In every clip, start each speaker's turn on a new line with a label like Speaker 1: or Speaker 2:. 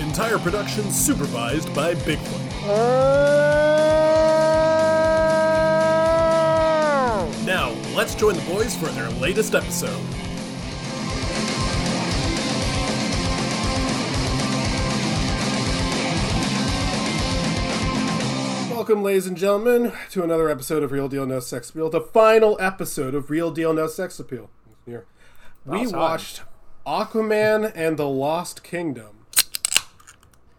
Speaker 1: Entire production supervised by Bigfoot. Now, let's join the boys for their latest episode. Welcome, ladies and gentlemen, to another episode of Real Deal No Sex Appeal, the final episode of Real Deal No Sex Appeal. Here. We watched Aquaman and the Lost Kingdom.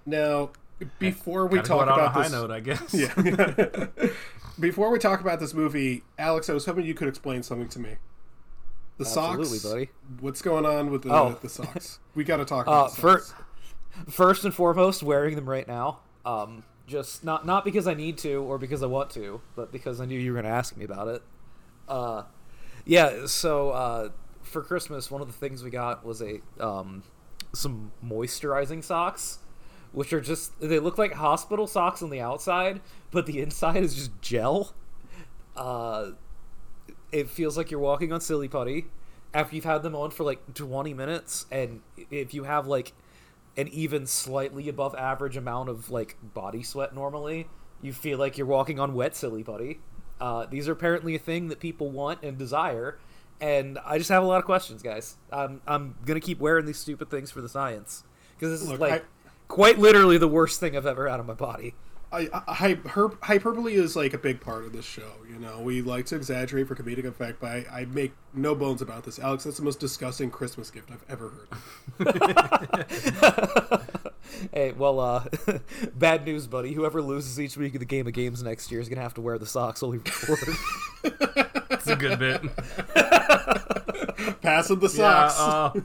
Speaker 1: Now, before we talk
Speaker 2: go out
Speaker 1: about
Speaker 2: high
Speaker 1: this,
Speaker 2: note, I guess.
Speaker 1: yeah. Before we talk about this movie, Alex, I was hoping you could explain something to me. The
Speaker 3: Absolutely,
Speaker 1: socks,
Speaker 3: buddy.
Speaker 1: What's going on with the,
Speaker 3: Oh.
Speaker 1: the socks? We got to talk
Speaker 3: Uh,
Speaker 1: about the
Speaker 3: fir-
Speaker 1: socks.
Speaker 3: first and foremost, wearing them right now. Um, just not not because I need to or because I want to, but because I knew you were going to ask me about it. Uh, yeah. So uh, for Christmas, one of the things we got was a um, some moisturizing socks, which are just they look like hospital socks on the outside, but the inside is just gel. Uh, it feels like you're walking on silly putty after you've had them on for like 20 minutes and if you have like an even slightly above average amount of like body sweat normally you feel like you're walking on wet silly putty uh, these are apparently a thing that people want and desire and i just have a lot of questions guys i'm, I'm gonna keep wearing these stupid things for the science because this is like quite literally the worst thing i've ever had on my body
Speaker 1: I, I, hy- her, hyperbole is like a big part of this show. You know, we like to exaggerate for comedic effect, but I, I make no bones about this. Alex, that's the most disgusting Christmas gift I've ever heard.
Speaker 3: Hey, well, uh, bad news, buddy. Whoever loses each week of the game of games next year is gonna have to wear the socks while we record.
Speaker 2: It's a good bit.
Speaker 1: Passing the
Speaker 2: yeah,
Speaker 1: socks.
Speaker 2: uh,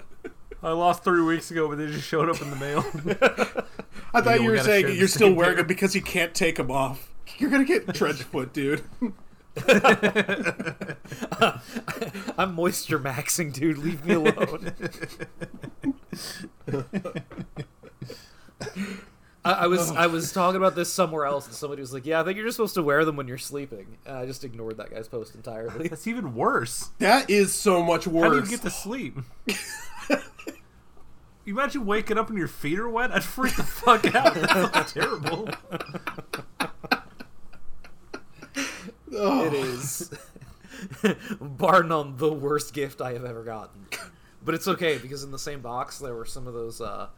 Speaker 2: I lost three weeks ago, but they just showed up in the mail.
Speaker 1: I thought
Speaker 2: we
Speaker 1: you were
Speaker 2: gotta
Speaker 1: saying you're still wearing
Speaker 2: pair.
Speaker 1: it because you can't take them off. You're gonna get trench foot, dude.
Speaker 3: I'm moisture maxing, dude. Leave me alone. I, I was I was talking about this somewhere else, and somebody was like, "Yeah, I think you're just supposed to wear them when you're sleeping." And I just ignored that guy's post entirely.
Speaker 2: That's even worse.
Speaker 1: That is so much worse.
Speaker 2: How do you get to sleep? you imagine waking up and your feet are wet? I'd freak the fuck out. That's terrible.
Speaker 3: It is, bar none, the worst gift I have ever gotten. But it's okay because in the same box there were some of those uh,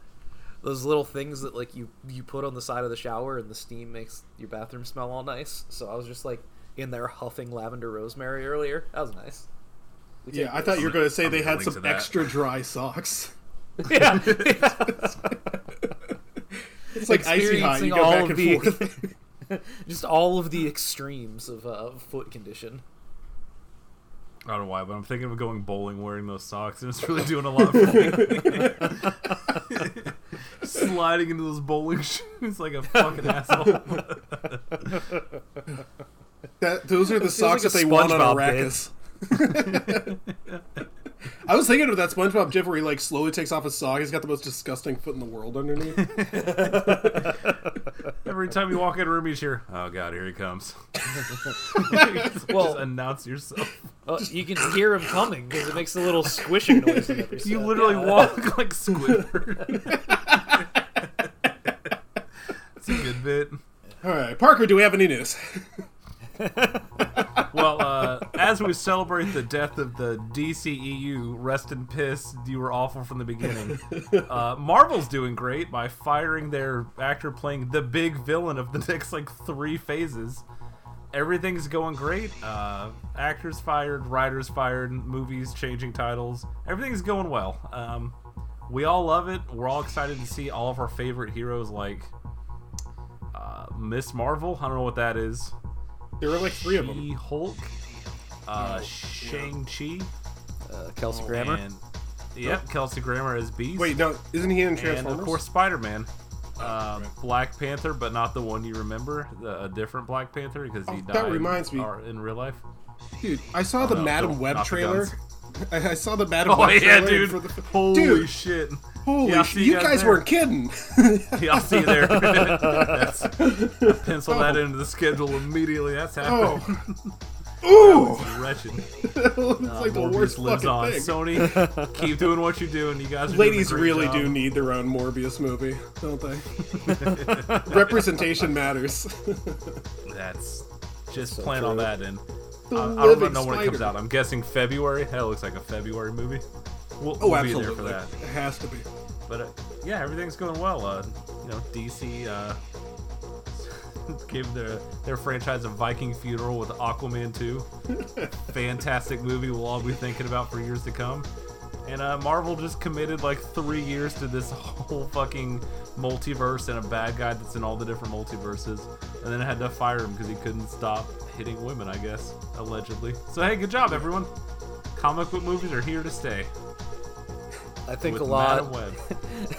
Speaker 3: those little things that like you you put on the side of the shower and the steam makes your bathroom smell all nice. So I was just like in there huffing lavender rosemary earlier. That was nice. We take
Speaker 1: Yeah, I thought you were going to say
Speaker 2: I'm
Speaker 1: they had some extra dry socks.
Speaker 3: yeah.
Speaker 1: It's like icy hot. You
Speaker 3: Experiencing
Speaker 1: go
Speaker 3: all
Speaker 1: back
Speaker 3: of
Speaker 1: and
Speaker 3: the-
Speaker 1: forth.
Speaker 3: just all of the extremes of uh, foot condition.
Speaker 2: I don't know why, but I'm thinking of going bowling wearing those socks, and it's really doing a lot for me. Sliding into those bowling shoes like a fucking asshole.
Speaker 1: That those are the
Speaker 3: feels
Speaker 1: socks
Speaker 3: like
Speaker 1: that they want on
Speaker 3: SpongeBob
Speaker 1: Arrakis. I was thinking of that SpongeBob gif where he like slowly takes off his sock. He's got the most disgusting foot in the world underneath.
Speaker 2: Every time you walk in a room, you hear, "Oh God, here he comes."
Speaker 3: Well-
Speaker 2: just announce yourself.
Speaker 3: Uh, you can hear him coming because it makes a little squishing noise.
Speaker 2: You literally
Speaker 3: Yeah.
Speaker 2: walk like Squidward. It's a good bit.
Speaker 1: All right, Parker, do we have any news?
Speaker 2: Well, uh, as we celebrate the death of the DCEU, rest in piss, you were awful from the beginning. Uh, Marvel's doing great by firing their actor playing the big villain of the next like three phases. Everything's going great. Uh, actors fired, writers fired, movies changing titles. Everything's going well. Um, we all love it. We're all excited to see all of our favorite heroes like uh, Miss Marvel. I don't know what that is.
Speaker 1: There were like three of them.
Speaker 2: She Hulk, uh, Shang Chi,
Speaker 3: Uh, Kelsey Grammer.
Speaker 2: and yep, Kelsey Grammer as Beast.
Speaker 1: Wait, no, isn't he in
Speaker 2: and
Speaker 1: Transformers?
Speaker 2: of course Spider Man. uh, Black Panther, but not the one you remember, the, a different Black Panther because he
Speaker 1: Oh,
Speaker 2: died.
Speaker 1: that reminds me.
Speaker 2: or- in real life.
Speaker 1: Dude, I saw the
Speaker 2: no,
Speaker 1: Madam
Speaker 2: don't-
Speaker 1: Web
Speaker 2: not the
Speaker 1: trailer.
Speaker 2: guns.
Speaker 1: I, I saw the Madam
Speaker 2: Oh yeah, dude!
Speaker 1: for the-
Speaker 2: Holy
Speaker 1: Dude,
Speaker 2: shit!
Speaker 1: Holy
Speaker 2: Yeah, I'll
Speaker 1: sh-
Speaker 2: see
Speaker 1: you
Speaker 2: you guys
Speaker 1: guys weren't kidding.
Speaker 2: Yeah, I'll see you there. Pencil that oh. into the schedule immediately. That's oh. happening.
Speaker 1: oh, ooh,
Speaker 2: Wretched.
Speaker 1: it's like the uh,
Speaker 2: Morbius
Speaker 1: worst
Speaker 2: lives
Speaker 1: fucking
Speaker 2: on.
Speaker 1: thing.
Speaker 2: Sony, keep doing what you're doing. You guys
Speaker 1: Ladies
Speaker 2: doing a great
Speaker 1: really
Speaker 2: job.
Speaker 1: do need their own Morbius movie, don't they? Representation matters.
Speaker 2: That's just plan on that. And
Speaker 1: The
Speaker 2: I, I don't know when it comes out. I'm guessing February. That looks like a February movie. We'll,
Speaker 1: Oh,
Speaker 2: we'll be
Speaker 1: absolutely.
Speaker 2: there for that.
Speaker 1: It has to be.
Speaker 2: But uh, yeah, everything's going well. Uh, you know, DC uh, gave their their franchise a Viking funeral with Aquaman 2. Fantastic movie we'll all be thinking about for years to come. And uh, Marvel just committed like three years to this whole fucking multiverse and a bad guy that's in all the different multiverses, and then had to fire him because he couldn't stop hitting women. I guess allegedly. So hey, good job everyone. Comic book movies are here to stay.
Speaker 3: I think a lot.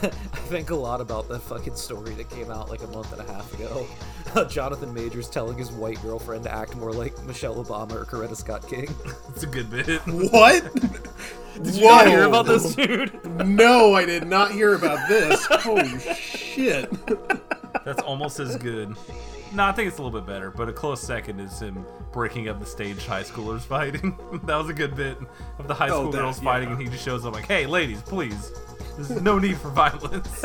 Speaker 3: I think a lot about that fucking story that came out like a month and a half ago. Jonathan Majors telling his white girlfriend to act more like Michelle Obama or Coretta Scott King.
Speaker 2: It's a good bit.
Speaker 1: What?
Speaker 3: Did you not hear about this, dude?
Speaker 1: No, I did not hear about this. Holy shit.
Speaker 2: That's almost as good. No, I think it's a little bit better, but a close second is him breaking up the stage high schoolers fighting. that was a good bit of the high
Speaker 1: Oh,
Speaker 2: school
Speaker 1: that-
Speaker 2: girls
Speaker 1: yeah.
Speaker 2: fighting, and he just shows up like, "Hey, ladies, please, there's no need for violence."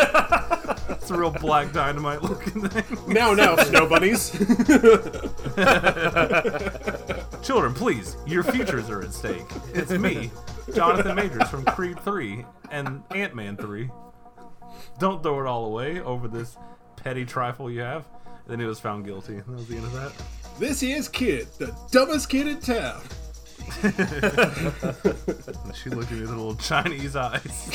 Speaker 2: it's a real black dynamite looking thing.
Speaker 1: Now, now, snow bunnies.
Speaker 2: Children, please, your futures are at stake. It's me, Jonathan Majors from Creed 3 and Ant Man 3. Don't throw it all away over this petty trifle you have. Then he was found guilty. That was the end of that.
Speaker 1: this is Kid, the dumbest kid in town.
Speaker 2: She looked at me with little Chinese eyes.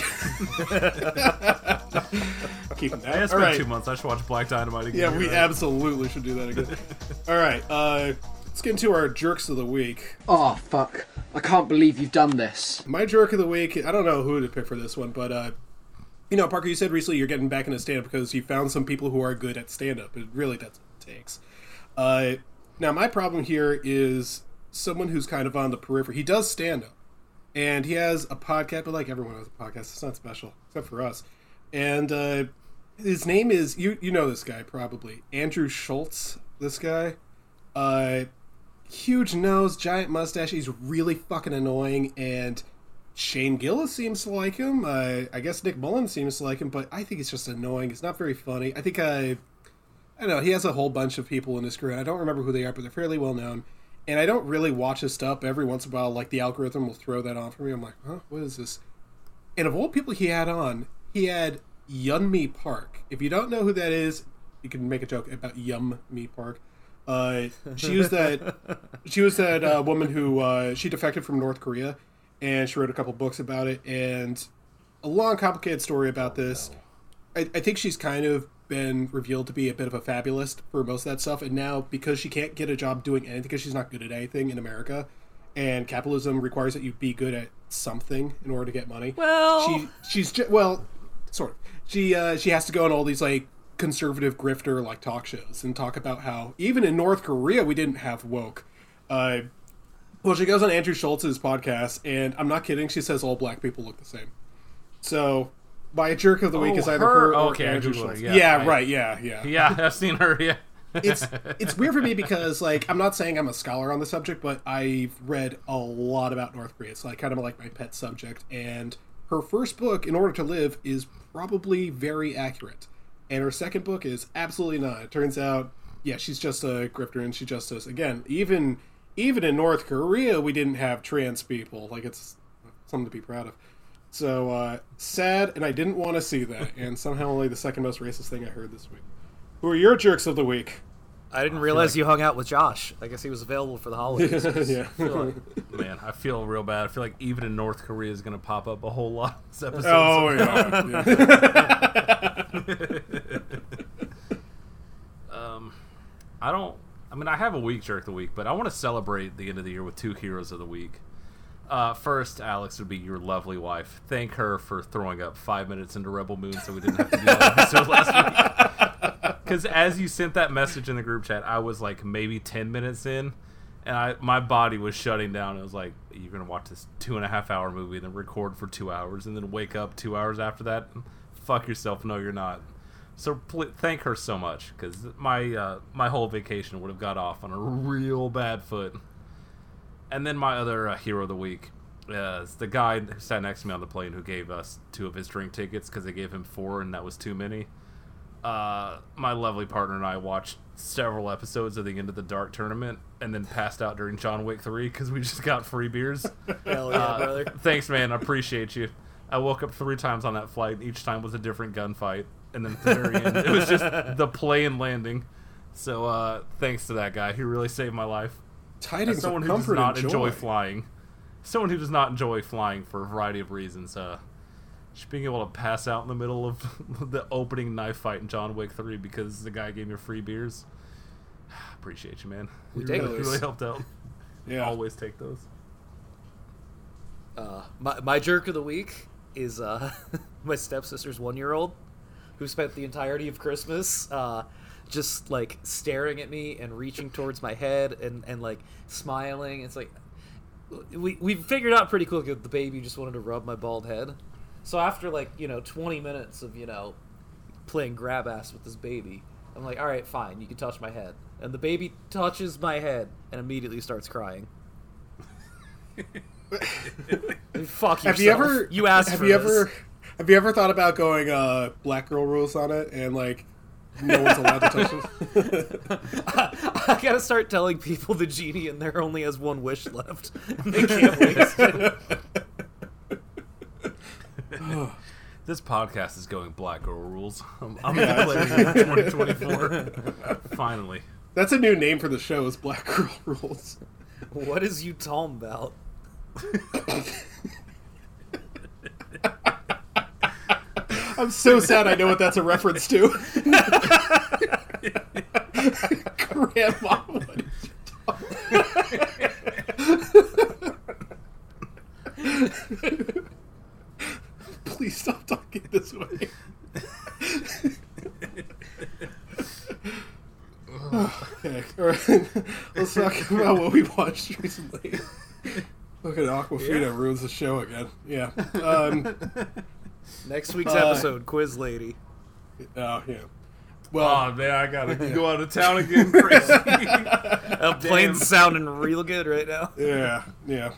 Speaker 1: Keeping that.
Speaker 2: Hey, it's
Speaker 1: All
Speaker 2: been
Speaker 1: right.
Speaker 2: two months. I should watch Black Dynamite again.
Speaker 1: Yeah, we
Speaker 2: right.
Speaker 1: absolutely should do that again. All right, uh, let's get into our jerks of the week.
Speaker 4: Oh, fuck. I can't believe you've done this.
Speaker 1: My jerk of the week, I don't know who to pick for this one, but, uh, you know, Parker, you said recently you're getting back into stand up because you found some people who are good at stand up. It really that's what it takes. Uh, now, my problem here is someone who's kind of on the periphery. He does stand up, and he has a podcast, but like everyone has a podcast, it's not special, except for us. And uh, his name is, you, you know this guy probably, Andrew Schulz, this guy. Uh, huge nose, giant mustache. He's really fucking annoying, and Shane Gillis seems to like him. Uh, I guess Nick Mullen seems to like him, but I think he's just annoying. He's not very funny. I think I, I don't know. He has a whole bunch of people in his crew, I don't remember who they are, but they're fairly well known. And I don't really watch his stuff. Every once in a while, like the algorithm will throw that on for me. I'm like, huh, what is this? And of all people he had on, he had Yeonmi Park. If you don't know who that is, you can make a joke about Yum Me Park. Uh, she was that she was that uh, woman who uh, she defected from North Korea, and she wrote a couple books about it. And a long, complicated story about this. I, I think she's kind of been revealed to be a bit of a fabulist for most of that stuff, and now because she can't get a job doing anything because she's not good at anything in America, and capitalism requires that you be good at something in order to get money.
Speaker 3: Well-
Speaker 1: she she's ju- well, sort of. She uh, she has to go on all these like conservative grifter like talk shows and talk about how even in North Korea we didn't have woke. Uh, well, she goes on Andrew Schulz's podcast, and I'm not kidding. She says all black people look the same. So, my jerk of the week
Speaker 2: Oh,
Speaker 1: is either
Speaker 2: her?
Speaker 1: her, or
Speaker 2: Okay,
Speaker 1: Andrew
Speaker 2: her,
Speaker 1: Schulz.
Speaker 2: yeah,
Speaker 1: Yeah,
Speaker 2: I-
Speaker 1: right. Yeah, yeah.
Speaker 2: Yeah, I've seen her. Yeah.
Speaker 1: It's it's weird for me because like I'm not saying I'm a scholar on the subject, but I've read a lot about North Korea. It's like kind of like my pet subject. And her first book, In Order to Live, is probably very accurate, and her second book is absolutely not. It turns out, yeah, she's just a grifter, and she just does again. Even even in North Korea, we didn't have trans people. Like it's something to be proud of. So uh, sad, and I didn't want to see that. And somehow only the second most racist thing I heard this week. Who are your jerks of the week?
Speaker 3: I didn't realize you hung out with Josh. I guess he was available for the holidays.
Speaker 1: yeah.
Speaker 3: I like-
Speaker 2: Man, I feel real bad. I feel like even in North Korea is going to pop up a whole lot this episode.
Speaker 1: Oh yeah. yeah.
Speaker 2: Um, I don't. I mean, I have a week jerk of the week, but I want to celebrate the end of the year with two heroes of the week. Uh, first, Alex would be your lovely wife. Thank her for throwing up five minutes into Rebel Moon, so we didn't have to do that episode last week. Because as you sent that message in the group chat, I was like maybe ten minutes in, and I my body was shutting down. It was like you're gonna watch this two and a half hour movie, and then record for two hours, and then wake up two hours after that. Fuck yourself. No, you're not. So pl- thank her so much because my uh, my whole vacation would have got off on a real bad foot. And then my other uh, hero of the week is the guy who sat next to me on the plane who gave us two of his drink tickets because they gave him four and that was too many. Uh, my lovely partner and I watched several episodes of the End of the Dark tournament and then passed out during John Wick 3 because we just got free beers.
Speaker 3: Hell yeah,
Speaker 2: Uh,
Speaker 3: brother.
Speaker 2: Thanks, man. I appreciate you. I woke up three times on that flight. Each time was a different gunfight. And then at the very end, it was just the plane landing. So uh, thanks to that guy. He really saved my life.
Speaker 1: Tidings
Speaker 2: As someone
Speaker 1: of
Speaker 2: who does not
Speaker 1: and
Speaker 2: enjoy
Speaker 1: joy.
Speaker 2: flying, someone who does not enjoy flying for a variety of reasons, uh, just being able to pass out in the middle of the opening knife fight in John Wick 3 because the guy gave me free beers. Appreciate you, man.
Speaker 3: We
Speaker 2: You
Speaker 3: take
Speaker 2: really,
Speaker 3: those.
Speaker 2: really helped out.
Speaker 1: Yeah.
Speaker 2: Always take those.
Speaker 3: Uh, my, my jerk of the week is uh, my stepsister's one year old who spent the entirety of Christmas uh, just like staring at me and reaching towards my head and, and like smiling. It's like we, we figured out pretty quick that the baby just wanted to rub my bald head. So after like, you know, 20 minutes of, you know, playing grab ass with this baby, I'm like, all right, fine, you can touch my head. And the baby touches my head and immediately starts crying. Fuck yourself.
Speaker 1: Have you ever?
Speaker 3: You asked
Speaker 1: Have you
Speaker 3: this.
Speaker 1: ever? Have you ever thought about going uh, black girl rules on it and like no one's allowed to touch it?
Speaker 3: I gotta start telling people the genie in there only has one wish left. They can't waste it.
Speaker 2: This podcast is going Black Girl Rules. I'm, I'm declaring it 2024. Finally.
Speaker 1: That's a new name for the show. Is black girl rules.
Speaker 3: What is you talking about?
Speaker 1: I'm so sad. I know what that's a reference to. Grandma. What is Please stop talking this way. okay, all right. Let's talk about what we watched recently. Look at Aquafina ruins the show again. Yeah. Um,
Speaker 3: Next week's
Speaker 1: Uh,
Speaker 3: episode, Quiz Lady.
Speaker 1: oh, yeah. Well,
Speaker 2: Oh, man, I gotta go out of town again. Crazy.
Speaker 3: Uh, plane's sounding real good right now.
Speaker 1: Yeah, yeah.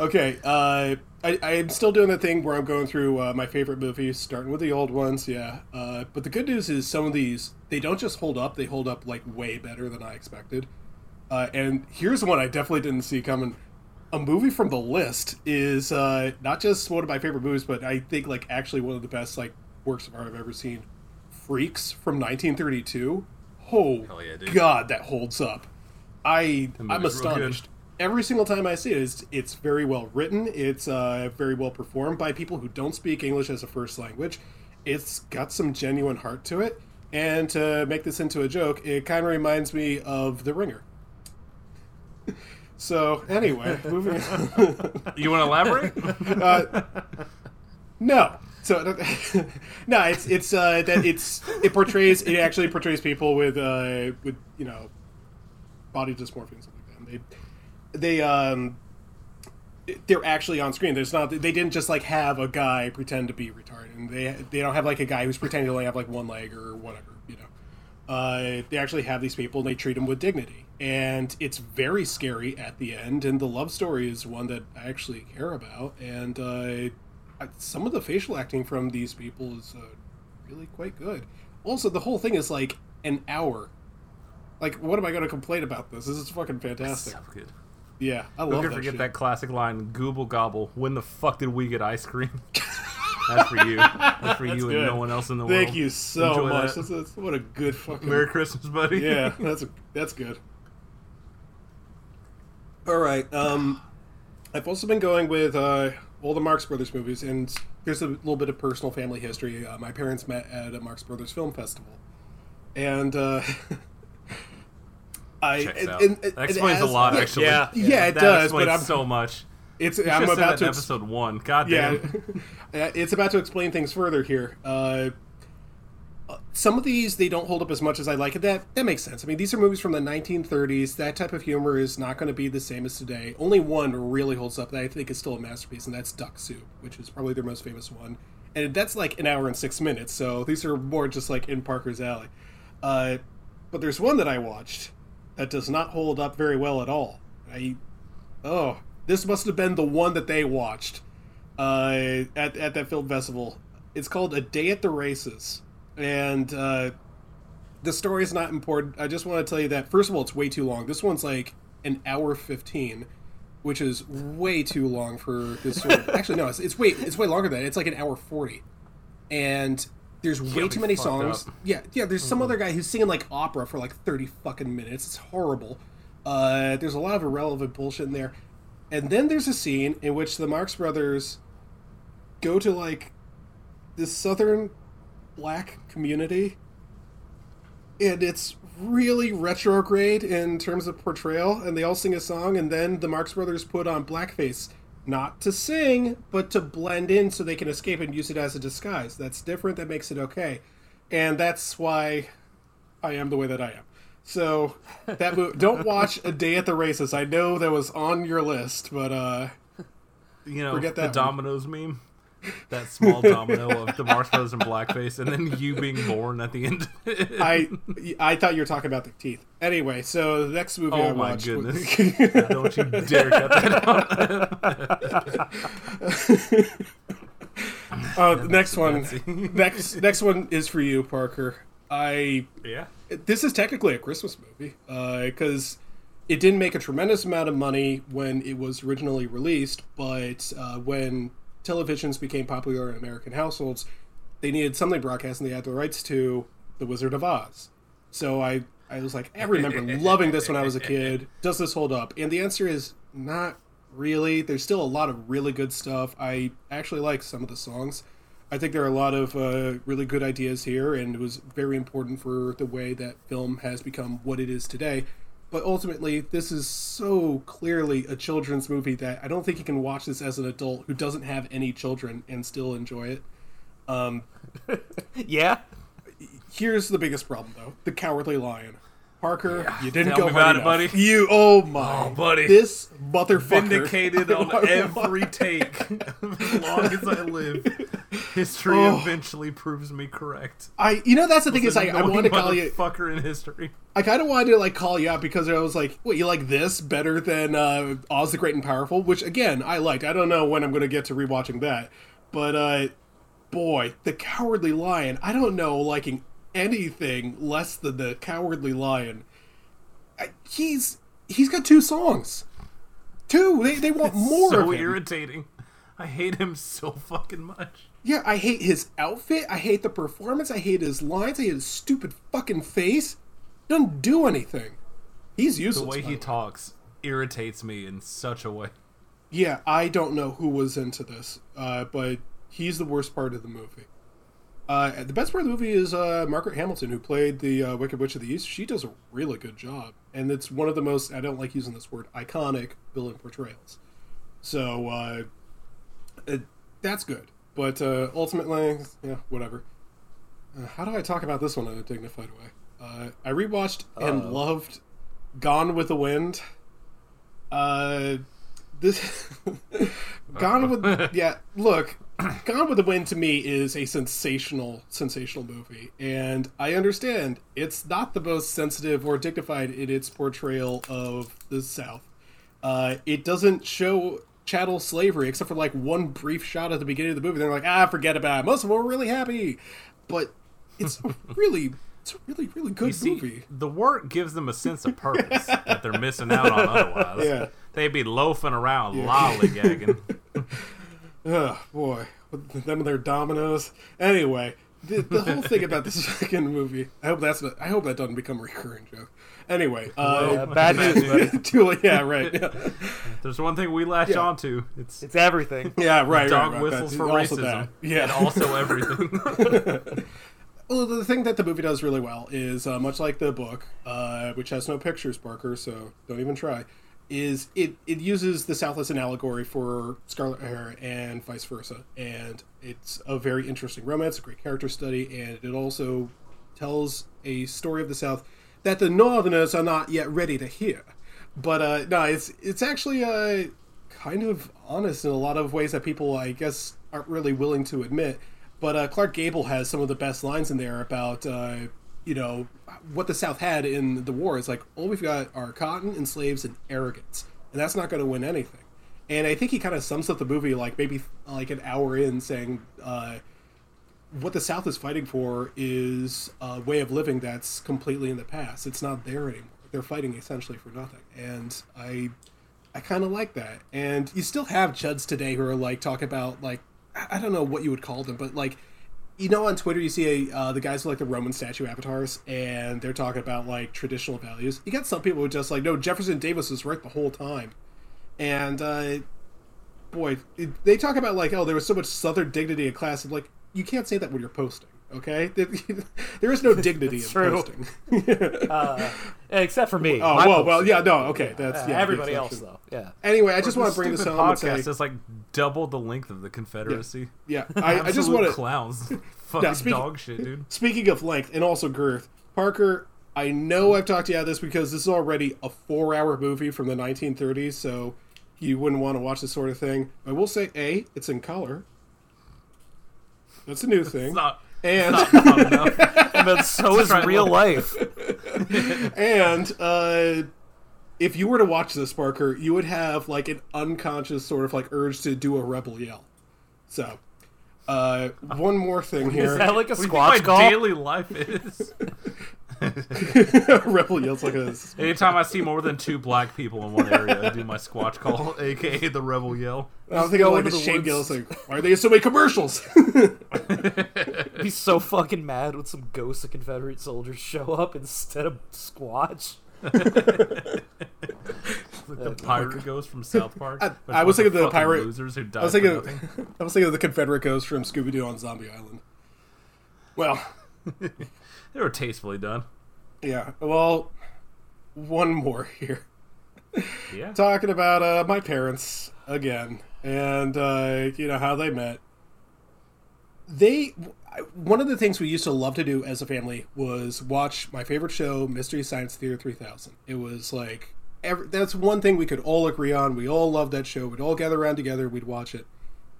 Speaker 1: Okay, uh, I, I'm still doing the thing where I'm going through uh, my favorite movies, starting with the old ones, yeah. Uh, but the good news is some of these, they don't just hold up, they hold up, like, way better than I expected. Uh, and here's one I definitely didn't see coming. A movie from the list is uh, not just one of my favorite movies, but I think, like, actually one of the best, like, works of art I've ever seen. Freaks from 1932. Oh,
Speaker 2: yeah, dude.
Speaker 1: God, that holds up. I I'm
Speaker 2: movie's real good.
Speaker 1: astonished. Every single time I see it, it's, it's very well written. It's uh, very well performed by people who don't speak English as a first language. It's got some genuine heart to it. And to make this into a joke, it kind of reminds me of The Ringer. So anyway, moving.
Speaker 2: you want to elaborate?
Speaker 1: uh, no. So no, it's it's uh, that it's it portrays it actually portrays people with uh, with you know body dysmorphia and stuff like that. And they they um they're actually on screen. There's not they didn't just like have a guy pretend to be retarded. And they they don't have like a guy who's pretending to only have like one leg or whatever. You know, uh, they actually have these people and they treat them with dignity. And it's very scary at the end. And the love story is one that I actually care about. And uh, I- some of the facial acting from these people is uh, really quite good. Also, the whole thing is like an hour. Like, what am I going to complain about this? This is fucking fantastic.
Speaker 2: so good.
Speaker 1: Yeah, I love that
Speaker 2: forget
Speaker 1: shit.
Speaker 2: that classic line, "Gooble gobble." When the fuck did we get ice cream? That's for you. That's for you
Speaker 1: good.
Speaker 2: and no one else in the world.
Speaker 1: Thank you so
Speaker 2: Enjoy
Speaker 1: much.
Speaker 2: that.
Speaker 1: That's, that's what a good fucking
Speaker 2: Merry Christmas, buddy.
Speaker 1: yeah. That's that's good. All right. Um, I've also been going with uh, all the Marx Brothers movies, and here's a little bit of personal family history. Uh, my parents met at a Marx Brothers film festival, and uh, I and- and-
Speaker 2: explains a lot,
Speaker 1: yeah,
Speaker 2: actually.
Speaker 3: yeah.
Speaker 1: Yeah, it
Speaker 2: that
Speaker 1: does. But I'm
Speaker 2: so much.
Speaker 1: it's I'm about to
Speaker 2: episode one. God damn.
Speaker 1: Uh, it's about to explain things further here. Uh, some of these they don't hold up as much as I like. That that makes sense. I mean, these are movies from the 1930s. That type of humor is not going to be the same as today. Only one really holds up that I think is still a masterpiece, and that's Duck Soup, which is probably their most famous one. And that's like an hour and six minutes. So these are more just like in Parker's alley. Uh, but there's one that I watched that does not hold up very well at all. I oh, this must have been the one that they watched uh, at at that film festival. It's called A Day at the Races, and uh, the story is not important. I just want to tell you that first of all, it's way too long. This one's like an hour fifteen, which is way too long for this sort of. Actually, no, it's, it's way it's way longer than that. It's like an hour forty, and there's way too many songs.
Speaker 2: up.
Speaker 1: Yeah, yeah. There's some other guy who's singing like opera for like thirty fucking minutes. It's horrible. Uh, there's a lot of irrelevant bullshit in there, and then there's a scene in which the Marx Brothers go to like this southern black community, and it's really retrograde in terms of portrayal. And they all sing a song, and then the Marx Brothers put on blackface. Not to sing, but to blend in so they can escape and use it as a disguise. That's different. That makes it okay. And that's why I am the way that I am. So that movie, don't watch A Day at the Races. I know that was on your list, but uh
Speaker 2: You know,
Speaker 1: Forget
Speaker 2: the
Speaker 1: that one.
Speaker 2: dominoes meme? That small domino of the Marx and blackface, and then you being born at the end.
Speaker 1: I I thought you were talking about the teeth. Anyway, so the next movie I
Speaker 2: Oh my
Speaker 1: watched
Speaker 2: goodness.
Speaker 1: was-
Speaker 2: Don't you dare cut that out.
Speaker 1: uh, the next one next next one is for you, Parker. I
Speaker 2: yeah.
Speaker 1: this is technically a Christmas movie because it didn't make a tremendous amount of money when it was originally released, but uh, when televisions became popular in American households, they needed something broadcast, and they had the rights to The Wizard of Oz. So I I was like, I remember loving this when I was a kid. Does this hold up? And the answer is not really. There's still a lot of really good stuff. I actually like some of the songs. I think there are a lot of uh, really good ideas here, and it was very important for the way that film has become what it is today. But ultimately, this is so clearly a children's movie that I don't think you can watch this as an adult who doesn't have any children and still enjoy it. Um,
Speaker 3: yeah.
Speaker 1: Here's the biggest problem, though: the Cowardly Lion. Parker, you didn't
Speaker 2: Tell
Speaker 1: go
Speaker 2: me
Speaker 1: hard
Speaker 2: about it, buddy.
Speaker 1: You, oh my,
Speaker 2: Oh, buddy.
Speaker 1: this motherfucker
Speaker 2: Vindicated on every take. as long as I live, history
Speaker 1: Oh.
Speaker 2: eventually proves me correct.
Speaker 1: I, you know, that's the thing is, I, I
Speaker 2: annoying
Speaker 1: wanted to call you.
Speaker 2: motherfucker in history.
Speaker 1: I kind of wanted to like call you out because I was like, "What you like this better than uh, Oz the Great and Powerful?" Which again, I liked. I don't know when I'm going to get to rewatching that, but uh, boy, the Cowardly Lion. I don't know liking anything less than the Cowardly Lion. He's he's got two songs, two. They they want more
Speaker 2: so irritating. I hate him so fucking much.
Speaker 1: Yeah, I hate his outfit. I hate the performance. I hate his lines. I hate his stupid fucking face. He Doesn't do anything. He's useless.
Speaker 2: The way he
Speaker 1: way.
Speaker 2: talks irritates me in such a way.
Speaker 1: Yeah, I don't know who was into this, uh, but he's the worst part of the movie. Uh, the best part of the movie is uh, Margaret Hamilton, who played the uh, Wicked Witch of the East. She does a really good job, and it's one of the most I don't like using this word iconic villain portrayals. So uh, it, that's good, but uh, ultimately, yeah, whatever. Uh, how do I talk about this one in a dignified way? Uh, I rewatched and loved Gone with the Wind. This Gone with yeah. Look, Gone with the Wind to me is a sensational, sensational movie, and I understand it's not the most sensitive or dignified in its portrayal of the South. Uh, it doesn't show chattel slavery except for like one brief shot at the beginning of the movie. They're like, ah, forget about it. Most of them were really happy, but it's really, it's a really, really good
Speaker 2: see,
Speaker 1: movie.
Speaker 2: the work gives them a sense of purpose that they're missing out on otherwise.
Speaker 1: Yeah.
Speaker 2: They'd be loafing around lollygagging.
Speaker 1: Oh boy, with them and their dominoes. Anyway, the, the whole thing about this fucking movie. I hope that's not, I hope that doesn't become a recurring joke. Anyway, uh,
Speaker 3: Yeah, bad news, buddy.
Speaker 1: Too- yeah, right. Yeah,
Speaker 2: There's one thing we latch
Speaker 1: Yeah.
Speaker 2: onto. It's
Speaker 3: It's everything.
Speaker 1: yeah right.
Speaker 2: dog
Speaker 1: right, right,
Speaker 2: whistles
Speaker 1: that-
Speaker 2: for
Speaker 1: also
Speaker 2: racism.
Speaker 1: that. Yeah,
Speaker 2: And also everything.
Speaker 1: Well, the thing that the movie does really well is uh, much like the book, uh, which has no pictures, Parker, so don't even try. Is it it uses the South as an allegory for Scarlett O'Hara and vice versa, and it's a very interesting romance, a great character study, and it also tells a story of the South that the Northerners are not yet ready to hear. But uh, no, it's it's actually uh, kind of honest in a lot of ways that people, I guess, aren't really willing to admit. But uh, Clark Gable has some of the best lines in there about uh, you know what the South had in the war. is like all we've got are cotton and slaves and arrogance, and that's not going to win anything. And I think he kind of sums up the movie like maybe like an hour in, saying uh, what the South is fighting for is a way of living that's completely in the past. It's not there anymore. They're fighting essentially for nothing, and I I kind of like that. And you still have Chuds today who are like talk about like I don't know what you would call them, but like you know on Twitter you see uh, the guys with like the Roman statue avatars and they're talking about like traditional values. You got some people who just like no Jefferson Davis was right the whole time, and uh, boy it, they talk about like oh there was so much Southern dignity and class. And, like you can't say that when you're posting. Okay, there is no dignity in
Speaker 3: true.
Speaker 1: posting.
Speaker 3: uh, except for me.
Speaker 1: Oh well, well, yeah, no, okay, that's
Speaker 3: Uh,
Speaker 1: yeah,
Speaker 3: everybody else though. Yeah.
Speaker 1: Anyway, I just want to bring this home and
Speaker 2: podcast
Speaker 1: say,
Speaker 2: is like double the length of the Confederacy.
Speaker 1: yeah, I, I just want to
Speaker 2: clowns. Fucking
Speaker 1: speaking-
Speaker 2: dog shit, dude.
Speaker 1: Speaking of length and also girth, Parker, I know I've talked to you about this because this is already a four-hour movie from the 1930s, so you wouldn't want to watch this sort of thing. I will say, a, it's in color. That's a new thing.
Speaker 2: It's not.
Speaker 1: And
Speaker 2: It's not.
Speaker 3: And then so is real life.
Speaker 1: and uh, if you were to watch this, Parker, you would have like an unconscious sort of like urge to do a rebel yell. So, uh, one more thing here.
Speaker 3: Is that like a
Speaker 2: What do you think my
Speaker 3: squatch call?
Speaker 2: daily life is?
Speaker 1: rebel yells like a
Speaker 2: Anytime I see more than two black people in one area, I do my squatch call, aka the rebel yell.
Speaker 1: I'm thinking like
Speaker 3: into
Speaker 1: the
Speaker 3: the
Speaker 1: Shane
Speaker 3: woods.
Speaker 1: Gillis, like, why are they in so many commercials?
Speaker 3: He's so fucking mad when some ghosts of Confederate soldiers show up instead of Squatch.
Speaker 2: Like the oh pirate ghost from South Park.
Speaker 1: I-
Speaker 2: There's
Speaker 1: I
Speaker 2: a
Speaker 1: was thinking
Speaker 2: of
Speaker 1: the pirate-
Speaker 2: losers who died
Speaker 1: I was thinking,
Speaker 2: nothing.
Speaker 1: I was thinking of the Confederate Ghost from Scooby Doo on Zombie Island. Well,
Speaker 2: They were tastefully done.
Speaker 1: yeah. Well, one more here.
Speaker 2: Yeah.
Speaker 1: Talking about uh, my parents again, and uh, you know how they met. They one of the things we used to love to do as a family was watch my favorite show, Mystery Science Theater 3000. It was like every, that's one thing we could all agree on. We all loved that show. We'd all gather around together. We'd watch it.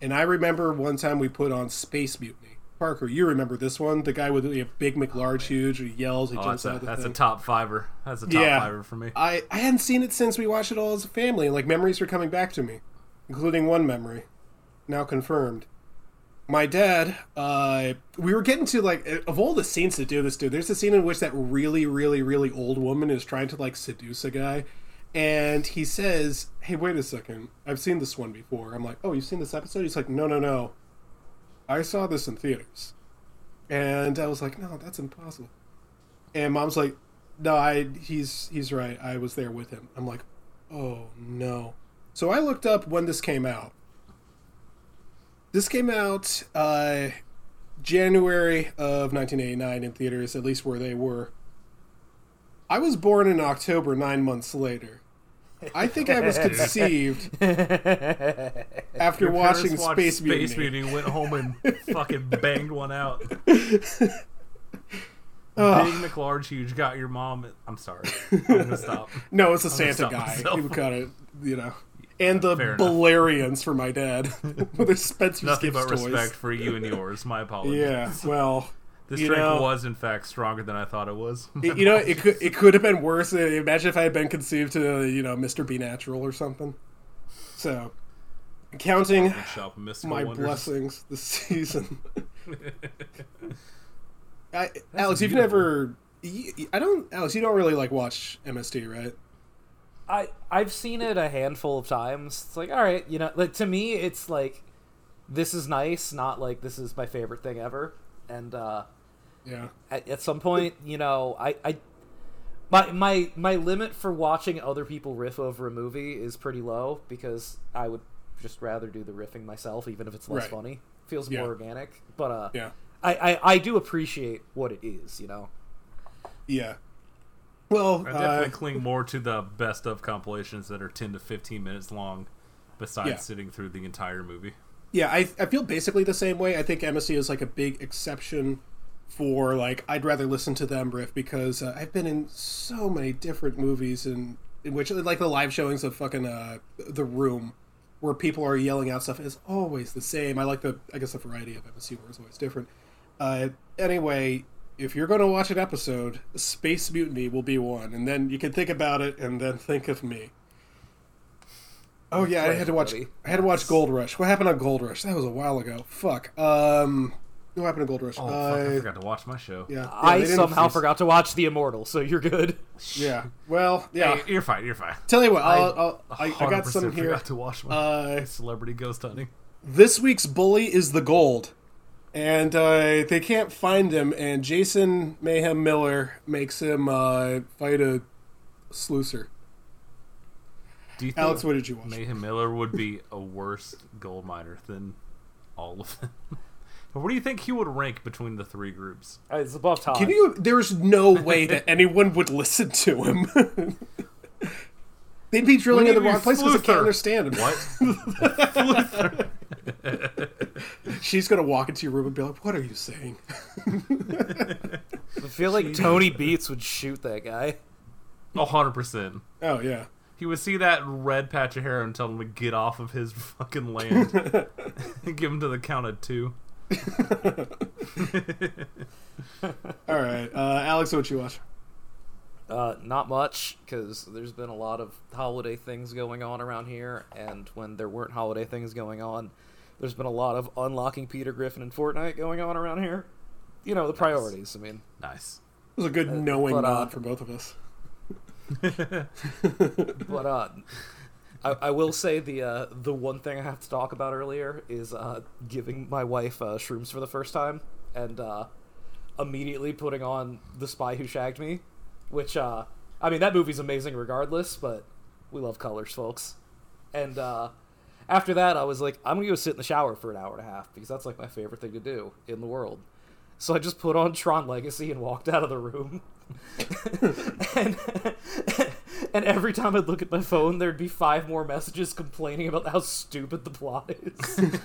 Speaker 1: And I remember one time we put on Space Mutiny. Parker, you remember this one? The guy with the big McLarge huge who yells, he
Speaker 2: Oh,
Speaker 1: jumps
Speaker 2: that's
Speaker 1: out
Speaker 2: a that's a top fiver. That's a top
Speaker 1: Yeah.
Speaker 2: fiver for me.
Speaker 1: I, I hadn't seen it since we watched it all as a family, and like memories were coming back to me, including one memory, now confirmed. My dad, uh, we were getting to like of all the scenes to do this, dude. There's a scene in which that really, really, really old woman is trying to like seduce a guy, and he says, "Hey, wait a second, I've seen this one before." I'm like, "Oh, you've seen this episode?" He's like, "No, no, no, I saw this in theaters," and I was like, "No, that's impossible." And mom's like, "No, I he's he's right. I was there with him." I'm like, "Oh no." So I looked up when this came out. This came out uh, January of 1989 in theaters, at least where they were. I was born in October, nine months later. I think I was conceived after
Speaker 2: Your
Speaker 1: watching
Speaker 2: watched
Speaker 1: Space Mutiny.
Speaker 2: Space Mutiny, went home and fucking banged one out.
Speaker 1: Ugh.
Speaker 2: Big McLarge huge got your mom. I'm sorry. I'm gonna stop.
Speaker 1: No, it's a
Speaker 2: I'm
Speaker 1: Santa guy.
Speaker 2: myself.
Speaker 1: He would kind of, you know. And the
Speaker 2: Fair enough.
Speaker 1: Bellerians for my dad. With Spencer's
Speaker 2: Nothing
Speaker 1: Gifts
Speaker 2: but
Speaker 1: toys.
Speaker 2: respect for you and yours. My apologies.
Speaker 1: Yeah, well,
Speaker 2: This
Speaker 1: you
Speaker 2: drink
Speaker 1: know-
Speaker 2: was in fact stronger than I thought it was.
Speaker 1: it- you know, it could it could have been worse. Uh, Imagine if I had been conceived to you know Mr. B Natural or something. So, counting
Speaker 2: Shop
Speaker 1: my
Speaker 2: wonders.
Speaker 1: blessings this season. I, Alex, you've never. you- I don't, Alex. You don't really like watch MST, right?
Speaker 3: I I've seen it a handful of times. It's like, all right, you know, like to me, it's like this is nice, not like this is my favorite thing ever. And uh,
Speaker 1: Yeah.
Speaker 3: at, at some point, you know, I, I my my my limit for watching other people riff over a movie is pretty low because I would just rather do the riffing myself, even if it's less
Speaker 1: Right.
Speaker 3: funny. Feels
Speaker 1: Yeah.
Speaker 3: more organic. But uh,
Speaker 1: Yeah.
Speaker 3: I, I I do appreciate what it is, you know.
Speaker 1: Yeah. Well,
Speaker 2: I definitely
Speaker 1: uh,
Speaker 2: cling more to the best of compilations that are 10 to 15 minutes long, besides
Speaker 1: Yeah.
Speaker 2: sitting through the entire movie.
Speaker 1: Yeah, I, I feel basically the same way. I think MST is like a big exception for like I'd rather listen to them riff because uh, I've been in so many different movies in in which like the live showings of fucking uh the room where people are yelling out stuff is always the same. I like the I guess the variety of MST where it's always different. Uh, anyway, if you're going to watch an episode, Space Mutiny will be one, and then you can think about it and then think of me. Oh yeah, I had to watch.
Speaker 3: buddy.
Speaker 1: I had to watch Gold Rush. What happened on Gold Rush? That was a while ago. Fuck. Um, what happened to Gold Rush?
Speaker 2: Oh, fuck, I
Speaker 1: Uh,
Speaker 2: forgot to watch my show.
Speaker 1: yeah, yeah,
Speaker 3: I somehow
Speaker 1: release-
Speaker 3: forgot to watch The Immortal, so you're good.
Speaker 1: Yeah. Well, yeah.
Speaker 2: Hey, you're fine, you're fine.
Speaker 1: Tell you what,
Speaker 2: I,
Speaker 1: I'll, I'll, I, I got
Speaker 2: 100%
Speaker 1: some here.
Speaker 2: forgot to watch my
Speaker 1: Uh,
Speaker 2: celebrity ghost hunting.
Speaker 1: this week's bully is the gold, and uh, they can't find him. And Jason Mayhem Miller makes him uh, fight a sluicer.
Speaker 2: Do you think
Speaker 1: Alex, what did you watch?
Speaker 2: Mayhem Miller would be a worse gold miner than all of them? What do you think he would rank between the three groups?
Speaker 3: Uh, It's above Todd.
Speaker 1: Can you? There's no way that anyone would listen to him. They'd be drilling in the wrong place because they can't understand him.
Speaker 2: What?
Speaker 1: She's gonna walk into your room and be like, "What are you saying?"
Speaker 3: I feel like Tony Beets would shoot that guy.
Speaker 2: A hundred percent.
Speaker 1: Oh yeah.
Speaker 2: He would see that red patch of hair and tell him to get off of his fucking land. and give him to the count of two.
Speaker 1: All right, uh, Alex, what you watch?
Speaker 3: Uh, not much, because there's been a lot of holiday things going on around here, and when there weren't holiday things going on, there's been a lot of unlocking Peter Griffin and Fortnite going on around here. You know, the priorities, I mean.
Speaker 2: Nice.
Speaker 1: It was a good knowing
Speaker 3: but, uh,
Speaker 1: nod for both of us.
Speaker 3: But, uh, I, I will say the uh, the one thing I have to talk about earlier is uh, giving my wife uh, shrooms for the first time and uh, immediately putting on The Spy Who Shagged Me, which uh, I mean that movie's amazing regardless, but we love colors, folks. And uh, after that, I was like, I'm gonna go sit in the shower for an hour and a half because that's like my favorite thing to do in the world. So I just put on Tron Legacy and walked out of the room. And, and every time I'd look at my phone, there'd be five more messages complaining about how stupid the plot is.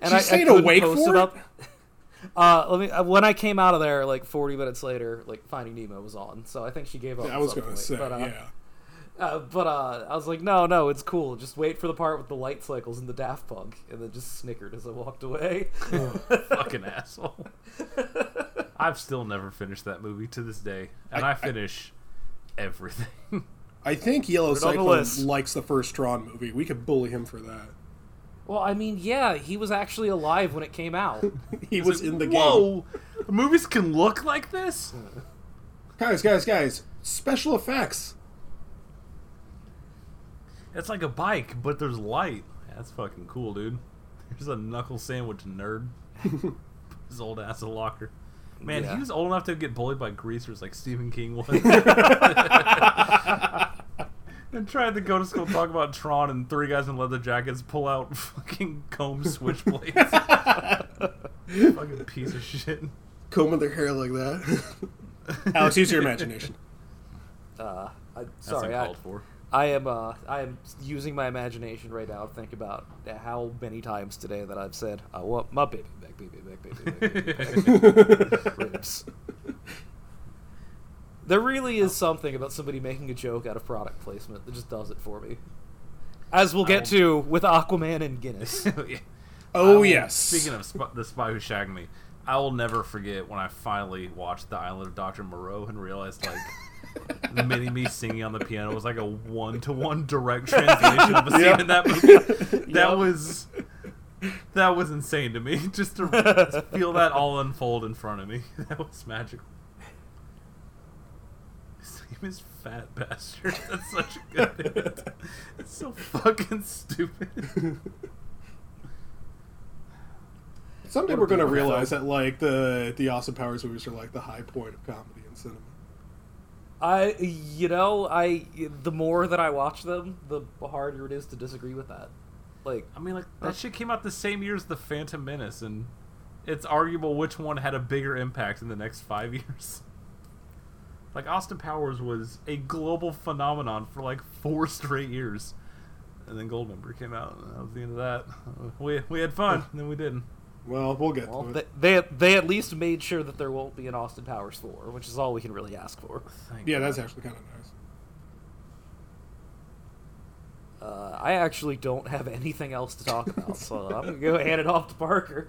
Speaker 3: and
Speaker 1: She stayed awake for it?
Speaker 3: Uh, let me. uh, When I came out of there, like 40 minutes later, like Finding Nemo was on, so I think she gave up.
Speaker 1: I was gonna say,
Speaker 3: but, uh,
Speaker 1: yeah.
Speaker 3: uh, but uh, I was like, no, no, it's cool. Just wait for the part with the light cycles and the Daft Punk, and then just snickered as I walked away.
Speaker 2: Fucking asshole. I've still never finished that movie to this day. And I, finish everything.
Speaker 1: I think Yellow
Speaker 3: Put it on the
Speaker 1: Cyclone likes the first Tron movie. We could bully him for that.
Speaker 3: well, I mean, yeah, he was actually alive when it came out.
Speaker 1: He was in the game.
Speaker 2: Whoa! Movies can look like this?
Speaker 1: Guys, guys, guys! Special effects.
Speaker 2: It's like a bike, but there's light. That's fucking cool, dude. Here's a knuckle sandwich nerd. His old ass a locker. Man,
Speaker 3: Yeah.
Speaker 2: he was old enough to get bullied by greasers like Stephen King was. and tried to go to school talk about Tron and three guys in leather jackets pull out fucking comb switchblades. fucking piece of shit.
Speaker 1: Combing their hair like that. Alex, use your imagination.
Speaker 3: Uh, I, sorry, I,
Speaker 2: for.
Speaker 3: I am uh, I am using my imagination right now to think about how many times today that I've said, "I want my baby back, baby back, baby back, baby back." Ribs. There really is oh. something about somebody making a joke out of product placement that just does it for me. As we'll get oh. to with Aquaman and Guinness.
Speaker 2: Yeah.
Speaker 1: Oh
Speaker 2: I will-
Speaker 1: yes.
Speaker 2: Speaking of sp- the spy who shagged me, I will never forget when I finally watched The Island of Dr. Moreau and realized like Mini Me singing on the piano was like a one to one direct translation of a scene
Speaker 1: Yep.
Speaker 2: in that movie. That was that was insane to me. Just to feel that all unfold in front of me. That was magical. His name is Fat Bastard. That's such a good hit. It's so fucking stupid.
Speaker 1: Someday we're gonna realize that like the the Austin Powers movies are like the high point of comedy in cinema.
Speaker 3: I, you know, I the more that I watch them, the harder it is to disagree with that. Like,
Speaker 2: I mean, like that shit came out the same year as the Phantom Menace, and it's arguable which one had a bigger impact in the next five years. Like Austin Powers was a global phenomenon for like four straight years, and then Goldmember came out, and that was the end of that. We we had fun, and then we didn't.
Speaker 1: Well, we'll get
Speaker 3: Well,
Speaker 1: to
Speaker 3: they, they they at least made sure that there won't be an Austin Powers four, which is all we can really ask for.
Speaker 2: Thank
Speaker 1: Yeah,
Speaker 2: God.
Speaker 1: that's actually kind of nice.
Speaker 3: Uh, I actually don't have anything else to talk about, so I'm gonna go hand it off to Parker.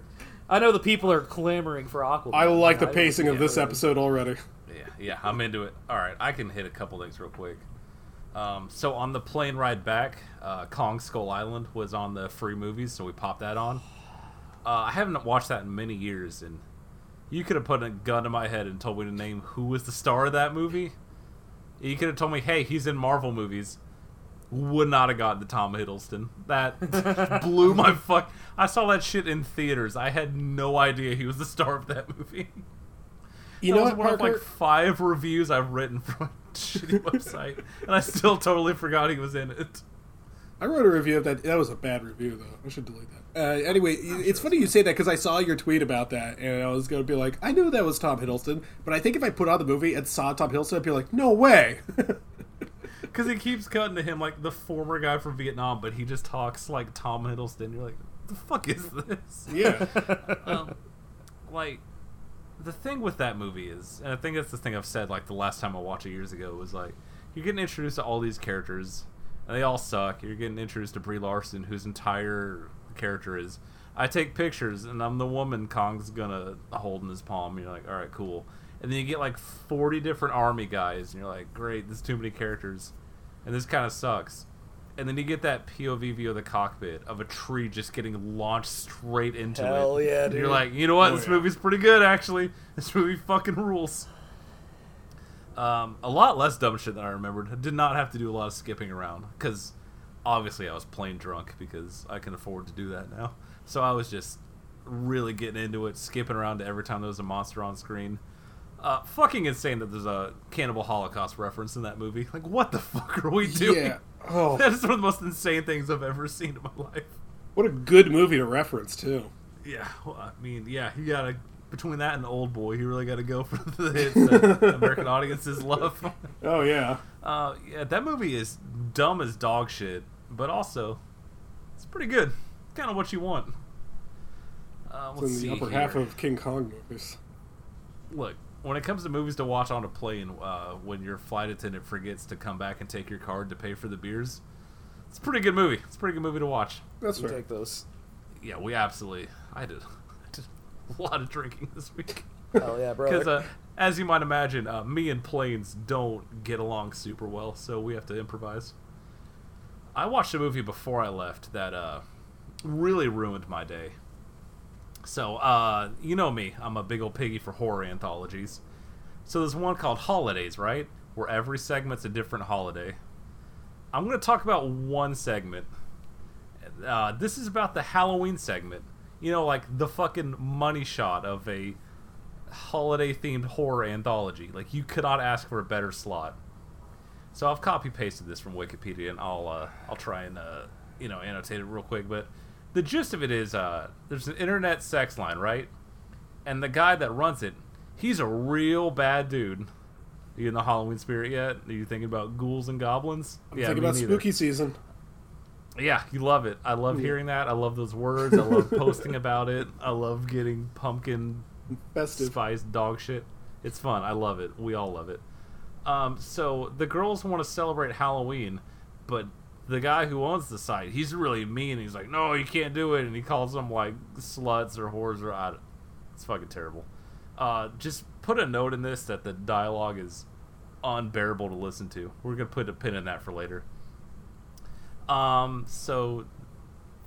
Speaker 3: I know the people are clamoring for Aquaman.
Speaker 1: I like the
Speaker 3: I-
Speaker 1: pacing of
Speaker 3: yeah,
Speaker 1: this
Speaker 3: really.
Speaker 1: episode already.
Speaker 2: Yeah, yeah, I'm into it. All right, I can hit a couple things real quick. Um, so on the plane ride back, uh, Kong Skull Island was on the free movies, so we popped that on. Uh, I haven't watched that in many years, and you could have put a gun to my head and told me to name who was the star of that movie. You could have told me, "Hey, he's in Marvel movies." Would not have gotten the Tom Hiddleston. That blew my fuck. I saw that shit in theaters. I had no idea he was the star of that movie.
Speaker 1: You
Speaker 2: That
Speaker 1: know
Speaker 2: was
Speaker 1: what,
Speaker 2: one of like five reviews I've written from a shitty website, and I still totally forgot he was in it.
Speaker 1: I wrote a review of that. That was a bad review, though. I should delete that. Uh, anyway, it's funny you say that because I saw your tweet about that, and I was going to be like, I knew that was Tom Hiddleston, but I think if I put on the movie and saw Tom Hiddleston, I'd be like, no way.
Speaker 2: Because he keeps cutting to him like the former guy from Vietnam, but he just talks like Tom Hiddleston. You're like, the fuck is this?
Speaker 1: yeah.
Speaker 2: um, like the thing with that movie is, and I think that's the thing I've said like the last time I watched it years ago was like you're getting introduced to all these characters, and they all suck. You're getting introduced to Brie Larson, whose entire character is I take pictures and I'm the woman Kong's gonna hold in his palm. You're like, all right, cool. And then you get like 40 different army guys, and you're like, great, there's too many characters, and this kind of sucks. And then you get that POV view of the cockpit of a tree just getting launched straight into
Speaker 3: Hell
Speaker 2: it.
Speaker 3: yeah,
Speaker 2: And You're like, you know what?
Speaker 1: Oh,
Speaker 2: this
Speaker 1: yeah.
Speaker 2: movie's pretty good, actually. This movie fucking rules. Um, a lot less dumb shit than I remembered. I did not have to do a lot of skipping around because obviously I was plain drunk because I can afford to do that now. So I was just really getting into it, skipping around to every time there was a monster on screen. Uh, fucking insane that there's a Cannibal Holocaust reference in that movie. Like, what the fuck are we doing?
Speaker 1: Yeah. Oh,
Speaker 2: That is one of the most insane things I've ever seen in my life.
Speaker 1: what a good movie to reference, too.
Speaker 2: Yeah, well, I mean, yeah, he gotta between that and Old Boy, he really got to go for the hits that American audiences love.
Speaker 1: Oh, yeah.
Speaker 2: Uh, yeah, that movie is dumb as dog shit, but also it's pretty good. Kind of what you want. Uh,
Speaker 1: It's in
Speaker 2: see
Speaker 1: the upper
Speaker 2: here.
Speaker 1: half of King Kong movies.
Speaker 2: Look, when it comes to movies to watch on a plane, uh, when your flight attendant forgets to come back and take your card to pay for the beers, it's a pretty good movie. It's a pretty good movie to watch.
Speaker 1: That's
Speaker 3: We
Speaker 1: fair.
Speaker 3: take those.
Speaker 2: Yeah, we absolutely. I did. I did a lot of drinking this week.
Speaker 3: Hell yeah, bro.
Speaker 2: Because, uh, as you might imagine, uh, me and planes don't get along super well, so we have to improvise. I watched a movie before I left that uh, really ruined my day. So, uh, you know me, I'm a big old piggy for horror anthologies. So there's one called Holidays, right? Where every segment's a different holiday. I'm going to talk about one segment. Uh, this is about the Halloween segment. You know, like the fucking money shot of a holiday themed horror anthology. Like you could not ask for a better slot. So I've copy pasted this from Wikipedia, and I'll uh, I'll try and uh, you know annotate it real quick. But the gist of it is, uh, there's an internet sex line, right? And the guy that runs it, he's a real bad dude. Are you in the Halloween spirit yet? Are you thinking about ghouls and goblins?
Speaker 1: I'm thinking about spooky season.
Speaker 2: Yeah, you love it. I love hearing that. I love those words. I love posting about it. I love getting pumpkin
Speaker 1: Festive.
Speaker 2: spice dog shit. It's fun. I love it. We all love it. Um, so the girls want to celebrate Halloween, but the guy who owns the site, he's really mean. He's like, "No, you can't do it," and he calls them like sluts or whores or I, it's fucking terrible. Uh, just put a note in this that the dialogue is unbearable to listen to. We're gonna put a pin in that for later. Um, so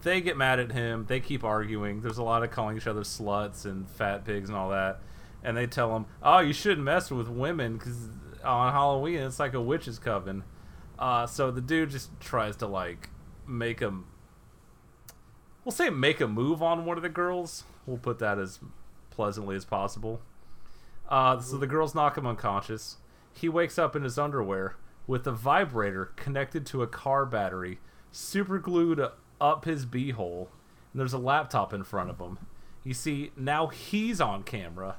Speaker 2: they get mad at him. They keep arguing. There's a lot of calling each other sluts and fat pigs and all that. And they tell him, "Oh, you shouldn't mess with women because on Halloween it's like a witch's coven." Uh, so the dude just tries to like make him. We'll say make a move on one of the girls. We'll put that as pleasantly as possible. Uh, so the girls knock him unconscious. He wakes up in his underwear with a vibrator connected to a car battery, super glued up his beehole. And there's a laptop in front of him. You see, now he's on camera.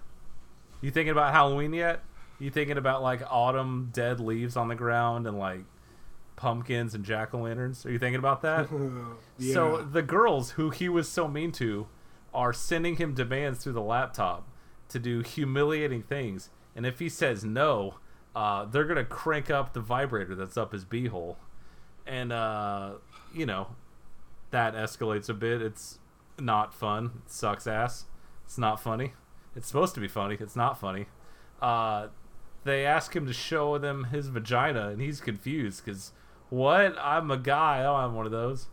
Speaker 2: You thinking about Halloween yet? You thinking about like autumn dead leaves on the ground and like pumpkins and jack o' lanterns? Are you thinking about that? So the girls who he was so mean to are sending him demands through the laptop to do humiliating things, and if he says no, uh, they're gonna crank up the vibrator that's up his beehole, and uh, you know that escalates a bit. It's not fun. It sucks ass. It's not funny. It's supposed to be funny. It's not funny. Uh, they ask him to show them his vagina, and he's confused because what? I'm a guy. I don't have one of those.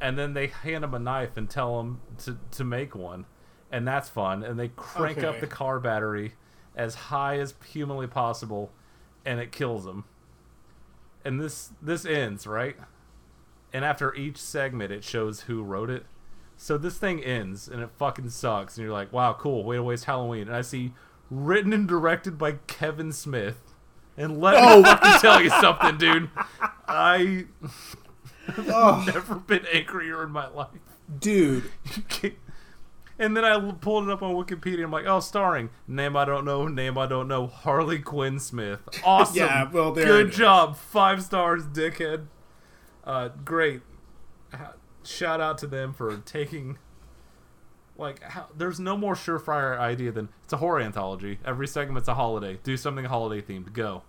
Speaker 2: And then they hand him a knife and tell him to, to make one, and that's fun. And they crank up the car battery as high as humanly possible, and it kills him. And this this ends right. And after each segment, it shows who wrote it. So this thing ends, and it fucking sucks. And you're like, wow, cool. Way to waste Halloween. And I see written and directed by Kevin Smith. And let me fucking tell you something, dude. I have never been angrier in my life.
Speaker 1: dude.
Speaker 2: And then I pulled it up on Wikipedia. I'm like, oh, starring name I don't know, name I don't know, Harley Quinn Smith. Awesome.
Speaker 1: Yeah, well, there
Speaker 2: good job. Five stars, dickhead. Uh, great. Shout out to them for taking. Like, how, there's no more surefire idea than it's a horror anthology. Every segment's a holiday. Do something holiday themed. Go.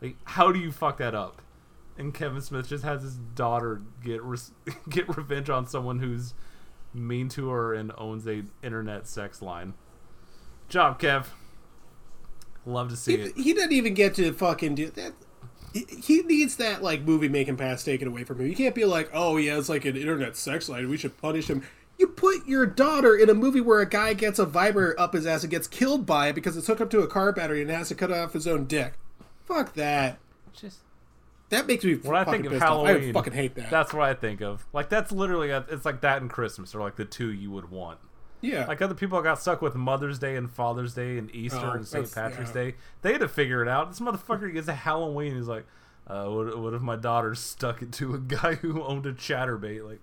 Speaker 2: Like, how do you fuck that up? And Kevin Smith just has his daughter get res- get revenge on someone who's mean to her and owns a internet sex line. Job, Kev. Love to see
Speaker 1: He,
Speaker 2: it.
Speaker 1: he doesn't even get to fucking do that. He- He needs that like movie making pass taken away from him. You can't be like, oh yeah, it's like an internet sex line. We should punish him. You put your daughter in a movie where a guy gets a vibrator up his ass and gets killed by it because it's hooked up to a car battery and has to cut off his own dick. Fuck that.
Speaker 2: Just
Speaker 1: That makes me
Speaker 2: when I think of
Speaker 1: pissed off.
Speaker 2: Halloween,
Speaker 1: I fucking hate that.
Speaker 2: That's what I think of. Like that's literally a, it's like that and Christmas are like the two you would want.
Speaker 1: yeah.
Speaker 2: Like other people got stuck with Mother's Day and Father's Day and Easter
Speaker 1: Oh,
Speaker 2: and St. Patrick's
Speaker 1: yeah.
Speaker 2: Day. They had to figure it out. This motherfucker gets a Halloween. He's like, uh, what, what if my daughter stuck it to a guy who owned a Chaturbate? Like,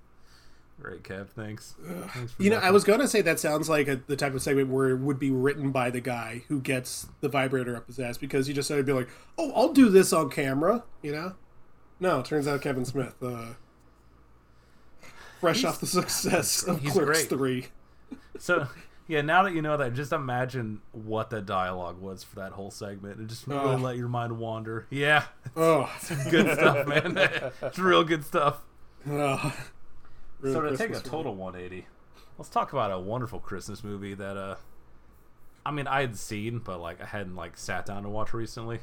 Speaker 2: great, Kev. Thanks. Thanks
Speaker 1: You know, I was gonna say that sounds like a, the type of segment where it would be written by the guy who gets the vibrator up his ass because he just said to be like, "Oh, I'll do this on camera," you know. No, it turns out Kevin Smith, uh, fresh off the success of
Speaker 2: he's
Speaker 1: Clerks
Speaker 2: great.
Speaker 1: Three.
Speaker 2: So yeah, now that you know that, just imagine what the dialogue was for that whole segment, and just really
Speaker 1: Oh.
Speaker 2: let your mind wander. Yeah,
Speaker 1: Oh,
Speaker 2: good stuff, man. it's real good stuff.
Speaker 1: oh.
Speaker 2: So to take a total 180, let's talk about a wonderful Christmas movie that uh, I mean I had seen, but like I hadn't like sat down to watch recently.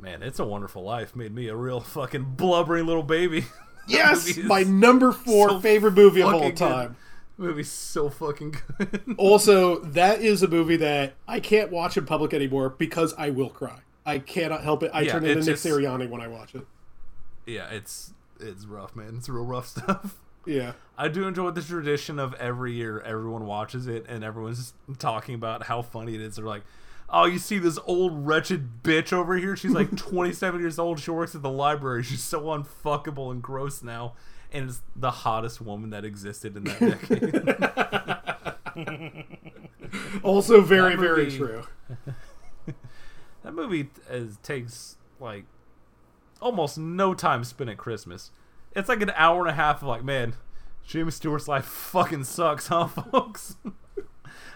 Speaker 2: Man, it's a Wonderful Life made me a real fucking blubbering little baby.
Speaker 1: Yes, my number four
Speaker 2: so
Speaker 1: favorite movie of all
Speaker 2: fucking good.
Speaker 1: time.
Speaker 2: Movie's so fucking good.
Speaker 1: Also, that is a movie that I can't watch in public anymore because I will cry. I cannot help it. I
Speaker 2: Yeah,
Speaker 1: turn into Nick
Speaker 2: just-
Speaker 1: Sirianni when I watch it.
Speaker 2: yeah, it's it's rough, man. It's real rough stuff.
Speaker 1: Yeah.
Speaker 2: I do enjoy the tradition of every year everyone watches it and everyone's talking about how funny it is. They're like, "Oh, you see this old wretched bitch over here? She's like 27 years old. She works at the library. She's so unfuckable and gross now." And it's the hottest woman that existed in that decade.
Speaker 1: Also, very, very true.
Speaker 2: that movie is, takes like almost no time spent at Christmas. It's like an hour and a half of like, man, Jimmy Stewart's life fucking sucks, huh, folks?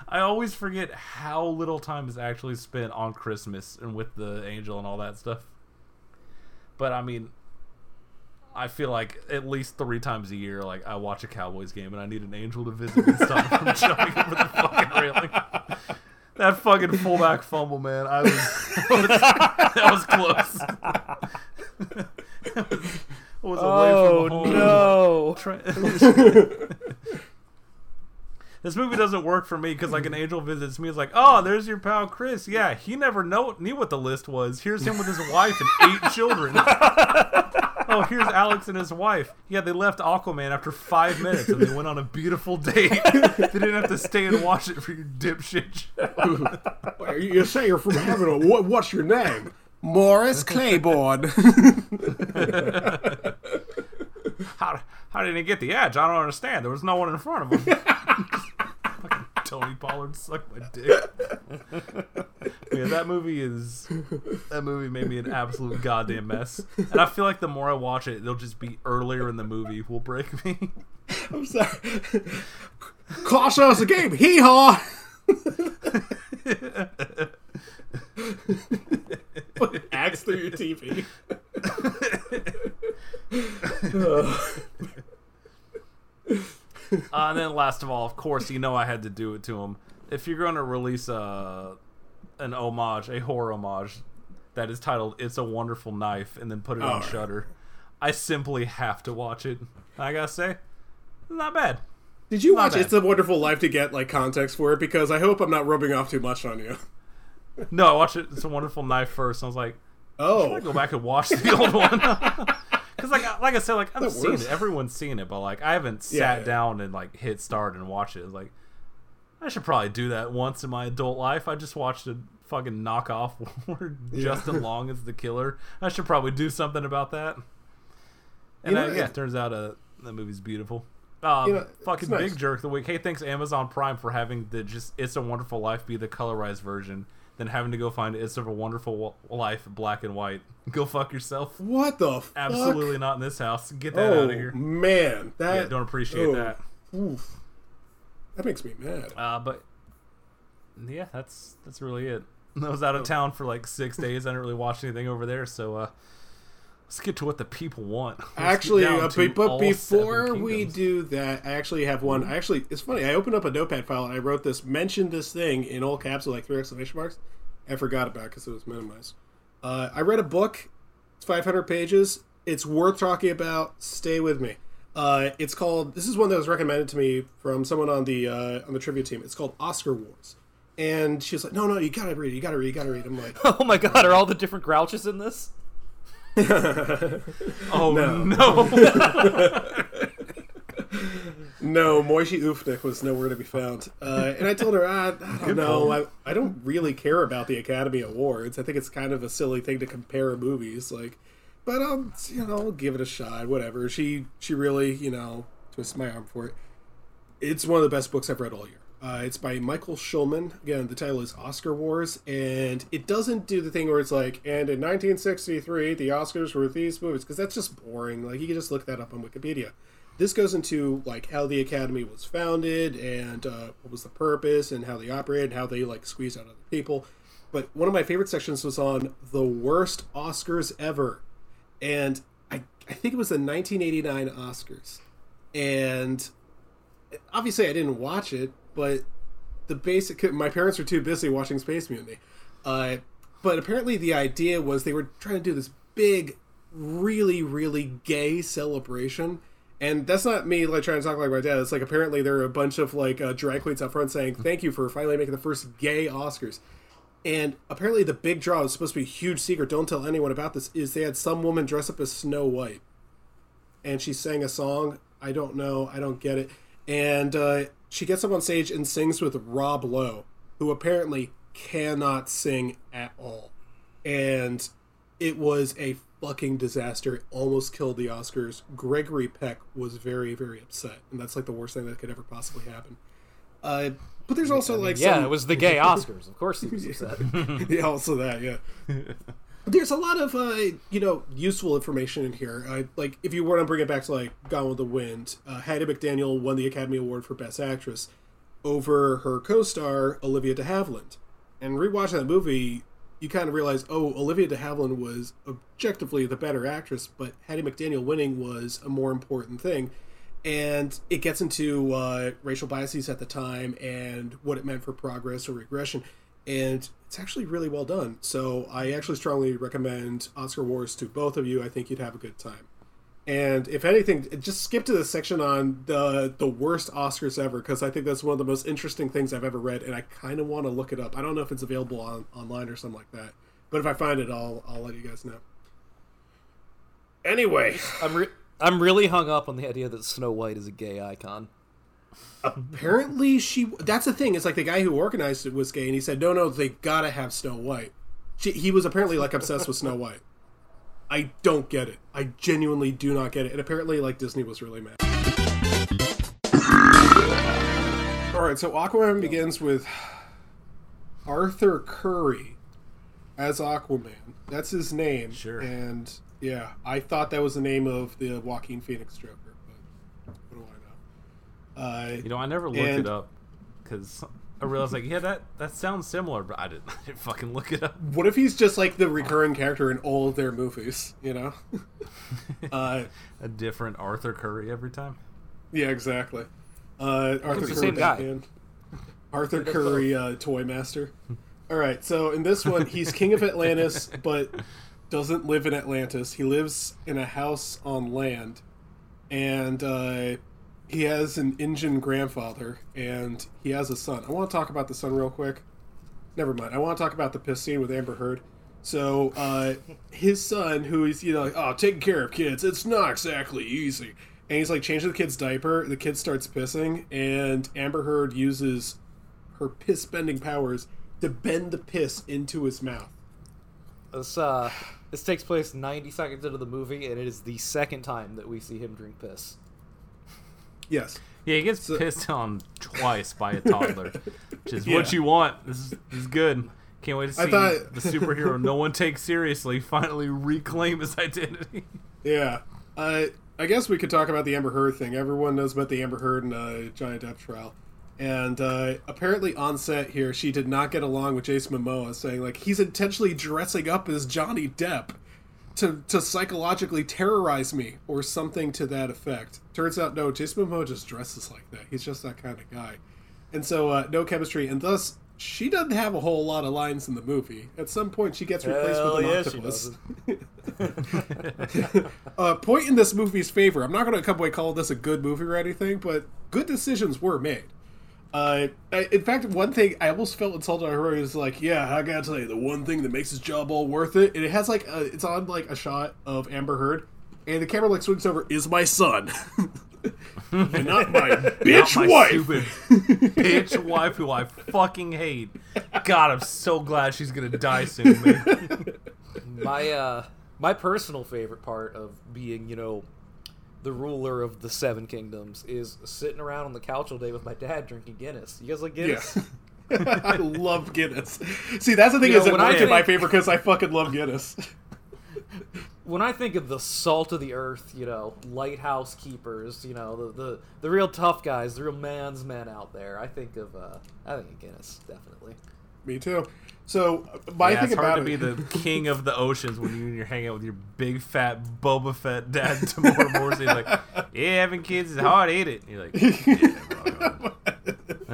Speaker 2: I always forget how little time is actually spent on Christmas and with the angel and all that stuff. But I mean, I feel like at least three times a year, like I watch a Cowboys game and I need an angel to visit and stop me from jumping over the fucking railing. That fucking fullback fumble, man. I was, that was close. I was away
Speaker 3: Oh
Speaker 2: from home.
Speaker 3: no!
Speaker 2: Tra- this movie doesn't work for me because like an angel visits me, it's like, oh, there's your pal Chris. Yeah, he never know- knew what the list was. Here's him with his wife and eight children. oh, here's Alex and his wife. Yeah, they left Aquaman after five minutes and they went on a beautiful date. they didn't have to stay and watch it for your dipshit. show.
Speaker 1: You say you're from heaven. What, what's your name? Morris Claiborne.
Speaker 2: How, how did he get the edge? I don't understand. There was no one in front of him. Fucking Tony Pollard suck my dick. yeah, that movie is that movie made me an absolute goddamn mess. And I feel like the more I watch it, it'll just be earlier in the movie will break me.
Speaker 1: I'm sorry. Cost us a game. Hee haw. Axe through your TV.
Speaker 2: Uh, and then last of all, of course, you know I had to do it to him. If you're going to release a an homage, a horror homage that is titled "It's a Wonderful Knife" and then put it on
Speaker 1: Oh.
Speaker 2: Shutter, I simply have to watch it. I gotta say, not bad.
Speaker 1: Did you
Speaker 2: Not
Speaker 1: watch
Speaker 2: bad.
Speaker 1: It's a Wonderful Life to get like context for it? Because I hope I'm not rubbing off too much on you.
Speaker 2: No, I watched it. It's a Wonderful Knife first. And I was like,
Speaker 1: Oh,
Speaker 2: I go back and watch the old one. Because like like I said, like I've seen
Speaker 1: works.
Speaker 2: it. Everyone's seen it, but like I haven't sat
Speaker 1: Yeah, yeah.
Speaker 2: down and like hit start and watch it. It's like I should probably do that once in my adult life. I just watched a fucking knockoff where Justin Long is the killer. I should probably do something about that. And
Speaker 1: You know,
Speaker 2: uh, yeah,
Speaker 1: it-
Speaker 2: it turns out uh, the movie's beautiful. Um,
Speaker 1: You know,
Speaker 2: fucking
Speaker 1: nice.
Speaker 2: big jerk the week. Hey, thanks Amazon Prime for having the just "It's a Wonderful Life" be the colorized version, then having to go find "It's of a Wonderful Life" black and white. Go fuck yourself.
Speaker 1: what the fuck?
Speaker 2: Absolutely not in this house. Get that
Speaker 1: Oh
Speaker 2: out of here.
Speaker 1: man, that
Speaker 2: Yeah, don't appreciate
Speaker 1: oh,
Speaker 2: that.
Speaker 1: oof. That makes me mad.
Speaker 2: Uh, but yeah, that's that's really it. I was out of town for like six days. I didn't really watch anything over there, so uh, let's get to what the people want. Let's
Speaker 1: Actually,
Speaker 2: down
Speaker 1: uh, but before we do that, I actually have one. I actually, it's funny. I opened up a notepad file and I wrote this, mentioned this thing in all caps with like three exclamation marks. I forgot about because it was minimized. Uh, I read a book. It's 500 pages. It's worth talking about. Stay with me. Uh, it's called. This is one that was recommended to me from someone on the uh, on the trivia team. It's called Oscar Wars. And she was like, "No, no, you gotta read it. You gotta read. it, You gotta read." it." I'm like,
Speaker 3: Oh my god, are all the different Grouches in this?
Speaker 2: Oh
Speaker 1: No.
Speaker 2: no!
Speaker 1: No, Moishi Ufnik was nowhere to be found. Uh, and I told her, I, I don't know. I, I don't really care about the Academy Awards. I think it's kind of a silly thing to compare movies. Like, but I'll, you know, I'll give it a shot. Whatever. She, she really, you know, twisted my arm for it. It's one of the best books I've read all year. Uh, it's by Michael Schulman. Again, the title is Oscar Wars, and it doesn't do the thing where it's like, and in 1963, the Oscars were these movies, because that's just boring. Like, you can just look that up on Wikipedia. This goes into like how the Academy was founded and uh, what was the purpose and how they operated, and how they like squeezed out other people. But one of my favorite sections was on the worst Oscars ever, and I I think it was the 1989 Oscars, and obviously I didn't watch it, but the basic my parents were too busy watching Space Mutiny. Uh, but apparently the idea was they were trying to do this big, really, really gay celebration. And that's not me like trying to talk like my dad. It's like apparently there are a bunch of like uh, drag queens up front saying thank you for finally making the first gay Oscars. And apparently the big draw is supposed to be a huge secret. Don't tell anyone about this. Is they had some woman dress up as Snow White, and she sang a song. I don't know. I don't get it. And uh, she gets up on stage and sings with Rob Lowe, who apparently cannot sing at all. And it was a fucking disaster. It almost killed the Oscars. Gregory Peck was very, very upset, and that's like the worst thing that could ever possibly happen. Uh, but there's also like
Speaker 3: Yeah,
Speaker 1: some-
Speaker 3: it was the gay Oscars. Of course he was upset.
Speaker 1: yeah, also that, yeah. There's a lot of uh, you know useful information in here. I like if you want to bring it back to like Gone with the Wind. Uh, Hattie McDaniel won the Academy Award for Best Actress over her co-star Olivia De Havilland. And rewatching that movie, you kind of realize, oh, Olivia De Havilland was objectively the better actress, but Hattie McDaniel winning was a more important thing. And it gets into uh, racial biases at the time and what it meant for progress or regression. And it's actually really well done. So I actually strongly recommend Oscar Wars to both of you. I think you'd have a good time. And if anything, just skip to the section on the the worst Oscars ever because I think that's one of the most interesting things I've ever read, and I kind of want to look it up. I don't know if it's available on online or something like that, but if I find it, I'll I'll let you guys know. Anyway,
Speaker 3: I'm re- I'm really hung up on the idea that Snow White is a gay icon.
Speaker 1: Apparently she that's the thing. It's like the guy who organized it was gay, and he said, "No, no, they gotta have Snow White." She, he was apparently like obsessed with Snow White. I don't get it. I genuinely do not get it. And apparently, like Disney was really mad. All right, so Aquaman begins with Arthur Curry as Aquaman. That's his name.
Speaker 2: Sure.
Speaker 1: And yeah, I thought that was the name of the Joaquin Phoenix Joker, but what do I know? Uh,
Speaker 2: You know, I never looked
Speaker 1: And-
Speaker 2: it up because I realized like, yeah, that that sounds similar, but I didn't, I didn't fucking look it up.
Speaker 1: what if he's just like the recurring character in all of their movies? You know? uh,
Speaker 2: A different Arthur Curry every time.
Speaker 1: yeah, exactly. Uh, Arthur
Speaker 3: the
Speaker 1: Curry,
Speaker 3: same guy.
Speaker 1: Batman. Arthur Curry, uh, Toy Master. All right, so in this one, he's king of Atlantis, but doesn't live in Atlantis. He lives in a house on land, and uh, he has an Indian grandfather, and he has a son. I want to talk about the son real quick. Never mind. I want to talk about the piss scene with Amber Heard. So, uh, his son, who is, you know, like, oh, taking care of kids, it's not exactly easy. And he's like changing the kid's diaper. The kid starts pissing, and Amber Heard uses her piss bending powers to bend the piss into his mouth.
Speaker 3: This uh, this takes place 90 seconds into the movie, and it is the second time that we see him drink piss.
Speaker 1: Yes.
Speaker 2: Yeah, he gets pissed on twice by a toddler, which is what you want. This is, this is good. Can't wait to see
Speaker 1: I thought-
Speaker 2: the superhero no one takes seriously finally reclaim his identity.
Speaker 1: Yeah. Uh, I guess we could talk about the Amber Heard thing. Everyone knows about the Amber Heard and uh, Johnny Depp trial. And uh, apparently on set here, she did not get along with Jason Momoa, saying like he's intentionally dressing up as Johnny Depp to to psychologically terrorize me or something to that effect. Turns out no, Jason Momoa just dresses like that. He's just that kind of guy. And so uh, no chemistry, and thus she doesn't have a whole lot of lines in the movie. At some point, she gets replaced
Speaker 3: Hell
Speaker 1: with an
Speaker 3: yeah,
Speaker 1: octopus. uh, point in this movie's favor. I'm not going to come away call this a good movie or anything, but good decisions were made. Uh, I- in fact, one thing I almost felt insulted. I heard is like, yeah, I gotta tell you, the one thing that makes this job all worth it, and it has like, a, it's on like a shot of Amber Heard, and the camera like swings over, is my son, and not my bitch
Speaker 2: Not my
Speaker 1: wife.
Speaker 2: stupid bitch wife who I fucking hate. God, I'm so glad she's gonna die soon, man.
Speaker 3: my uh, my personal favorite part of being, you know, the ruler of the Seven Kingdoms is sitting around on the couch all day with my dad drinking Guinness. You guys like Guinness?
Speaker 1: Yeah. I love Guinness. See, that's the thing
Speaker 3: You
Speaker 1: is
Speaker 3: know,
Speaker 1: it worked in my
Speaker 3: think-
Speaker 1: favor because I fucking love Guinness.
Speaker 3: when I think of the salt of the earth, you know, lighthouse keepers, you know, the the, the real tough guys, the real man's men out there, I think of uh, I think of Guinness definitely.
Speaker 1: Me too. So my
Speaker 2: yeah,
Speaker 1: thing
Speaker 2: it's hard
Speaker 1: about
Speaker 2: to
Speaker 1: it,
Speaker 2: be the king of the oceans when you- you're hanging out with your big fat Boba Fett dad Temuera Morrison. Like, yeah, having kids is hard, ain't it? You're like, yeah.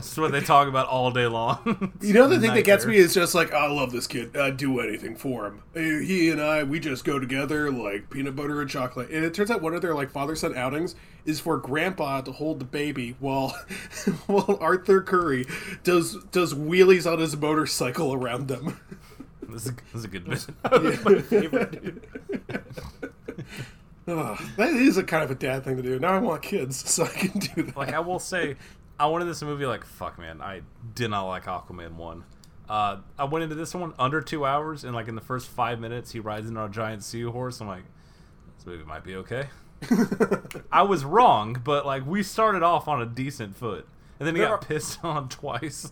Speaker 2: That's what they talk about all day long.
Speaker 1: You know the thing that gets me is just like I love this kid. I'd do anything for him. He and I, we just go together like peanut butter and chocolate. And it turns out one of their like father son outings is for Grandpa to hold the baby while while Arthur Curry does does wheelies on his motorcycle around them.
Speaker 2: This is, this is a good bit.
Speaker 3: my favorite dude.
Speaker 1: Ugh, that is a kind of a dad thing to do. Now I want kids, so I can do that.
Speaker 2: like I will say, I went into this movie like fuck, man. I did not like Aquaman one. Uh, I went into this one under two hours, and like in the first five minutes, he rides in on a giant seahorse. I'm like, this movie might be okay. I was wrong, but like we started off on a decent foot, and then he
Speaker 3: There
Speaker 2: got
Speaker 3: are-
Speaker 2: pissed on twice.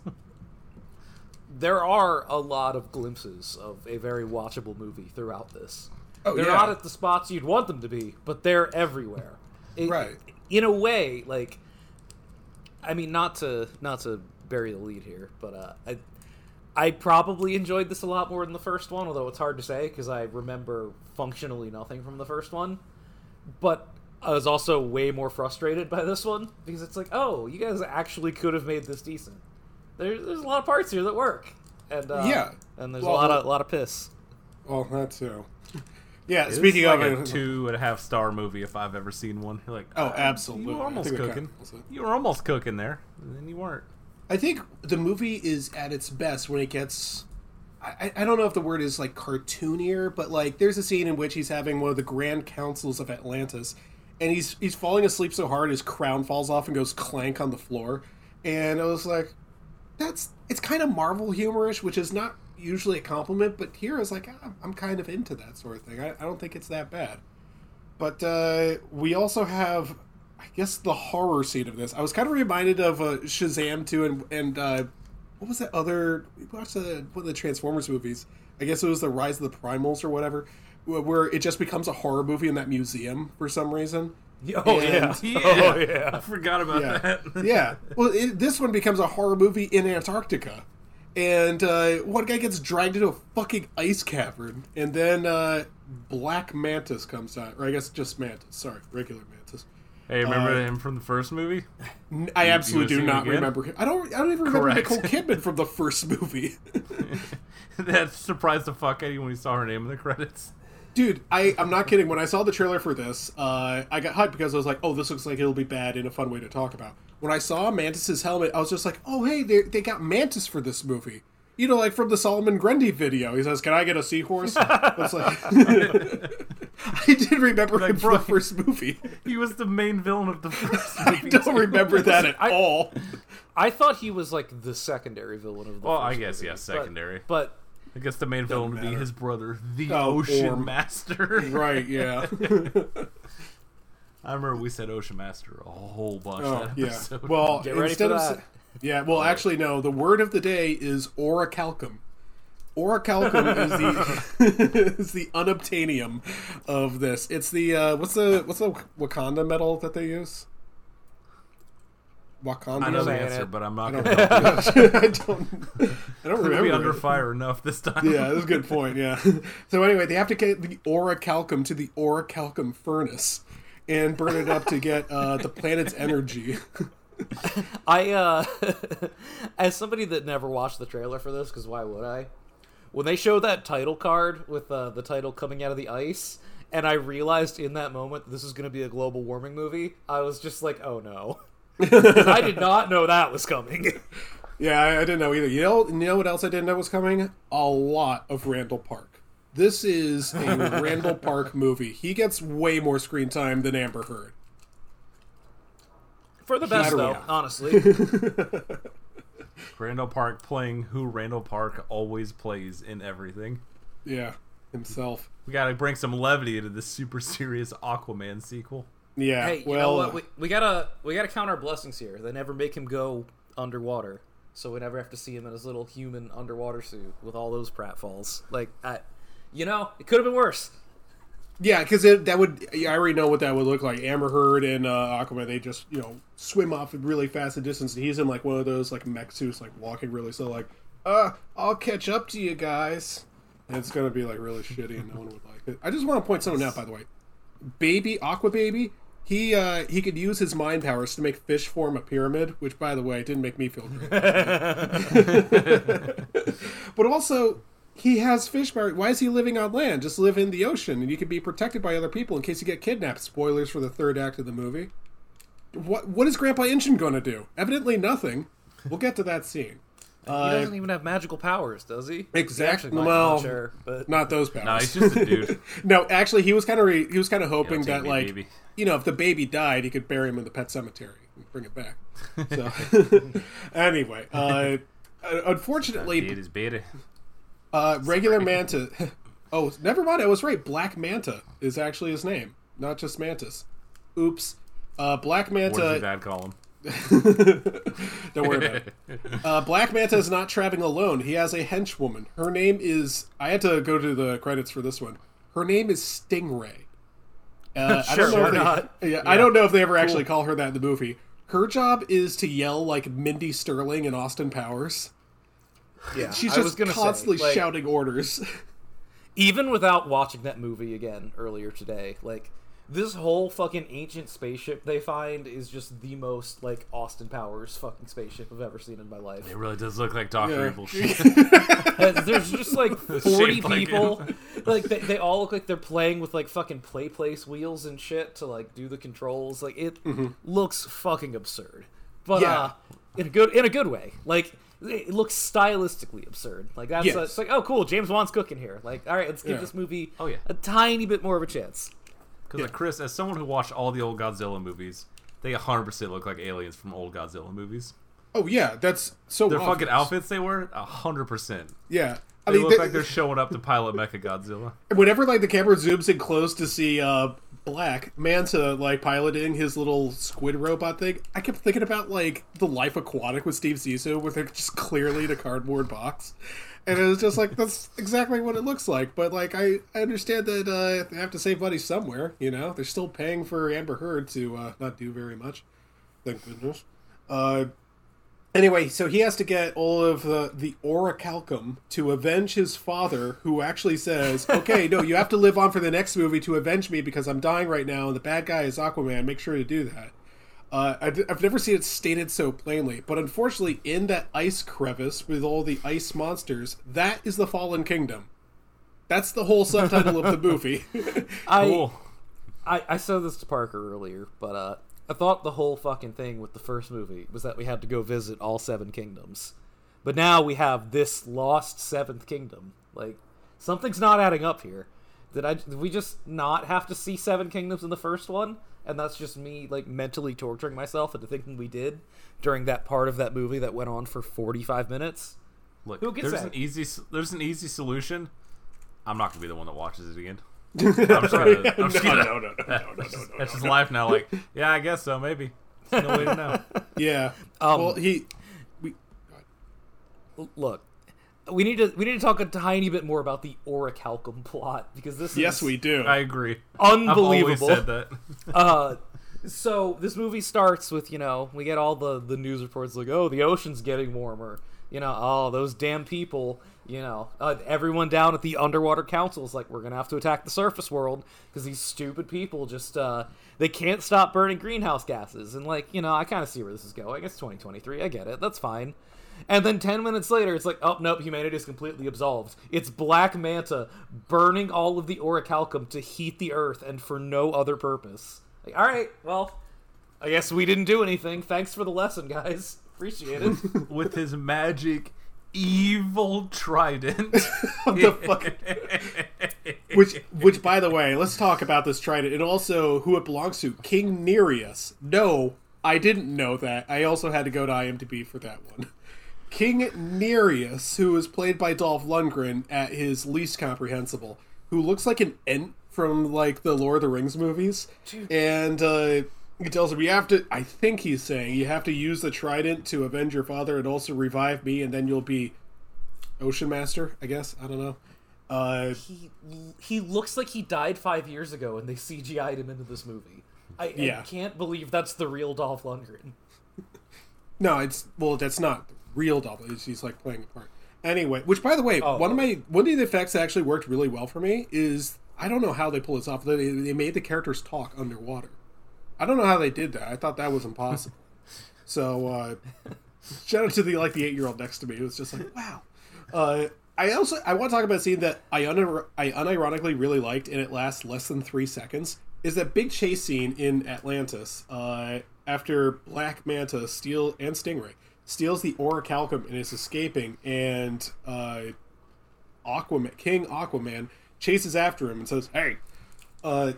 Speaker 3: There are a lot of glimpses of a very watchable movie throughout this.
Speaker 1: Oh,
Speaker 3: they're
Speaker 1: yeah.
Speaker 3: not at the spots you'd want them to be, but they're everywhere. It-
Speaker 1: Right.
Speaker 3: In a way, like I mean not to not to bury the lead here, but uh I I probably enjoyed this a lot more than the first one, although it's hard to say because I remember functionally nothing from the first one. But I was also way more frustrated by this one because it's like, oh, you guys actually could have made this decent. There's there's a lot of parts here that work, and uh,
Speaker 1: Yeah.
Speaker 3: and there's
Speaker 1: Well,
Speaker 3: a lot of a lot of piss.
Speaker 1: Well, that too. Yeah,
Speaker 2: This
Speaker 1: speaking
Speaker 2: like
Speaker 1: of
Speaker 2: a two and a half star movie if I've ever seen one. You're like,
Speaker 1: Oh,
Speaker 2: "Ah,
Speaker 1: absolutely.
Speaker 2: You were almost cooking.
Speaker 1: counts, doesn't it?
Speaker 2: You were almost cooking there, and then you weren't.
Speaker 1: I think the movie is at its best when it gets. I, I don't know if the word is like cartoonier, but like there's a scene in which he's having one of the grand councils of Atlantis, and he's he's falling asleep so hard his crown falls off and goes clank on the floor, and I was like, that's it's kind of Marvel humorish, which is not usually a compliment, but here is like I'm, I'm kind of into that sort of thing. I, I don't think it's that bad. But uh, we also have I guess the horror scene of this. I was kind of reminded of uh, Shazam too, and and uh, what was that other? We watched the, one of the Transformers movies. I guess it was the Rise of the Primals or whatever, where it just becomes a horror movie in that museum for some reason.
Speaker 3: Oh
Speaker 1: And-
Speaker 3: yeah.
Speaker 2: Yeah.
Speaker 3: Oh yeah.
Speaker 2: I forgot about
Speaker 1: Yeah,
Speaker 2: that.
Speaker 1: yeah. Well, it, this one becomes a horror movie in Antarctica, and uh, one guy gets dragged into a fucking ice cavern, and then uh, Black Mantis comes out, or I guess just Mantis. Sorry, regular Mantis.
Speaker 2: Hey, remember
Speaker 1: Uh,
Speaker 2: him from the first movie?
Speaker 1: N- I
Speaker 2: You-
Speaker 1: absolutely
Speaker 2: you
Speaker 1: do not remember him. I don't. I don't even remember
Speaker 2: Correct.
Speaker 1: Nicole Kidman from the first movie.
Speaker 2: that surprised the fuck out of you when you saw her name in the credits.
Speaker 1: Dude, I, I'm not kidding. When I saw the trailer for this, uh, I got hyped because I was like, oh, this looks like it'll be bad in a fun way to talk about. When I saw Mantis's helmet, I was just like, oh, hey, they, they got Mantis for this movie. You know, like from the Solomon Grundy video. He says, can I get a seahorse? I was like, I did remember him from the first movie.
Speaker 2: He was the main villain of the first
Speaker 1: I don't remember that at
Speaker 3: I-
Speaker 1: all.
Speaker 3: I thought he was like the secondary villain of the.
Speaker 2: Well,
Speaker 3: first
Speaker 2: I guess,
Speaker 3: movie,
Speaker 2: yeah, secondary.
Speaker 3: But,
Speaker 2: I guess the main villain would be his brother, the
Speaker 1: Oh,
Speaker 2: Ocean
Speaker 1: Orm.
Speaker 2: Master.
Speaker 1: Right, yeah.
Speaker 2: I remember we said Ocean Master a whole bunch
Speaker 1: Oh,
Speaker 2: that
Speaker 1: yeah.
Speaker 2: episode.
Speaker 1: Well,
Speaker 3: Get ready
Speaker 1: instead
Speaker 3: for
Speaker 1: of
Speaker 3: that.
Speaker 1: s- yeah, well, actually, no. The word of the day is orichalcum. Orichalcum is the is the unobtainium of this. It's the uh, what's the what's the Wakanda metal that they use? Wakanda.
Speaker 2: I know the answer, but I'm not
Speaker 1: I
Speaker 2: going
Speaker 1: don't,
Speaker 2: to.
Speaker 1: I don't. I don't
Speaker 2: We're
Speaker 1: remember.
Speaker 2: be under
Speaker 1: it.
Speaker 2: fire enough this time.
Speaker 1: Yeah, that's a good point. Yeah. So anyway, they have to get the orichalcum to the orichalcum furnace and burn it up to get uh, the planet's energy.
Speaker 3: I, uh, as somebody that never watched the trailer for this, because why would I? When they showed that title card with uh, the title coming out of the ice, and I realized in that moment this is going to be a global warming movie, I was just like, oh no. I did not know that was coming.
Speaker 1: Yeah, I, I didn't know either. You know, you know what else I didn't know was coming? A lot of Randall Park. This is a Randall Park movie. He gets way more screen time than Amber Heard.
Speaker 3: For the best,
Speaker 1: Matter
Speaker 3: though,
Speaker 1: what.
Speaker 3: honestly.
Speaker 2: Randall Park playing who Randall Park always plays in everything.
Speaker 1: Yeah, himself.
Speaker 2: We got to bring some levity into this super serious Aquaman sequel.
Speaker 1: Yeah.
Speaker 3: hey, you
Speaker 1: well,
Speaker 3: know what? We, we gotta we gotta count our blessings here. They never make him go underwater, so we never have to see him in his little human underwater suit with all those pratfalls. Like, I, you know, it could have been worse.
Speaker 1: yeah, because that would. I already know what that would look like. Amber Heard and uh, Aquaman, they just you know swim off really fast a distance. And he's in like one of those like mech suits, like walking really slow, like, uh, I'll catch up to you guys. And it's gonna be like really shitty, and no one would like it. I just want to point something out, by the way. Baby Aqua Baby, he uh, he could use his mind powers to make fish form a pyramid, which, by the way, didn't make me feel great. but also, he has fish power. Why is he living on land? Just live in the ocean, and you can be protected by other people in case you get kidnapped. Spoilers for the third act of the movie. What what is Grandpa Inchon going to do? Evidently nothing. We'll get to that scene.
Speaker 3: He
Speaker 1: Uh,
Speaker 3: doesn't even have magical powers, does he?
Speaker 1: Exactly.
Speaker 3: Actually, might,
Speaker 1: well,
Speaker 3: not sure, but
Speaker 1: not those powers.
Speaker 2: Nah, he's just a dude.
Speaker 1: No, actually, he was kind of re- he was kind of hoping
Speaker 2: Yo,
Speaker 1: that like
Speaker 2: baby.
Speaker 1: you know if the baby died, he could bury him in the pet cemetery and bring it back. So anyway, uh, unfortunately,
Speaker 2: It is beta.
Speaker 1: Uh, regular manta. Oh, never mind. I was right. Black manta is actually his name, not just mantis. Oops. Uh, Black
Speaker 2: What does your
Speaker 1: manta.
Speaker 2: dad call him?
Speaker 1: Don't worry about it. Uh, Black Manta is not traveling alone. He has a henchwoman. Her name is. I had to go to the credits for this one. Her name is Stingray. Uh, I don't know
Speaker 3: Sure,
Speaker 1: if they,
Speaker 3: not?
Speaker 1: Yeah, I don't know if they ever actually call her that in the movie. Her job is to yell like Mindy Sterling and Austin Powers.
Speaker 3: Yeah,
Speaker 1: She's just
Speaker 3: gonna say,
Speaker 1: constantly
Speaker 3: like,
Speaker 1: shouting orders.
Speaker 3: even without watching that movie again earlier today, like this whole fucking ancient spaceship they find is just the most like Austin Powers fucking spaceship I've ever seen in my life.
Speaker 2: It really does look like Doctor
Speaker 1: Yeah.
Speaker 2: Evil shit.
Speaker 3: There's just like 40
Speaker 2: Shaped
Speaker 3: people.
Speaker 2: him.
Speaker 3: Like they, they all look like they're playing with like fucking play place wheels and shit to like do the controls. Like it looks fucking absurd. But
Speaker 1: Yeah.
Speaker 3: uh in a good in a good way. Like it looks stylistically absurd. Like that's
Speaker 1: Yes.
Speaker 3: uh, it's like oh cool, James Wan's cooking here. Like all right, let's give
Speaker 1: Yeah.
Speaker 3: this movie
Speaker 2: Oh, yeah.
Speaker 3: a tiny bit more of a chance.
Speaker 2: Because like Chris, as someone who watched all the old Godzilla movies, they 100% look like aliens from old Godzilla movies.
Speaker 1: oh yeah, that's so.
Speaker 2: Their
Speaker 1: obvious.
Speaker 2: fucking outfits they wear, 100%.
Speaker 1: Yeah.
Speaker 2: They
Speaker 1: mean,
Speaker 2: look
Speaker 1: they-
Speaker 2: like they're showing up to pilot Mecha Godzilla.
Speaker 1: whenever like the camera zooms in close to see uh Black Manta like piloting his little squid robot thing, I kept thinking about like the Life Aquatic with Steve Zissou, where they're just clearly the cardboard box, and it was just like that's exactly what it looks like. But like I, I understand that uh, they have to save money somewhere. You know, they're still paying for Amber Heard to uh, not do very much. Thank goodness. Uh, Anyway, so he has to get all of the, the orichalcum to avenge his father, who actually says, okay, no, you have to live on for the next movie to avenge me because I'm dying right now, and the bad guy is Aquaman. Make sure to do that. Uh, I've, I've never seen it stated so plainly, but unfortunately, in that ice crevice with all the ice monsters, that is the Fallen Kingdom. That's the whole subtitle of the movie.
Speaker 3: I,
Speaker 2: Cool.
Speaker 3: I I said this to Parker earlier, but uh, I thought the whole fucking thing with the first movie was that we had to go visit all seven kingdoms, but now we have this lost seventh kingdom. Like something's not adding up here. Did I? Did we just not have to see seven kingdoms in the first one? And that's just me like mentally torturing myself into thinking we did during that part of that movie that went on for forty five minutes.
Speaker 2: Look,
Speaker 3: Who gets
Speaker 2: there's
Speaker 3: that?
Speaker 2: an easy there's an easy solution. I'm not gonna be the one that watches it again. I'm just gonna, I'm just
Speaker 1: no,
Speaker 2: gonna,
Speaker 1: no, no, no, no, no,
Speaker 2: that's
Speaker 1: no, no,
Speaker 2: that's
Speaker 1: no,
Speaker 2: just
Speaker 1: no.
Speaker 2: life now. Like, yeah, I guess so. Maybe. There's no way to know.
Speaker 1: yeah.
Speaker 3: Um,
Speaker 1: well, he. We,
Speaker 3: Look, we need to we need to talk a tiny bit more about the orichalcum plot because this
Speaker 1: yes,
Speaker 3: is
Speaker 1: we do.
Speaker 2: I agree. I've always
Speaker 3: unbelievable.
Speaker 2: said that.
Speaker 3: uh so this movie starts with you know we get all the the news reports like oh the ocean's getting warmer you know oh those damn people you know uh, everyone down at the underwater council is like we're gonna have to attack the surface world because these stupid people just uh they can't stop burning greenhouse gases and like you know i kind of see where this is going it's 2023 i get it that's fine and then 10 minutes later, it's like, oh, nope, humanity is completely absolved. It's Black Manta burning all of the orichalcum to heat the earth and for no other purpose. Like, all right, well, I guess we didn't do anything. Thanks for the lesson, guys. Appreciate it.
Speaker 2: With his magic evil trident.
Speaker 1: the fuck? which, which, by the way, let's talk about this trident and also who it belongs to. King Nereus. No, I didn't know that. I also had to go to IMDb for that one. King Nereus, who is played by Dolph Lundgren at his least comprehensible, who looks like an Ent from like the Lord of the Rings movies, and uh, he tells him you have to. I think he's saying you have to use the trident to avenge your father and also revive me, and then you'll be Ocean Master. I guess I don't know. Uh,
Speaker 3: he he looks like he died five years ago, and they CGI'd him into this movie. I, I can't believe that's the real Dolph Lundgren.
Speaker 1: no, it's well, that's not real Dolph. He's, he's like playing a part. Anyway, which by the way,
Speaker 3: Oh.
Speaker 1: one of my one of the effects that actually worked really well for me is I don't know how they pull this off. They, they made the characters talk underwater. I don't know how they did that. I thought that was impossible. so uh, shout out to the like the eight year old next to me. It was just like wow. Uh, I also I want to talk about a scene that I un- I unironically really liked, and it lasts less than three seconds. Is that big chase scene in Atlantis uh, after Black Manta steal and Stingray steals the orichalcum and is escaping, and uh, Aquaman King Aquaman chases after him and says, "Hey, uh,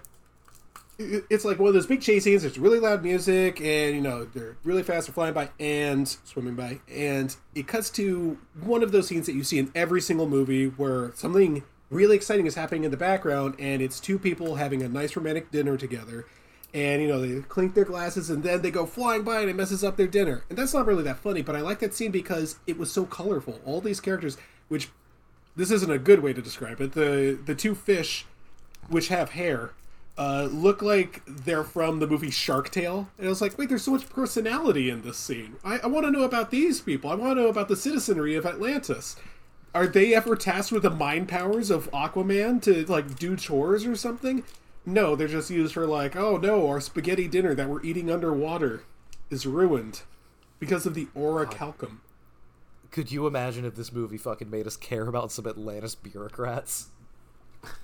Speaker 1: it's like one of those big chase scenes. There's really loud music, and you know they're really fast, they're flying by and swimming by, and it cuts to one of those scenes that you see in every single movie where something really exciting is happening in the background, and it's two people having a nice romantic dinner together, and you know they clink their glasses, and then they go flying by, and it messes up their dinner, and that's not really that funny, but I like that scene because it was so colorful. All these characters, which this isn't a good way to describe it, the the two fish which have hair uh, look like they're from the movie Shark Tale. And I was like, wait, there's so much personality in this scene. I, I want to know about these people. I want to know about the citizenry of Atlantis. Are they ever tasked with the mind powers of Aquaman to like do chores or something? No, they're just used for like, oh no, our spaghetti dinner that we're eating underwater is ruined because of the orichalcum.
Speaker 3: Could you imagine if this movie fucking made us care about some Atlantis bureaucrats?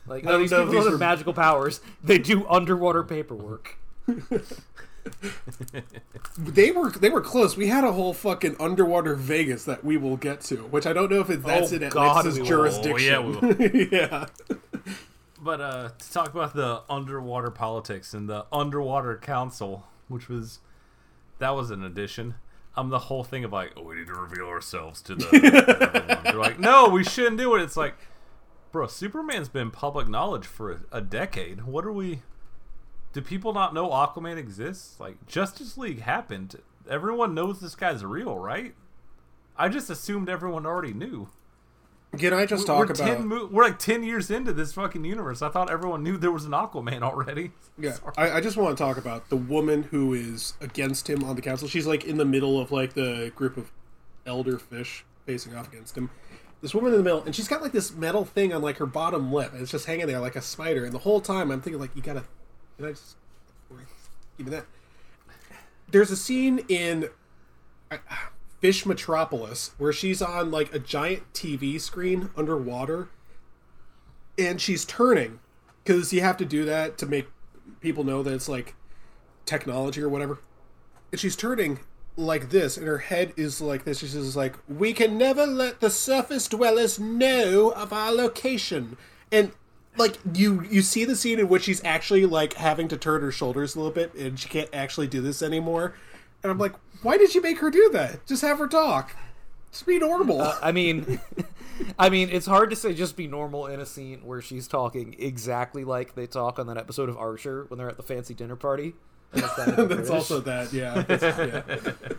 Speaker 3: Like, no, these
Speaker 1: know
Speaker 3: people
Speaker 1: these
Speaker 3: don't have
Speaker 1: were-
Speaker 3: magical powers. They do underwater paperwork.
Speaker 1: They were they were close. We had a whole fucking underwater Vegas that we will get to, which I don't know if it, that's
Speaker 3: Oh,
Speaker 1: in
Speaker 3: God,
Speaker 1: Atlantis'
Speaker 3: will.
Speaker 1: jurisdiction.
Speaker 2: Oh, yeah,
Speaker 1: yeah.
Speaker 2: But uh, to talk about the underwater politics and the underwater council, which was that was an addition. Um, the whole thing of like, oh, we need to reveal ourselves to the. They're like, no, no, we shouldn't do it. It's like, bro, Superman's been public knowledge for a, a decade. What are we? Do people not know Aquaman exists? Like Justice League happened. Everyone knows this guy's real, right? I just assumed everyone already knew.
Speaker 1: Can I just
Speaker 2: we're
Speaker 1: talk about?
Speaker 2: ten mo- we're like ten years into this fucking universe. I thought everyone knew there was an Aquaman already.
Speaker 1: Yeah, I, I just want to talk about the woman who is against him on the council. She's like in the middle of like the group of elder fish facing off against him. This woman in the middle, and she's got like this metal thing on like her bottom lip, and it's just hanging there like a spider. And the whole time, I'm thinking like, you gotta, can I just me that? There's a scene in uh, Fish Metropolis where she's on like a giant TV screen underwater, and she's turning because you have to do that to make people know that it's like technology or whatever. And she's turning like this, and her head is like this. She's just like, "We can never let the surface dwellers know of our location." And like you, you see the scene in which she's actually like having to turn her shoulders a little bit, and she can't actually do this anymore. And I'm like, why did you make her do that? Just have her talk. Just be normal.
Speaker 3: Uh, I mean, I mean, it's hard to say just be normal in a scene where she's talking exactly like they talk on that episode of Archer when they're at the fancy dinner party. And it's
Speaker 1: That's also that, yeah. That's- yeah.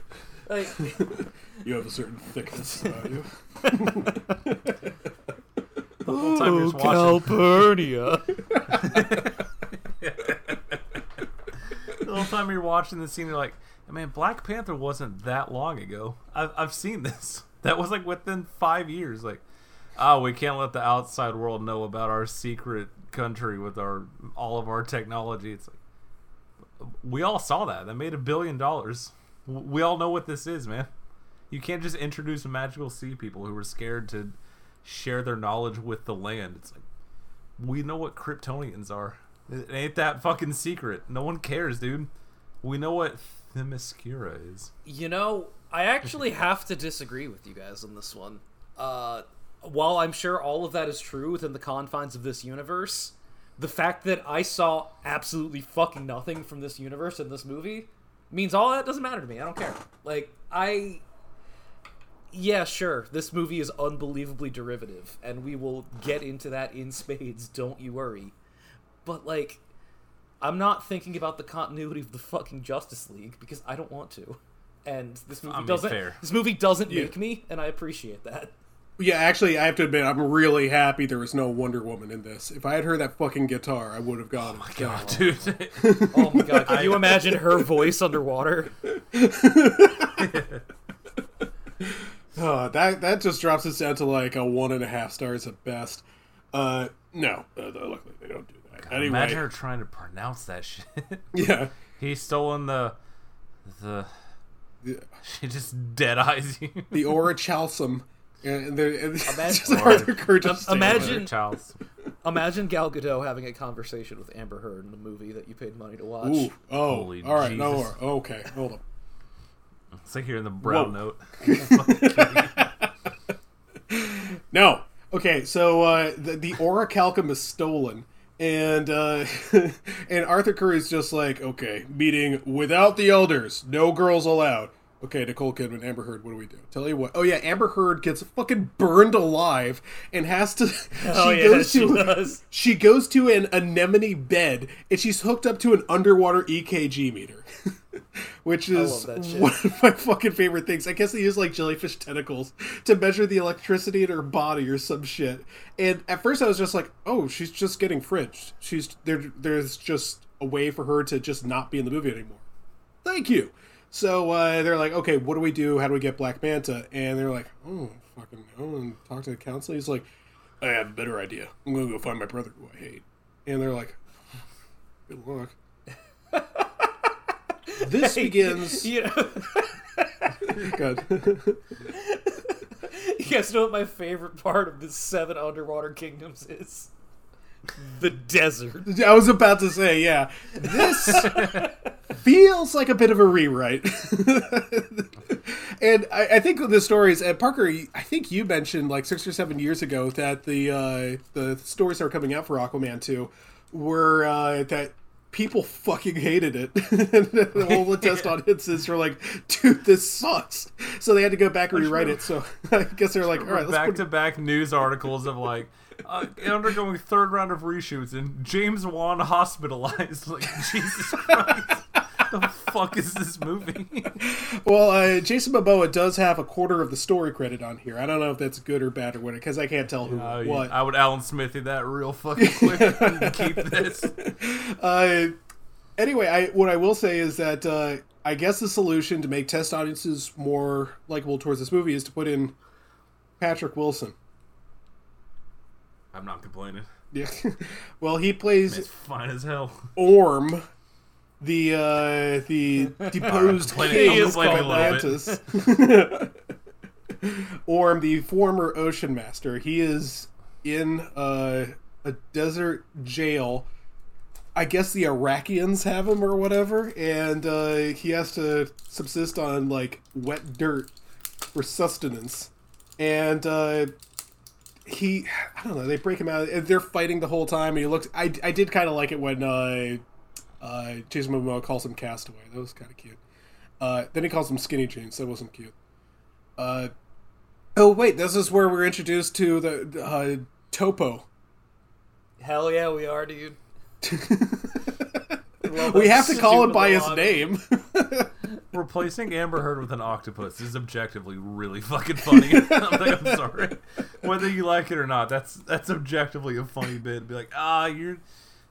Speaker 3: Like,
Speaker 1: You have a certain thickness about you.
Speaker 2: The whole time you're
Speaker 3: oh,
Speaker 2: just watching.
Speaker 3: Calpurnia.
Speaker 2: the whole time you're watching the scene, you're like, I mean, Black Panther wasn't that long ago. I've, I've seen this. That was like within five years. Like, oh, we can't let the outside world know about our secret country with our all of our technology. It's like we all saw that. That made a billion dollars. We all know what this is, man. You can't just introduce magical sea people who are scared to share their knowledge with the land. It's like we know what Kryptonians are. It ain't that fucking secret. No one cares, dude. We know what Themyscira is.
Speaker 3: You know, I actually have to disagree with you guys on this one. Uh, while I'm sure all of that is true within the confines of this universe, the fact that I saw absolutely fucking nothing from this universe in this movie means all that doesn't matter to me. I don't care. Like, I. Yeah, sure, this movie is unbelievably derivative, and we will get into that in spades, don't you worry. But, like, I'm not thinking about the continuity of the fucking Justice League because I don't want to. And this movie
Speaker 2: I mean,
Speaker 3: doesn't
Speaker 2: fair.
Speaker 3: this movie doesn't
Speaker 1: Yeah.
Speaker 3: make me, and I appreciate that.
Speaker 1: Yeah, actually, I have to admit, I'm really happy there was no Wonder Woman in this. If I had heard that fucking guitar, I would have gone. Oh my
Speaker 2: God, dude.
Speaker 3: Oh my god, can you imagine her voice underwater?
Speaker 1: Uh, that that just drops us down to like a one and a half stars at best. Uh, no, uh, luckily they don't do that. Anyway,
Speaker 2: Imagine her trying to pronounce that shit.
Speaker 1: yeah,
Speaker 2: He's stolen the the.
Speaker 1: Yeah.
Speaker 2: She just dead eyes you.
Speaker 1: the orichalcum. And there, and
Speaker 3: Imagine-
Speaker 1: just Arthur Kerr
Speaker 3: Um, imagine-
Speaker 2: Charles.
Speaker 3: Imagine Gal Gadot having a conversation with Amber Heard in the movie that you paid money to watch.
Speaker 1: Ooh, oh,
Speaker 2: Holy
Speaker 1: all right, no more. Okay, hold up.
Speaker 2: It's like hearing the brown
Speaker 1: Whoa.
Speaker 2: note.
Speaker 1: No. Okay, so uh, the, the orichalcum is stolen, and uh, and Arthur Curry is just like, okay, meeting without the elders, no girls allowed. Okay, Nicole Kidman, Amber Heard, what do we do? Tell you what. Oh yeah, Amber Heard gets fucking burned alive and has to.
Speaker 3: Oh,
Speaker 1: she
Speaker 3: yeah,
Speaker 1: goes
Speaker 3: she
Speaker 1: to.
Speaker 3: does.
Speaker 1: She goes to an anemone bed and she's hooked up to an underwater EKG meter, which is
Speaker 3: love that shit.
Speaker 1: one of my fucking favorite things. I guess they use like jellyfish tentacles to measure the electricity in her body or some shit. And at first I was just like, oh, she's just getting fridged. She's there. There's just a way for her to just not be in the movie anymore. Thank you. So uh, they're like, okay, what do we do? How do we get Black Manta? And they're like, oh, fucking no, and talk to the council. He's like, I have a better idea. I'm gonna go find my brother who I hate. And they're like, good luck. this begins.
Speaker 3: You know,
Speaker 1: Good.
Speaker 3: you guys know what my favorite part of the seven underwater kingdoms is? The desert.
Speaker 1: I was about to say, yeah, this feels like a bit of a rewrite. and I, I think the stories, and Parker, I think you mentioned like six or seven years ago that the uh, the stories that were coming out for Aquaman two were uh, that people fucking hated it. and all the test audiences were like, "Dude, this sucks." So they had to go back and rewrite it. So I guess they're like, "All right, let's
Speaker 2: back to back news articles of like uh, undergoing third round of reshoots and James Wan hospitalized. Like Jesus Christ, the fuck is this movie?
Speaker 1: Well, uh, Jason Momoa does have a quarter of the story credit on here. I don't know if that's good or bad or what, because I can't tell who
Speaker 2: yeah.
Speaker 1: what.
Speaker 2: I would Alan Smithee that real fucking quick. Can keep this.
Speaker 1: Uh, anyway, I what I will say is that uh, I guess the solution to make test audiences more likable towards this movie is to put in Patrick Wilson.
Speaker 2: I'm not complaining.
Speaker 1: Yeah. well, he plays
Speaker 2: It's fine as hell.
Speaker 1: Orm, the uh, the deposed king of
Speaker 2: complaining a little
Speaker 1: Atlantis. Orm, the former ocean master, he is in uh, a desert jail. I guess the Iraqians have him or whatever, and uh, he has to subsist on like wet dirt for sustenance. And uh, he, I don't know, they break him out. They're fighting the whole time, and he looks. I, I did kind of like it when uh, uh, Jason Momoa calls him Castaway. That was kind of cute. Uh, then he calls him Skinny Jeans. That wasn't cute. Uh, oh wait, this is where we're introduced to the uh, Topo.
Speaker 3: Hell yeah, we are, dude.
Speaker 1: We have to call him by his name.
Speaker 2: Replacing Amber Heard with an octopus is objectively really fucking funny. I'm, like, I'm sorry, whether you like it or not. That's that's objectively a funny bit. Be like, ah, you're,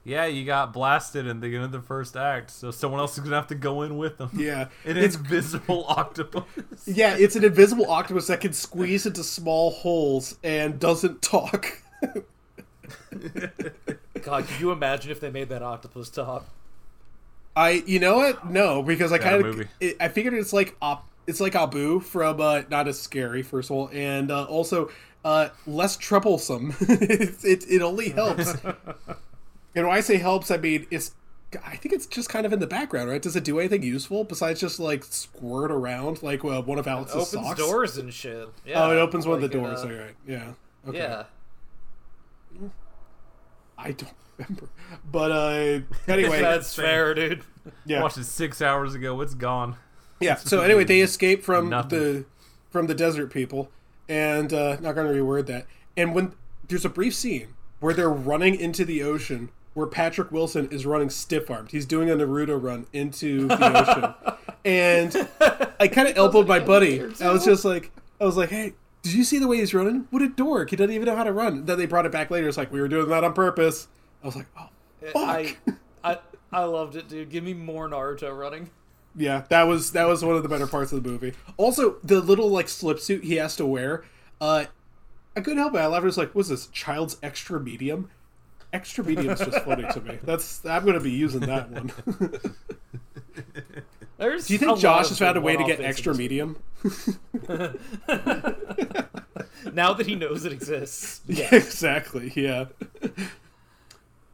Speaker 2: yeah, you got blasted in the end of the first act, so someone else is gonna have to go in with them.
Speaker 1: Yeah,
Speaker 2: an
Speaker 1: it's
Speaker 2: invisible octopus.
Speaker 1: yeah, it's an invisible octopus that can squeeze into small holes and doesn't talk.
Speaker 3: God, can you imagine if they made that octopus talk?
Speaker 1: I, you know what? No, because I kind of, I figured it's like op, it's like Abu from uh, Not as Scary, first of all, and uh, also uh, less troublesome. it, it it only helps. and when I say helps, I mean it's. I think it's just kind of in the background, right? Does it do anything useful besides just like squirt around like uh, one of Alex's
Speaker 3: Opens
Speaker 1: socks?
Speaker 3: doors and shit. Yeah,
Speaker 1: oh, it opens one of the
Speaker 3: it,
Speaker 1: doors.
Speaker 3: uh,
Speaker 1: All right, yeah, okay.
Speaker 3: Yeah.
Speaker 1: I don't remember, but uh, anyway,
Speaker 3: That's fair, dude.
Speaker 1: yeah.
Speaker 2: Watched it six hours ago. It's gone.
Speaker 1: Yeah. So anyway, they escape from
Speaker 2: Nothing.
Speaker 1: the from the desert people, and uh, not going to reword that. And when there's a brief scene where they're running into the ocean, where Patrick Wilson is running stiff armed. He's doing a Naruto run into the ocean, and I kind of elbowed my buddy. I was just like, I was like, hey. Did you see the way he's running? What a dork! He doesn't even know how to run. Then they brought it back later. It's like we were doing that on purpose. I was like, oh, fuck.
Speaker 3: I, I, I loved it, dude. Give me more Naruto running.
Speaker 1: Yeah, that was that was one of the better parts of the movie. Also, the little like slip suit he has to wear. Uh, I couldn't help it. I laughed. It was like, "Was this child's extra medium?" Extra medium is just funny to me. That's I'm going to be using that one.
Speaker 3: There's
Speaker 1: Do you think Josh has found a way to get extra medium?
Speaker 3: Now that he knows it exists.
Speaker 1: Yeah, exactly. Yeah.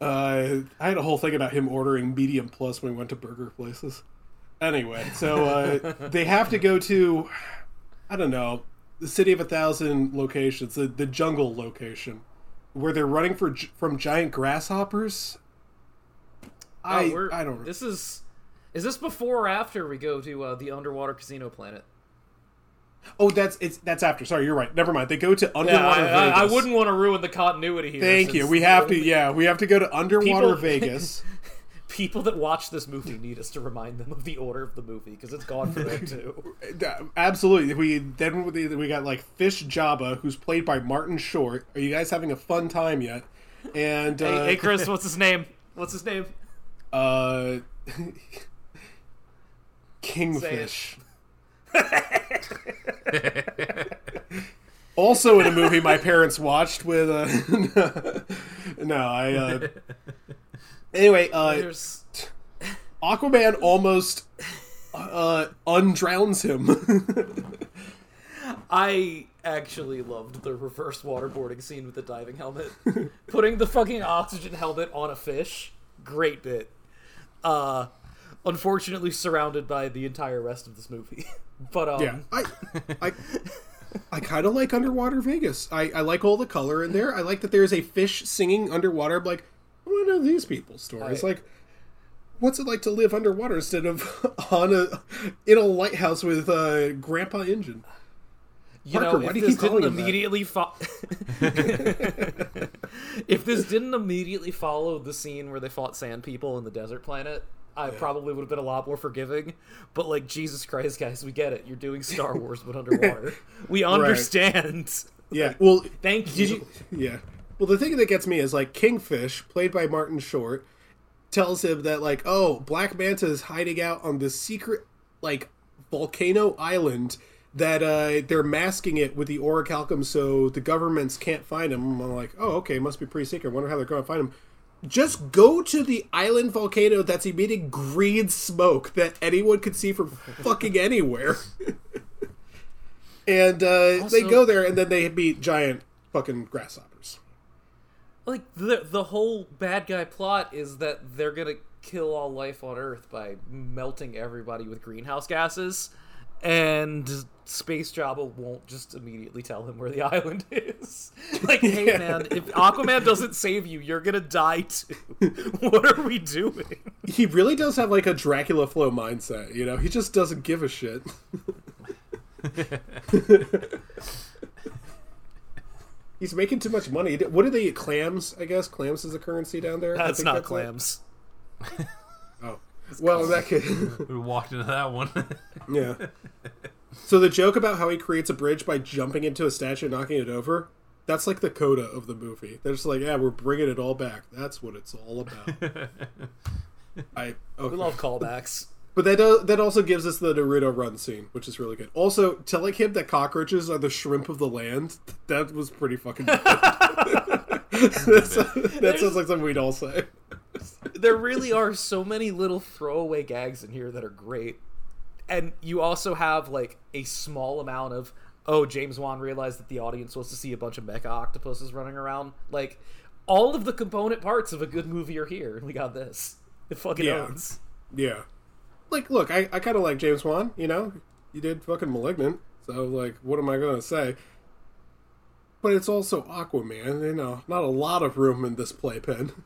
Speaker 1: Uh, I had a whole thing about him ordering medium plus when we went to burger places. Anyway, so uh, they have to go to, I don't know, the city of a thousand locations, the, the jungle location, where they're running for from giant grasshoppers. I
Speaker 3: Oh,
Speaker 1: I don't. Know.
Speaker 3: This is. Is this before or after we go to uh, the underwater casino planet?
Speaker 1: Oh, that's it's that's after. Sorry, you're right. Never mind. They go to
Speaker 3: Yeah,
Speaker 1: underwater
Speaker 3: I, I, I wouldn't want to ruin the continuity here.
Speaker 1: Thank you. We have to. Yeah, we have to go to underwater
Speaker 3: People-
Speaker 1: Vegas.
Speaker 3: People that watch this movie need us to remind them of the order of the movie because it's gone for them too.
Speaker 1: Absolutely. We then we we got like Fish Jabba, who's played by Martin Short. Are you guys having a fun time yet? And uh,
Speaker 3: hey, hey, Chris, what's his name? What's his name?
Speaker 1: uh, Kingfish. Also in a movie my parents watched with uh, no I uh, anyway uh,
Speaker 3: There's
Speaker 1: Aquaman almost uh, undrowns him.
Speaker 3: I actually loved the reverse waterboarding scene with the diving helmet. Putting the fucking oxygen helmet on a fish, great bit. Uh unfortunately surrounded by the entire rest of this movie. but um
Speaker 1: Yeah, I, I, I kind of like underwater Vegas. I, I like all the color in there. I like that there's a fish singing underwater. I'm like, I want to know these people's stories.
Speaker 3: I-
Speaker 1: like, what's it like to live underwater instead of on a in a lighthouse with uh, Grandpa Engine?
Speaker 3: You
Speaker 1: Parker,
Speaker 3: know,
Speaker 1: why
Speaker 3: if this didn't immediately fo- if this didn't immediately follow the scene where they fought sand people in the desert planet, I probably would have been a lot more forgiving. But like Jesus Christ, guys, we get it. You're doing Star Wars but underwater. We understand.
Speaker 1: Yeah. Well,
Speaker 3: Thank you.
Speaker 1: you? Yeah. Well, the thing that gets me is like Kingfish, played by Martin Short, tells him that like, oh, Black Manta is hiding out on this secret like volcano island that uh, they're masking it with the orichalcum so the governments can't find him. I'm like, oh, okay, must be pretty secret. Wonder how they're going to find him. Just go to the island volcano that's emitting green smoke that anyone could see from fucking anywhere. and uh, they go there, and then they meet giant fucking grasshoppers.
Speaker 3: Like the the whole bad guy plot is that they're gonna kill all life on Earth by melting everybody with greenhouse gases, and Space Jabba won't just immediately tell him where the island is. Like, hey
Speaker 1: Yeah.
Speaker 3: man, if Aquaman doesn't save you, you're gonna die too. what are we doing?
Speaker 1: He really does have like a Dracula flow mindset, you know. He just doesn't give a shit. He's making too much money. What are they? eat? Clams, I guess. Clams is the currency down there.
Speaker 3: That's not
Speaker 1: it.
Speaker 3: clams.
Speaker 1: Oh, well, that could.
Speaker 2: We walked into that one.
Speaker 1: yeah. So the joke about how he creates a bridge by jumping into a statue and knocking it over. That's like the coda of the movie. They're just like, yeah, we're bringing it all back. That's what it's all about. I okay.
Speaker 3: We love callbacks.
Speaker 1: But that does, that also gives us the Naruto run scene, which is really good. Also, telling him that cockroaches are the shrimp of the land, that was pretty fucking good. That sounds like something we'd all say.
Speaker 3: There really are so many little throwaway gags in here that are great. And you also have like a small amount of oh, James Wan realized that the audience wants to see a bunch of mecha octopuses running around. Like all of the component parts of a good movie are here. We got this. It fucking
Speaker 1: Yeah.
Speaker 3: owns.
Speaker 1: Yeah. Like, look, I, I kind of like James Wan, you know? you did fucking Malignant, so, like, what am I going to say? But it's also Aquaman, you know, not a lot of room in this playpen.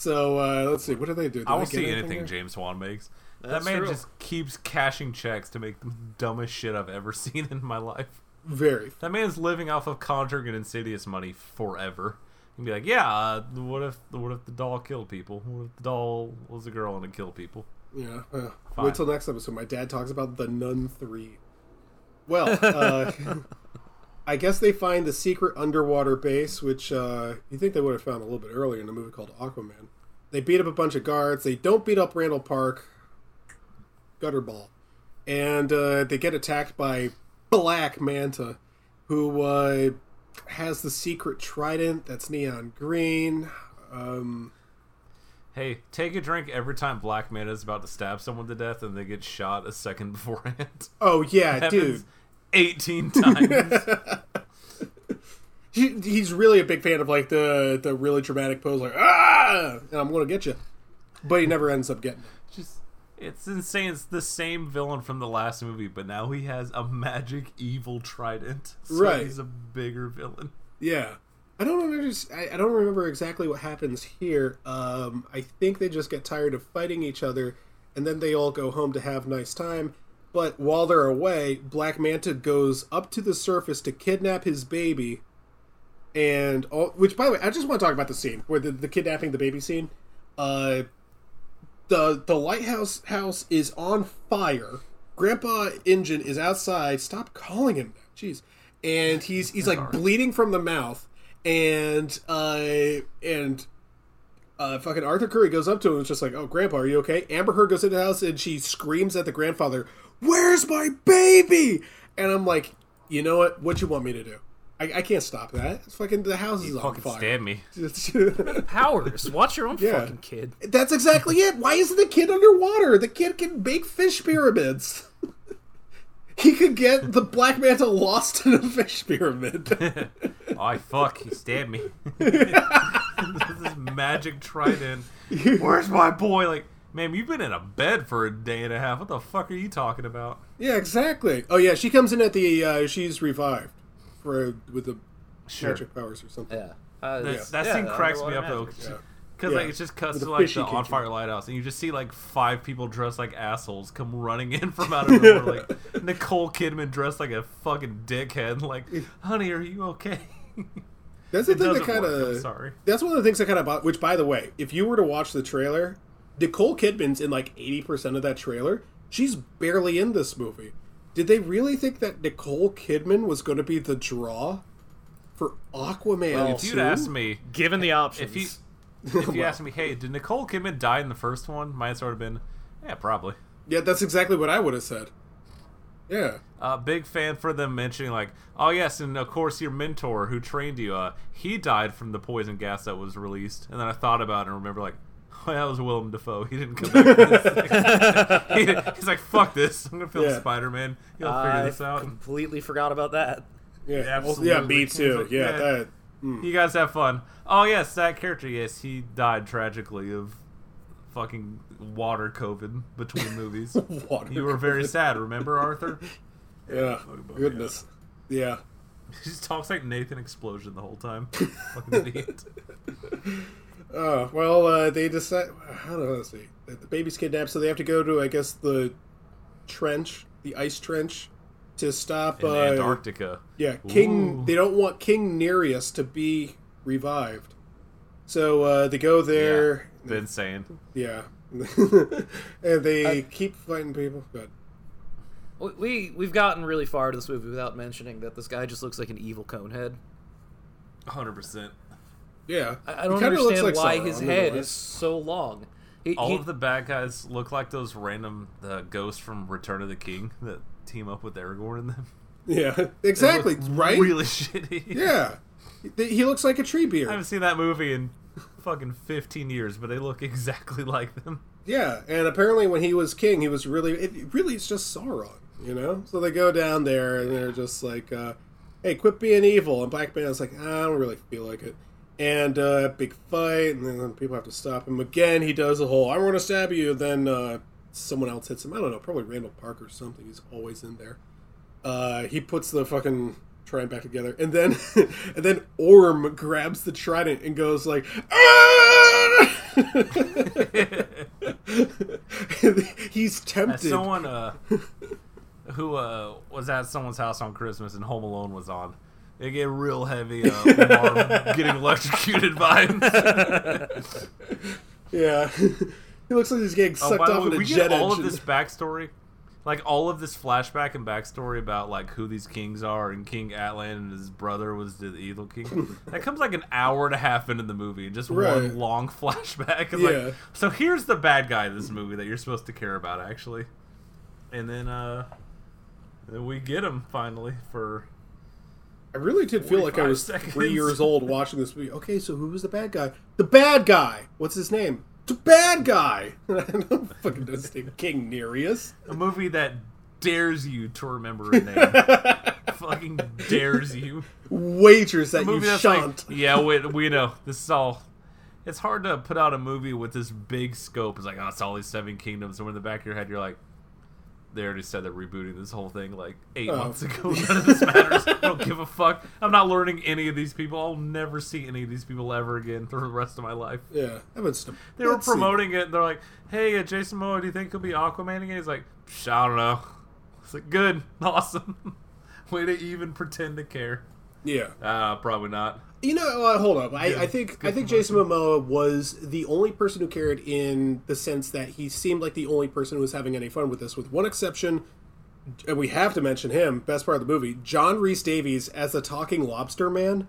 Speaker 1: So, uh, let's see, what do they do? Did
Speaker 2: I will
Speaker 1: get
Speaker 2: see
Speaker 1: anything
Speaker 2: anything? James Wan makes.
Speaker 3: That's
Speaker 2: that man
Speaker 3: true.
Speaker 2: just keeps cashing checks to make the dumbest shit I've ever seen in my life.
Speaker 1: Very.
Speaker 2: That man's living off of Conjuring and Insidious money forever. He'd be like, yeah, uh, what if what if the doll killed people? What if the doll was a girl and it killed people?
Speaker 1: Yeah. Uh, wait till next episode. My dad talks about the Nun 3. Well, uh, I guess they find the secret underwater base, which uh, you think they would have found a little bit earlier in a movie called Aquaman. They beat up a bunch of guards. They don't beat up Randall Park, Gutterball, and uh, they get attacked by Black Manta, who uh, has the secret trident that's neon green. Um,
Speaker 2: Hey, take a drink every time Black Manta is about to stab someone to death and they get shot a second beforehand.
Speaker 1: oh yeah, dude.
Speaker 2: 18 times.
Speaker 1: he, he's really a big fan of like the the really dramatic pose, like ah, and I'm gonna get you, but he never ends up getting. It.
Speaker 2: Just it's insane. It's the same villain from the last movie, but now he has a magic evil trident. So
Speaker 1: Right.
Speaker 2: He's a bigger villain.
Speaker 1: Yeah, I don't remember. I, I don't remember exactly what happens here. Um, I think they just get tired of fighting each other, and then they all go home to have nice time. But while they're away, Black Manta goes up to the surface to kidnap his baby, and all, which, by the way, I just want to talk about the scene where the, the kidnapping the baby scene. Uh, the the lighthouse house is on fire. Grandpa Engine is outside. Stop calling him. Jeez. And he's he's like bleeding from the mouth, and uh and uh fucking Arthur Curry goes up to him and is just like, "Oh, Grandpa, are you okay?" Amber Heard goes into the house and she screams at the grandfather, "Where's my baby?" And I'm like, you know what? What you want me to do? I, I can't stop that. It's fucking the house is on
Speaker 2: Fucking
Speaker 1: fire.
Speaker 2: stab me.
Speaker 3: Powers. Watch your own
Speaker 1: Yeah.
Speaker 3: fucking kid.
Speaker 1: That's exactly it. Why isn't the kid underwater? The kid can make fish pyramids. he could get the black manta lost in a fish pyramid.
Speaker 2: Oh, fuck, he stabbed me. this magic trident. Where's my boy? Like, man, you've been in a bed for a day and a half. What the fuck are you talking about?
Speaker 1: yeah, exactly. Oh yeah, she comes in at the. Uh, she's revived for with the
Speaker 2: Sure.
Speaker 1: magic powers or something.
Speaker 3: Yeah. Uh,
Speaker 2: That,
Speaker 3: yeah.
Speaker 2: that
Speaker 3: Yeah,
Speaker 2: scene cracks me up
Speaker 3: underwater
Speaker 2: though, Because
Speaker 1: Yeah,
Speaker 2: like it just cuts to like the on fire lighthouse, and you just see like five people dressed like assholes come running in from out of nowhere. like Nicole Kidman dressed like a fucking dickhead. Like, honey, are you okay?
Speaker 1: That's the
Speaker 2: It
Speaker 1: thing that kind of.
Speaker 2: sorry.
Speaker 1: That's one of the things that kind of. Which, by the way, if you were to watch the trailer, Nicole Kidman's in like eighty percent of that trailer. She's barely in this movie. Did they really think that Nicole Kidman was going to be the draw for Aquaman?
Speaker 3: Well,
Speaker 2: if you'd asked me,
Speaker 3: Given the options,
Speaker 2: if you if you asked me, hey, did Nicole Kidman die in the first one? My answer would have been, yeah, probably.
Speaker 1: yeah, that's exactly what I would have said. Yeah,
Speaker 2: Uh, big fan for them mentioning like, oh yes, and of course your mentor who trained you, uh, he died from the poison gas that was released. And then I thought about it and remember like, oh, that was Willem Dafoe. He didn't come back. This he, he's like, fuck this. I'm gonna film
Speaker 1: Yeah.
Speaker 2: Spider Man. He'll uh, figure
Speaker 3: I
Speaker 2: this out.
Speaker 3: completely forgot about that.
Speaker 1: yeah,
Speaker 2: Absolutely.
Speaker 1: yeah. Me too.
Speaker 2: Like,
Speaker 1: Yeah,
Speaker 2: yeah.
Speaker 1: that. Hmm.
Speaker 2: You guys have fun. Oh yes, that character. Yes, he died tragically of fucking water COVID between movies.
Speaker 1: Water
Speaker 2: you were very
Speaker 1: COVID.
Speaker 2: sad. Remember Arthur?
Speaker 1: Yeah, goodness. Yeah.
Speaker 2: He just talks like Nathan Explosion the whole time. fucking idiot.
Speaker 1: Oh well, uh, they decide. How do I say? The baby's kidnapped, so they have to go to, I guess, the trench, the ice trench, to stop.
Speaker 2: In
Speaker 1: uh,
Speaker 2: Antarctica.
Speaker 1: Yeah, King.
Speaker 2: Ooh.
Speaker 1: They don't want King Nereus to be revived, so uh, they go there.
Speaker 2: Been saying.
Speaker 1: Yeah, and they
Speaker 3: Uh,
Speaker 1: keep fighting people. But
Speaker 3: We- We we've gotten really far to this movie without mentioning that this guy just looks like an evil conehead.
Speaker 2: 100%.
Speaker 1: Yeah,
Speaker 3: I, I don't
Speaker 1: kinda
Speaker 3: understand
Speaker 1: like
Speaker 3: why
Speaker 1: Sauron,
Speaker 3: his head is so long. He,
Speaker 2: All
Speaker 3: he-
Speaker 2: of the bad guys look like those random the ghosts from Return of the King that team up with Aragorn and them.
Speaker 1: Yeah,
Speaker 2: They
Speaker 1: exactly.
Speaker 2: look
Speaker 1: Right?
Speaker 2: Really shitty.
Speaker 1: Yeah, he he looks like a tree beard.
Speaker 2: I haven't seen that movie in fucking 15 years, but they look exactly like them.
Speaker 1: Yeah, and apparently when he was king, he was really it really it's just Sauron, you know. So they go down there and they're just like, uh, "Hey, quit being evil." And Black Man's like, "I don't really feel like it." And uh, big fight, and then people have to stop him again. He does the whole "I'm going to stab you." Then uh, someone else hits him. I don't know, probably Randall Park or something. He's always in there. Uh, he puts the fucking trident back together, and then and then Orm grabs the trident and goes like, "Ah!" He's
Speaker 2: As
Speaker 1: tempted.
Speaker 2: someone uh, who uh, was at someone's house on Christmas and Home Alone was on, they get real heavy. Uh, getting electrocuted vibes.
Speaker 1: Yeah, he looks like he's getting
Speaker 2: Oh,
Speaker 1: sucked
Speaker 2: the
Speaker 1: off
Speaker 2: way,
Speaker 1: in a
Speaker 2: we
Speaker 1: jet
Speaker 2: get all
Speaker 1: engine.
Speaker 2: of this backstory, like all of this flashback and backstory about like who these kings are, and King Atlan and his brother was the evil king. that comes like an hour and a half into the movie, just
Speaker 1: Right.
Speaker 2: one long flashback. And
Speaker 1: Yeah.
Speaker 2: like, so here's the bad guy in this movie that you're supposed to care about, actually, and then uh, then we get him finally for
Speaker 1: I really did feel like I was
Speaker 2: seconds.
Speaker 1: three years old watching this movie. Okay, so who was the bad guy? The bad guy. What's his name? The bad guy. I don't fucking know his name. King Nereus.
Speaker 2: a movie that dares you to remember a name. Fucking dares you.
Speaker 1: Wagers that you shan't.
Speaker 2: like, yeah, we, we know this is all. It's hard to put out a movie with this big scope. It's like, oh, it's all these seven kingdoms. And in the back of your head, you're like, they already said they're rebooting this whole thing like eight
Speaker 1: Oh.
Speaker 2: months ago. None of this matters. I don't give a fuck. I'm not learning any of these people. I'll never see any of these people ever again for the rest of my life.
Speaker 1: yeah, that was.
Speaker 2: They were
Speaker 1: let's see.
Speaker 2: promoting it. They're like, "Hey, uh, Jason Momoa, do you think he'll be Aquaman again?" He's like, "Psh, "I don't know." It's like, "Good, awesome. Way to even pretend to care."
Speaker 1: Yeah.
Speaker 2: Uh, probably not.
Speaker 1: You know, uh, hold up. I,
Speaker 2: Good-
Speaker 1: I think I think Jason Momoa was the only person who cared in the sense that he seemed like the only person who was having any fun with this, with one exception. And we have to mention him. Best part of the movie, John Rhys-Davies as the talking lobster man.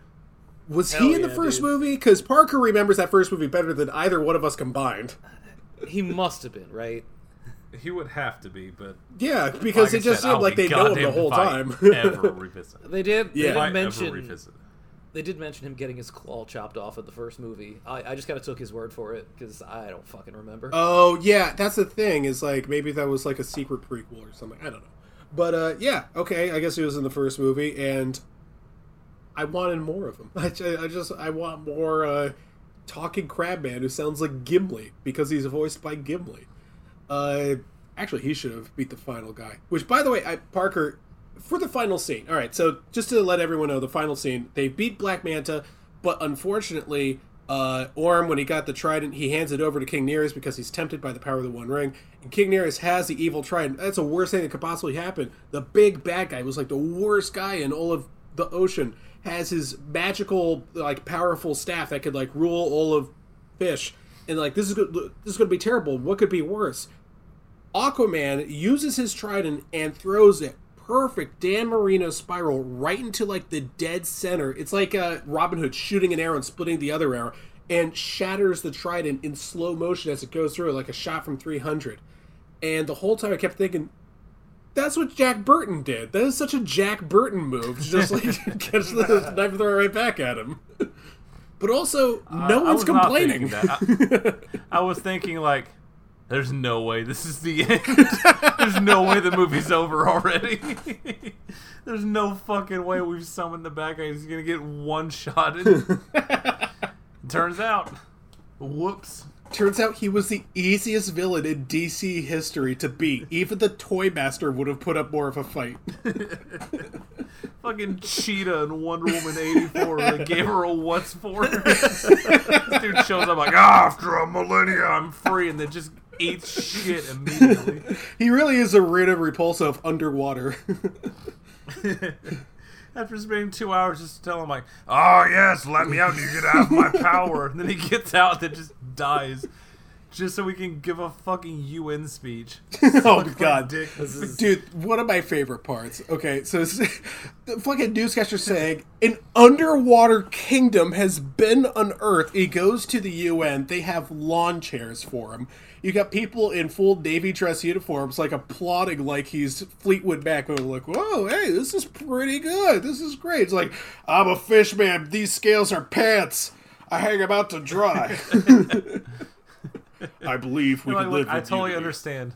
Speaker 1: Was he
Speaker 3: Hell
Speaker 1: in the first
Speaker 3: dude.
Speaker 1: movie? Because Parker remembers that first movie better than either one of us combined.
Speaker 3: he must have been right.
Speaker 2: He would have to be, but
Speaker 1: Yeah, because
Speaker 2: like
Speaker 1: it just
Speaker 2: said,
Speaker 1: seemed like they
Speaker 2: think
Speaker 1: know him the whole time.
Speaker 2: ever revisit.
Speaker 3: They did.
Speaker 1: Yeah.
Speaker 3: They did mention. They did mention him getting his claw chopped off at the first movie. I, I just kind of took his word for it because I don't fucking remember.
Speaker 1: Oh yeah, that's the thing. Is like maybe that was like a secret prequel or something. I don't know. But uh, yeah, okay. I guess he was in the first movie, and I wanted more of him. I, ju- I just I want more uh, talking crab man who sounds like Gimli because he's voiced by Gimli. Uh, actually, he should have beat the final guy. Which, by the way, I, Parker for the final scene. All right, so just to let everyone know, the final scene they beat Black Manta, but unfortunately, Uh, Orm, when he got the trident, he hands it over to King Nereus because he's tempted by the power of the One Ring. And King Nereus has the evil trident. That's the worst thing that could possibly happen. The big bad guy was like the worst guy in all of the ocean. Has his magical, like powerful staff that could like rule all of fish. And like this is good, this is going to be terrible. What could be worse? Aquaman uses his trident and throws it perfect Dan Marino spiral right into like the dead center. It's like uh, Robin Hood shooting an arrow and splitting the other arrow, and shatters the trident in slow motion as it goes through, like a shot from 300. And the whole time I kept thinking, that's what Jack Burton did. That is such a Jack Burton move to just like catch the knife and throw it right back at him. But also, no
Speaker 2: I
Speaker 1: one's complaining.
Speaker 2: that. I, I was thinking like, there's no way this is the end. there's no way the movie's over already. there's no fucking way we've summoned the bad guy. He's gonna get one shot. Turns out, whoops.
Speaker 1: Turns out he was the easiest villain in DC history to beat. Even the Toy Master would have put up more of a fight.
Speaker 2: Fucking Cheetah and Wonder Woman 84 they gave her a what's for. this dude shows up like, after a millennia, I'm free, and then just eats shit immediately.
Speaker 1: he really is a Rita Repulsa underwater.
Speaker 2: After spending two hours just telling him like, oh yes, let me out, you get out of my power. And then he gets out and just dies. Just so we can give a fucking UN speech.
Speaker 1: oh god,
Speaker 2: dick.
Speaker 1: dude! One of my favorite parts. Okay, so it's, the fucking newscaster saying an underwater kingdom has been unearthed. He goes to the UN. They have lawn chairs for him. You got people in full navy dress uniforms, like applauding, like he's Fleetwood Mac. Going like, "Whoa, hey, this is pretty good. This is great." It's like, "I'm a fish man. These scales are pants. I hang them out to dry." I believe we
Speaker 2: Like,
Speaker 1: can
Speaker 2: look,
Speaker 1: live.
Speaker 2: I totally understand.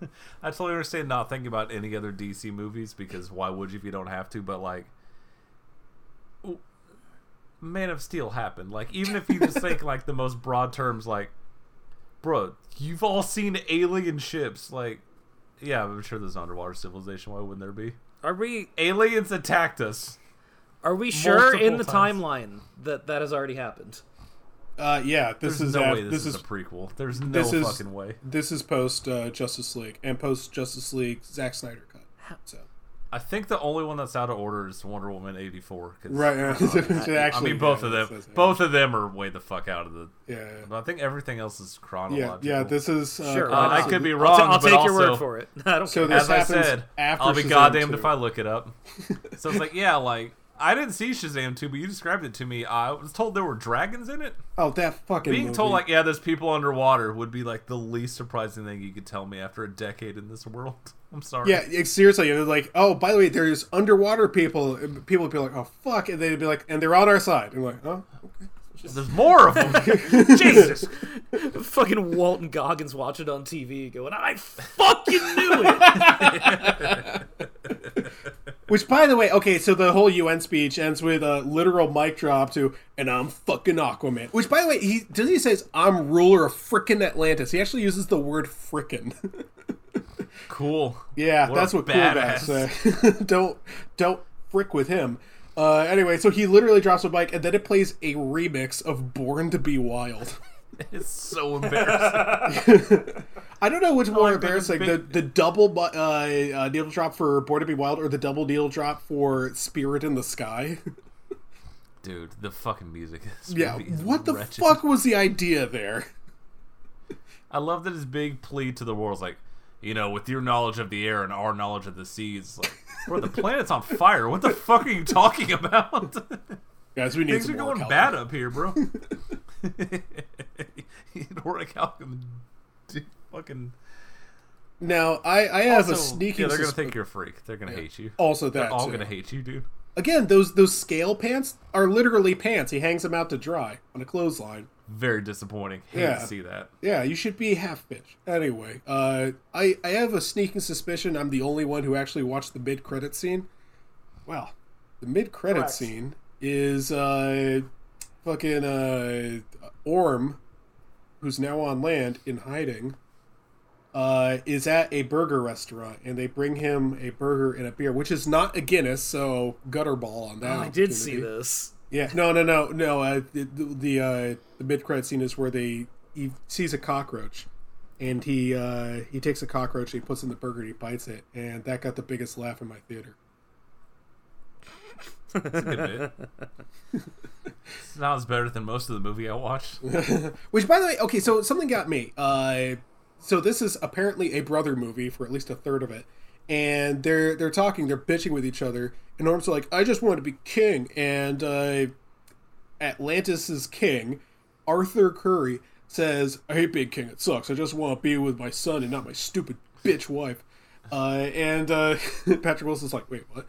Speaker 2: I totally understand not thinking about any other DC movies because why would you if you don't have to? But like, Man of Steel happened. Like, even if you just think like the most broad terms, like, bro, you've all seen alien ships. Like, yeah, I'm sure there's an underwater civilization. Why wouldn't there be?
Speaker 3: Are we
Speaker 2: Aliens attacked us.
Speaker 3: are we sure in
Speaker 2: Multiple
Speaker 3: the
Speaker 2: times.
Speaker 3: timeline that that has already happened?
Speaker 1: Uh, yeah, this
Speaker 2: There's
Speaker 1: is
Speaker 2: no
Speaker 1: af-
Speaker 2: way this,
Speaker 1: this
Speaker 2: is,
Speaker 1: is
Speaker 2: a prequel. There's no
Speaker 1: this is
Speaker 2: fucking way.
Speaker 1: This is post uh, Justice League and post Justice League Zack Snyder cut. So
Speaker 2: I think the only one that's out of order is Wonder Woman eighty four.
Speaker 1: right, yeah.
Speaker 2: I
Speaker 1: actually,
Speaker 2: mean, both
Speaker 1: yeah,
Speaker 2: of
Speaker 1: that's-
Speaker 2: them.
Speaker 1: that's-
Speaker 2: Both of them are way the fuck out of the.
Speaker 1: Yeah, yeah.
Speaker 2: But I think everything else is
Speaker 1: yeah,
Speaker 2: chronological.
Speaker 1: yeah. This is uh,
Speaker 3: Sure,
Speaker 2: Uh, I could be
Speaker 3: I'll
Speaker 2: wrong.
Speaker 3: I'll
Speaker 2: but
Speaker 3: take your word for it. I don't
Speaker 1: So
Speaker 3: care.
Speaker 1: this
Speaker 2: As I said,
Speaker 1: after
Speaker 2: I'll be
Speaker 1: Shazam
Speaker 2: goddamned
Speaker 1: 2.
Speaker 2: if I look it up. so it's like, yeah, like I didn't see Shazam two, but you described it to me. I was told there were dragons in it.
Speaker 1: Oh, that fucking
Speaker 2: Being
Speaker 1: movie.
Speaker 2: told like, yeah, there's people underwater would be like the least surprising thing you could tell me after a decade in this world. I'm sorry.
Speaker 1: Yeah, it's seriously, they're like, oh, by the way, there's underwater people. and People would be like, oh, fuck, and they'd be like, and they're on our side. And I'm like, oh, okay.
Speaker 2: There's more of them. Jesus.
Speaker 3: fucking Walton Goggins watch it on TV, going, "I fucking knew it."
Speaker 1: Which, by the way, okay, so the whole UN speech ends with a literal mic drop to, and I'm fucking Aquaman. Which, by the way, he does he says I'm ruler of frickin' Atlantis. He actually uses the word frickin'.
Speaker 2: Cool.
Speaker 1: Yeah,
Speaker 2: What
Speaker 1: that's what cool guys
Speaker 2: badass.
Speaker 1: say. don't don't frick with him. Uh, anyway, so he literally drops a bike, and then it plays a remix of "Born to Be Wild."
Speaker 2: It's so embarrassing.
Speaker 1: I don't know which more
Speaker 2: that it's
Speaker 1: embarrassing:
Speaker 2: big-
Speaker 1: the the double uh, uh, needle drop for "Born to Be Wild" or the double needle drop for "Spirit in the Sky."
Speaker 2: Dude, the fucking music.
Speaker 1: yeah,
Speaker 2: is
Speaker 1: what the
Speaker 2: wretched.
Speaker 1: fuck was the idea there?
Speaker 2: I love that his big plea to the world is like, you know, with your knowledge of the air and our knowledge of the seas, like, bro, the planet's on fire. What the fuck are you talking about?
Speaker 1: Guys, we need
Speaker 2: Things are going bad up here, bro. Nordic Alchemy, fucking.
Speaker 1: Now, I I have
Speaker 2: Also,
Speaker 1: a sneaking.
Speaker 2: yeah, they're gonna
Speaker 1: susp-
Speaker 2: think you're a freak. They're gonna hate you.
Speaker 1: Also, that
Speaker 2: They're all
Speaker 1: too.
Speaker 2: gonna hate you, dude.
Speaker 1: Again, those those scale pants are literally pants. He hangs them out to dry on a clothesline.
Speaker 2: Very disappointing. Hate
Speaker 1: Yeah.
Speaker 2: to see that.
Speaker 1: Yeah, you should be half bitch. Anyway, uh, I I have a sneaking suspicion I'm the only one who actually watched the mid credit scene. Well, the mid credit scene is uh, fucking uh, Orm, who's now on land in hiding. Uh, is at a burger restaurant and they bring him a burger and a beer, which is not a Guinness, so gutter ball on that.
Speaker 3: Oh, I did see this.
Speaker 1: Yeah, no, no, no, no. Uh, the the, uh, the mid credit scene is where they he sees a cockroach, and he uh, he takes a cockroach, and he puts it in the burger, and he bites it, and that got the biggest laugh in my theater.
Speaker 2: It's a good bit. Sounds better than most of the movie I watched.
Speaker 1: Which, by the way, okay, so something got me. Uh, so this is apparently a brother movie for at least a third of it, and they're they're talking, they're bitching with each other, and Norm's like, "I just want to be king," and uh, Atlantis's king, Arthur Curry, says, "I hate being king. It sucks. I just want to be with my son and not my stupid bitch wife." Uh, and uh, Patrick Wilson's like, "Wait, what?"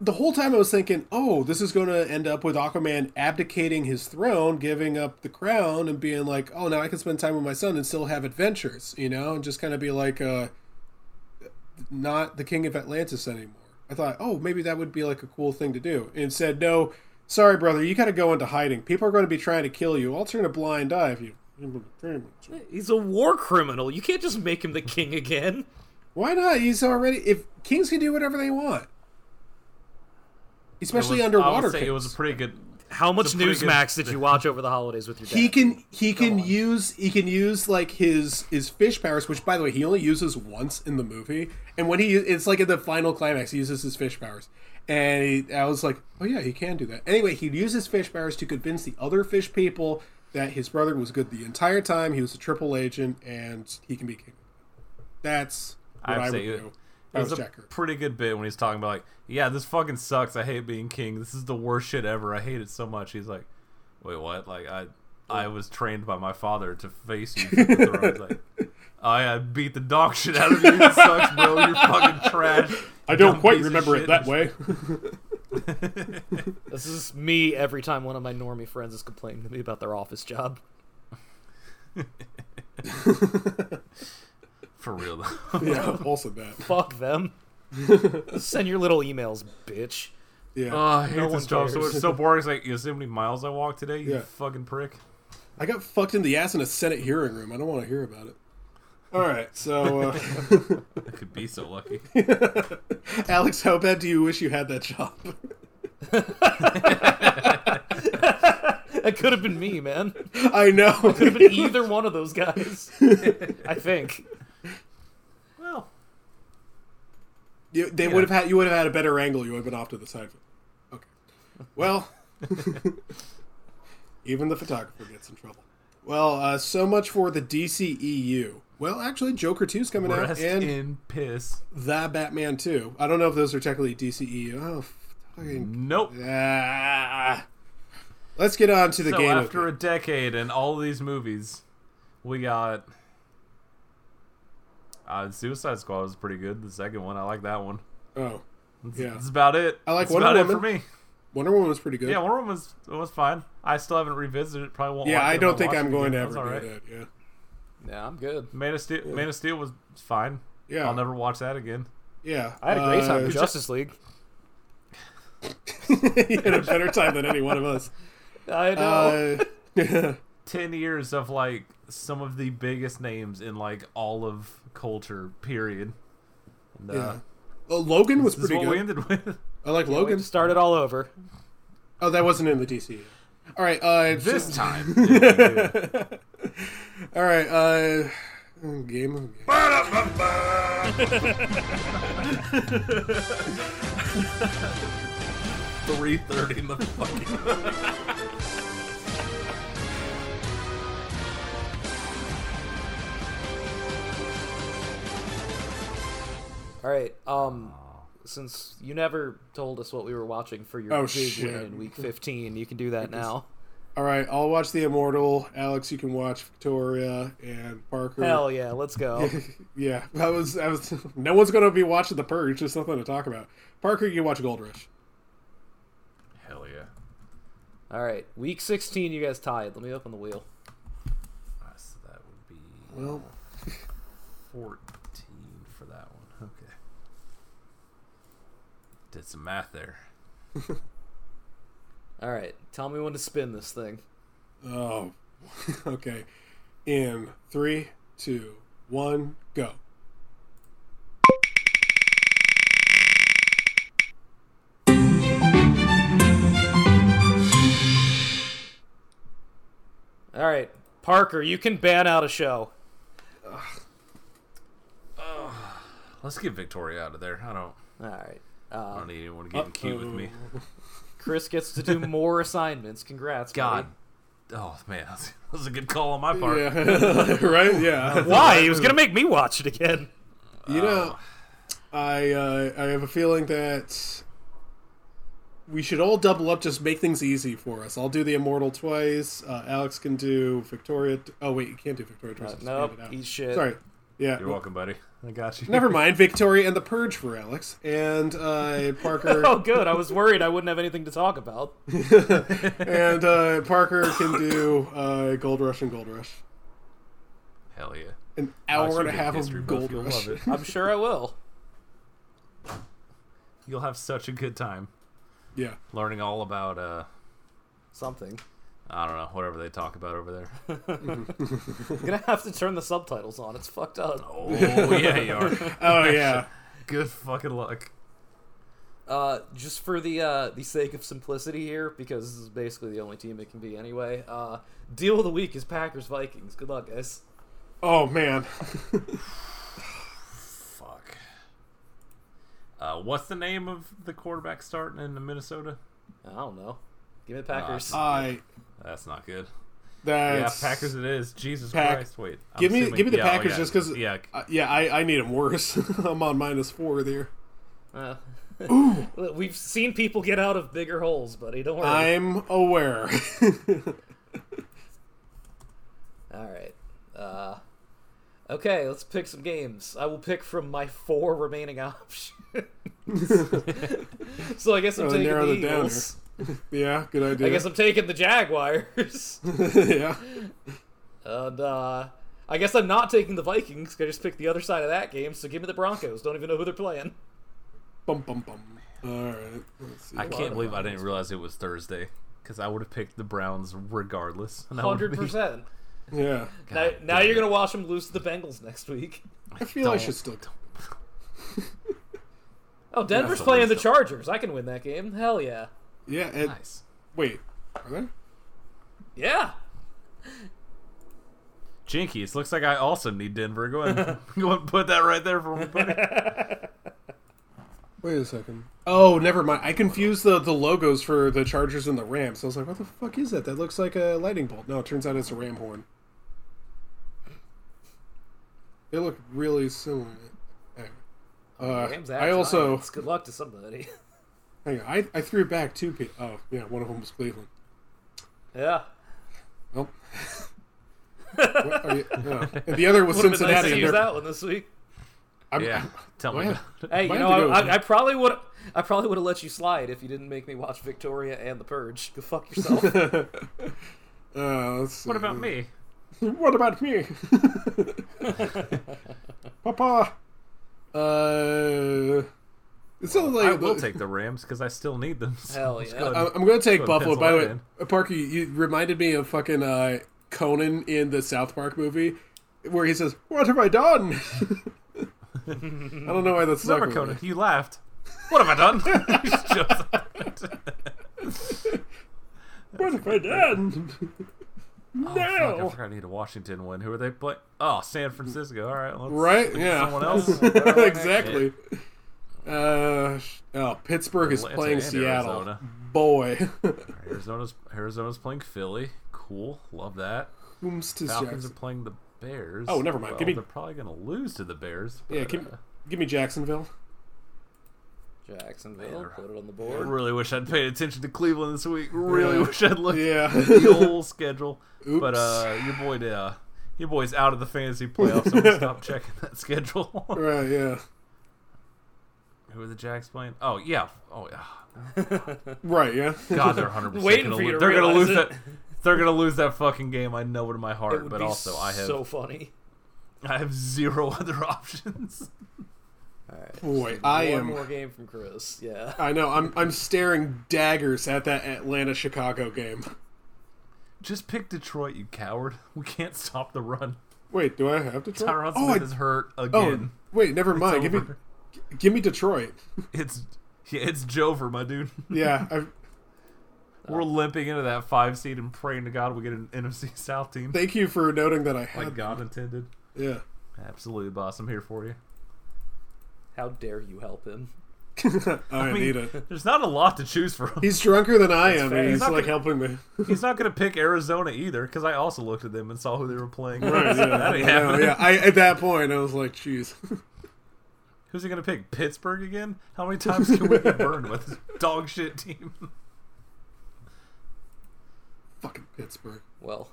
Speaker 1: the whole time I was thinking, oh, this is going to end up with Aquaman abdicating his throne, giving up the crown, and being like, oh, now I can spend time with my son and still have adventures, you know, and just kind of be like, uh, not the king of Atlantis anymore. I thought, oh, maybe that would be like a cool thing to do. And said, no, sorry, brother, you got to go into hiding. People are going to be trying to kill you. I'll turn a blind eye if you.
Speaker 3: He's a war criminal. You can't just make him the king again.
Speaker 1: Why not? He's already. If kings can do whatever they want, especially
Speaker 2: was-
Speaker 1: underwater.
Speaker 2: I would say
Speaker 1: kings.
Speaker 2: it was a pretty good.
Speaker 3: How much
Speaker 2: It's a
Speaker 3: Newsmax
Speaker 2: good-
Speaker 3: did you watch over the holidays with your dad?
Speaker 1: he can he can use he can use like his his fish powers which by the way he only uses once in the movie. And when he it's like in the final climax he uses his fish powers. And he, i was like oh yeah he can do that. Anyway he uses fish powers to convince the other fish people that his brother was good the entire time. He was a triple agent and he can be king. That's what i,
Speaker 2: I'd say it,
Speaker 1: do
Speaker 2: it was
Speaker 1: was
Speaker 2: a
Speaker 1: Jack Kirby.
Speaker 2: pretty good bit when he's talking about like, yeah, this fucking sucks. I hate being king. This is the worst shit ever. I hate it so much. He's like, wait, what? Like I, I was trained by my father to face you. from the throne." He's like, oh, I, I beat the dog shit out of you. It sucks, bro. You're fucking trash.
Speaker 1: i don't quite remember it that way
Speaker 3: This is me every time one of my normie friends is complaining to me about their office job.
Speaker 2: For real though.
Speaker 1: yeah also that
Speaker 3: Fuck them. Send your little emails, bitch.
Speaker 1: yeah
Speaker 2: Oh, I hate
Speaker 1: No
Speaker 2: this job so It's so boring. It's like, you see how many miles I walked today? You
Speaker 1: Yeah.
Speaker 2: fucking prick.
Speaker 1: I got fucked in the ass in a Senate hearing room. I don't want to hear about it. All right, so uh,
Speaker 2: I could be so lucky.
Speaker 1: Alex, how bad do you wish you had that job?
Speaker 3: That could have been me, man.
Speaker 1: I know.
Speaker 3: It could have been either one of those guys. I think.
Speaker 2: Well,
Speaker 1: You, they would have had you would have had a better angle. You would have been off to the side. Okay. Well, even the photographer gets in trouble. Well, uh, so much for the DCEU. Well, actually, Joker 2 is coming out, and
Speaker 2: in piss.
Speaker 1: the Batman 2. I don't know if those are technically DCEU. Oh, fucking
Speaker 2: Nope.
Speaker 1: ah. Let's get on to the
Speaker 2: so
Speaker 1: game.
Speaker 2: after a decade and all these movies, we got uh, Suicide Squad was pretty good. The second one, I like that one.
Speaker 1: oh, yeah.
Speaker 2: That's about it.
Speaker 1: I like
Speaker 2: That's
Speaker 1: Wonder
Speaker 2: about it
Speaker 1: Woman.
Speaker 2: for me.
Speaker 1: Wonder Woman was pretty good.
Speaker 2: Yeah, Wonder Woman was, was fine. I still haven't revisited it. Probably won't.
Speaker 1: Yeah,
Speaker 2: like
Speaker 1: I don't think I'm
Speaker 2: it
Speaker 1: going to ever
Speaker 2: That's
Speaker 1: do
Speaker 2: all right.
Speaker 1: that. Yeah.
Speaker 3: Yeah, I'm good.
Speaker 2: Man of Steel. Man of Steel was fine.
Speaker 1: Yeah.
Speaker 2: I'll never watch that again.
Speaker 1: Yeah.
Speaker 3: I had a great time
Speaker 1: Uh,
Speaker 3: with Justice League.
Speaker 1: you had a better time than any one of us.
Speaker 3: I know.
Speaker 1: Uh,
Speaker 2: Ten years of like some of the biggest names in like all of culture. Period. And, uh,
Speaker 1: yeah. Oh, Logan was
Speaker 2: This is
Speaker 1: pretty
Speaker 2: what we
Speaker 1: good.
Speaker 2: ended with.
Speaker 1: I like
Speaker 3: Wait
Speaker 1: Logan.
Speaker 3: to start it all over.
Speaker 1: Oh, that wasn't in the DC. All right. Uh,
Speaker 2: This
Speaker 1: so-
Speaker 2: time. it'll be good.
Speaker 1: All right. Uh, game. of-
Speaker 2: Three thirty in the fucking.
Speaker 3: All right. Um, since you never told us what we were watching for your
Speaker 1: oh,
Speaker 3: big in week 15, you can do that now.
Speaker 1: All right, I'll watch The Immortal. Alex, you can watch Victoria and Parker.
Speaker 3: Hell yeah, let's go.
Speaker 1: yeah, that was, that was. No one's gonna be watching The Purge. There's nothing to talk about. Parker, you can watch Gold Rush.
Speaker 2: Hell yeah.
Speaker 3: All right, week 16, you guys tied. Let me open the wheel.
Speaker 2: Uh, so that would be
Speaker 1: Well,
Speaker 2: 14. Did some math there.
Speaker 3: All right, tell me when to spin this thing.
Speaker 1: Oh, okay. In three, two, one, go.
Speaker 3: All right, Parker, you can ban out a show. Ugh. Ugh.
Speaker 2: Let's get Victoria out of there. I don't.
Speaker 3: All right.
Speaker 2: I
Speaker 3: Uh,
Speaker 2: don't need anyone getting cute with me.
Speaker 3: Chris gets to do more assignments. Congrats,
Speaker 2: God.
Speaker 3: buddy.
Speaker 2: Oh man, that was, a good call on my part.
Speaker 1: Yeah, right. Yeah.
Speaker 3: Why? He was gonna make me watch it again.
Speaker 1: You know, I uh, I have a feeling that we should all double up. Just make things easy for us. I'll do the Immortal twice. Uh, Alex can do Victoria. T- oh wait, you can't do Victoria twice.
Speaker 3: Uh,
Speaker 1: Just
Speaker 3: nope,
Speaker 1: hand it out.
Speaker 3: he's shit.
Speaker 1: Sorry. Yeah.
Speaker 2: You're welcome, buddy. I got you.
Speaker 1: Never mind. Victoria and the Purge for Alex and uh, Parker.
Speaker 3: Oh, good. I was worried I wouldn't have anything to talk about.
Speaker 1: and uh, Parker can do uh, Gold Rush and Gold Rush.
Speaker 2: Hell yeah.
Speaker 1: An
Speaker 2: Watch
Speaker 1: hour and a half of Gold
Speaker 2: you'll
Speaker 1: Rush.
Speaker 2: love it.
Speaker 3: I'm sure I will.
Speaker 2: You'll have such a good time
Speaker 1: Yeah.
Speaker 2: learning all about uh
Speaker 3: Something.
Speaker 2: I don't know whatever they talk about over there.
Speaker 3: I'm gonna have to turn the subtitles on. It's fucked up.
Speaker 2: Oh yeah, you are.
Speaker 1: Oh yeah.
Speaker 2: Good fucking luck.
Speaker 3: Uh, just for the uh, the sake of simplicity here, because this is basically the only team it can be anyway. Uh, deal of the week is Packers Vikings. Good luck, guys.
Speaker 1: Oh man.
Speaker 2: Fuck. Uh, what's the name of the quarterback starting in Minnesota?
Speaker 3: I don't know. Give me the Packers.
Speaker 1: I.
Speaker 2: That's not good.
Speaker 1: That's
Speaker 2: yeah, Packers it is. Jesus
Speaker 1: Pack-
Speaker 2: Christ! Wait, I'm
Speaker 1: Give me,
Speaker 2: assuming-
Speaker 1: give me the
Speaker 2: yeah, oh,
Speaker 1: Packers
Speaker 2: yeah,
Speaker 1: just because.
Speaker 2: Yeah,
Speaker 1: yeah, I, I need them worse. I'm on minus four there.
Speaker 3: Uh, We've seen people get out of bigger holes, buddy. Don't worry.
Speaker 1: I'm aware.
Speaker 3: All right. Uh, okay, let's pick some games. I will pick from my four remaining options. so I guess I'm
Speaker 1: Oh,
Speaker 3: taking the Eagles.
Speaker 1: yeah, good idea.
Speaker 3: I guess I'm taking the Jaguars.
Speaker 1: yeah.
Speaker 3: and uh, I guess I'm not taking the Vikings. I just picked the other side of that game. So give me the Broncos. Don't even know who they're playing.
Speaker 1: Bum bum bum. All right. Let's see.
Speaker 2: I can't believe I didn't realize it was Thursday because I would have picked the Browns regardless. and I would've
Speaker 3: Hundred
Speaker 2: been-
Speaker 3: percent.
Speaker 1: Yeah.
Speaker 3: Now, now you're gonna watch them lose to the Bengals next week.
Speaker 1: I feel I
Speaker 2: Don't.
Speaker 1: should still.
Speaker 3: Oh, Denver's
Speaker 2: Yeah,
Speaker 3: playing the Chargers. I can win that game. Hell yeah.
Speaker 1: Yeah. And,
Speaker 2: Nice.
Speaker 1: Wait. Are they?
Speaker 3: Yeah.
Speaker 2: Jinkies. Looks like I also need Denver. Go ahead, go ahead and put that right there for me, buddy.
Speaker 1: Wait a second. Oh, never mind. I confused the, the logos for the Chargers and the Rams. I was like, what the fuck is that? That looks like a lightning bolt. No, it turns out it's a ram horn. They look really similar. Anyway. Uh,
Speaker 3: Rams
Speaker 1: I also
Speaker 3: Giants. Good luck to somebody.
Speaker 1: hang on, I, I threw back two people. Oh yeah, one of them was Cleveland.
Speaker 3: yeah.
Speaker 1: Well, you- yeah. and the other was
Speaker 3: Would have been nice
Speaker 1: Cincinnati.
Speaker 3: to use that one this week.
Speaker 1: I'm,
Speaker 2: Yeah. Tell me.
Speaker 1: Wow.
Speaker 3: Hey, you
Speaker 1: Might
Speaker 3: know,
Speaker 1: have to go
Speaker 3: I, I, I probably would. I probably would have let you slide if you didn't make me watch Victoria and The Purge. Go fuck yourself.
Speaker 1: Uh, let's see.
Speaker 2: What about me?
Speaker 1: What about me? Papa. Uh, it sounds like
Speaker 2: I will take the Rams because I still need them. so
Speaker 3: Hell yeah.
Speaker 2: go ahead
Speaker 1: I-
Speaker 2: and-
Speaker 1: I'm going to take
Speaker 2: Go
Speaker 1: Buffalo. By the way,
Speaker 2: in.
Speaker 1: uh, Parker, you, you reminded me of fucking uh, Conan in the South Park movie, where he says, "What have I done?" I don't know why that's stuck
Speaker 2: Remember, Conan,
Speaker 1: me.
Speaker 2: you laughed. What have I done? He just jumps.
Speaker 1: What have I done?
Speaker 2: Oh, fuck, I forgot I need a Washington win. Who are they playing? Oh, San Francisco. All right, let's
Speaker 1: Right? Yeah.
Speaker 2: Someone else.
Speaker 1: exactly. Uh, oh, Pittsburgh is
Speaker 2: Atlanta
Speaker 1: playing Seattle.
Speaker 2: Arizona.
Speaker 1: Boy,
Speaker 2: Arizona's Arizona's playing Philly. Cool, love that.
Speaker 1: whom's to
Speaker 2: Falcons
Speaker 1: Jackson?
Speaker 2: are playing the Bears.
Speaker 1: Oh, never mind.
Speaker 2: Well,
Speaker 1: Give me-
Speaker 2: They're probably gonna lose to the Bears.
Speaker 1: Yeah, give,
Speaker 2: uh,
Speaker 1: give me Jacksonville.
Speaker 3: Jacksonville, put it on the
Speaker 2: I
Speaker 3: board.
Speaker 2: really wish I'd paid attention to Cleveland this week. Really wish I'd looked
Speaker 1: Yeah.
Speaker 2: at the whole schedule. But uh, your boy, uh, your boy's out of the fantasy playoffs. So stop checking that schedule.
Speaker 1: Right? Yeah.
Speaker 2: Who are the Jags playing? Oh yeah. Oh yeah.
Speaker 1: Right. Yeah.
Speaker 2: God, they're 100 percent
Speaker 3: Waiting
Speaker 2: gonna
Speaker 3: for you
Speaker 2: lose. They're gonna lose
Speaker 3: it.
Speaker 2: that. They're gonna lose that fucking game. I know it in my
Speaker 3: It
Speaker 2: heart.
Speaker 3: would
Speaker 2: But
Speaker 3: be
Speaker 2: also, I have
Speaker 3: so funny.
Speaker 2: I have zero other options.
Speaker 3: All right.
Speaker 1: Boy,
Speaker 3: so
Speaker 1: I
Speaker 3: one
Speaker 1: am.
Speaker 3: more game from Chris. Yeah.
Speaker 1: I know. I'm I'm staring daggers at that Atlanta Chicago game.
Speaker 2: Just pick Detroit, you coward. We can't stop the run.
Speaker 1: Wait, do I have Detroit?
Speaker 2: Tyron
Speaker 1: oh,
Speaker 2: Smith
Speaker 1: I-
Speaker 2: is hurt
Speaker 1: oh,
Speaker 2: again.
Speaker 1: wait, never mind. Give me,
Speaker 2: over.
Speaker 1: G- give me Detroit.
Speaker 2: It's yeah, it's Jover, my dude.
Speaker 1: Yeah, I've,
Speaker 2: We're limping into that five seed and praying to God we get an NFC South team.
Speaker 1: Thank you for noting that I had.
Speaker 2: Like God intended.
Speaker 1: Yeah.
Speaker 2: Absolutely, boss. I'm here for you.
Speaker 3: How dare you help him?
Speaker 1: I,
Speaker 2: mean,
Speaker 1: need it.
Speaker 2: There's not a lot to choose from.
Speaker 1: He's drunker than I am, and
Speaker 3: He's
Speaker 1: he's
Speaker 2: not
Speaker 1: like
Speaker 2: gonna-
Speaker 1: helping me.
Speaker 2: He's not going to pick Arizona either, because I also looked at them and saw who they were playing.
Speaker 1: Right, yeah,
Speaker 2: that ain't
Speaker 1: I know,
Speaker 2: happening.
Speaker 1: yeah. I at that point I was like, jeez.
Speaker 2: Who's he going to pick? Pittsburgh again? How many times can we get burned with this dog shit team?
Speaker 1: Fucking Pittsburgh.
Speaker 3: Well,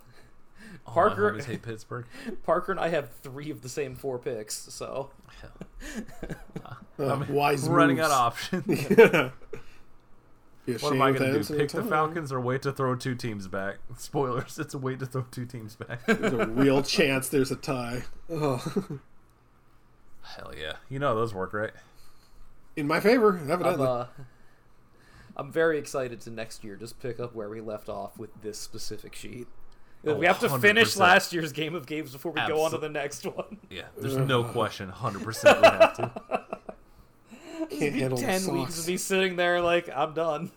Speaker 2: Oh,
Speaker 3: Parker-
Speaker 2: I always hate Pittsburgh.
Speaker 3: Parker and I have three of the same four picks, so
Speaker 1: Uh, wise
Speaker 2: We're running
Speaker 1: moves.
Speaker 2: out of options.
Speaker 1: yeah.
Speaker 2: What am I going to do? Pick the. Falcons or wait to throw two teams back? Spoilers, it's a wait to throw two teams back.
Speaker 1: There's a real chance there's a tie. Oh.
Speaker 2: Hell yeah. You know those work, right?
Speaker 1: In my favor,
Speaker 3: I'm
Speaker 1: evidently.
Speaker 3: uh, I'm very excited to next year just pick up where we left off with this specific sheet.
Speaker 2: Oh,
Speaker 3: we have to finish
Speaker 2: 100%.
Speaker 3: last year's game of games before we go on to the next one.
Speaker 2: Yeah, there's no question. 100% we have to.
Speaker 1: Can't handle the
Speaker 3: Ten weeks
Speaker 1: socks.
Speaker 3: of me sitting there like I'm done.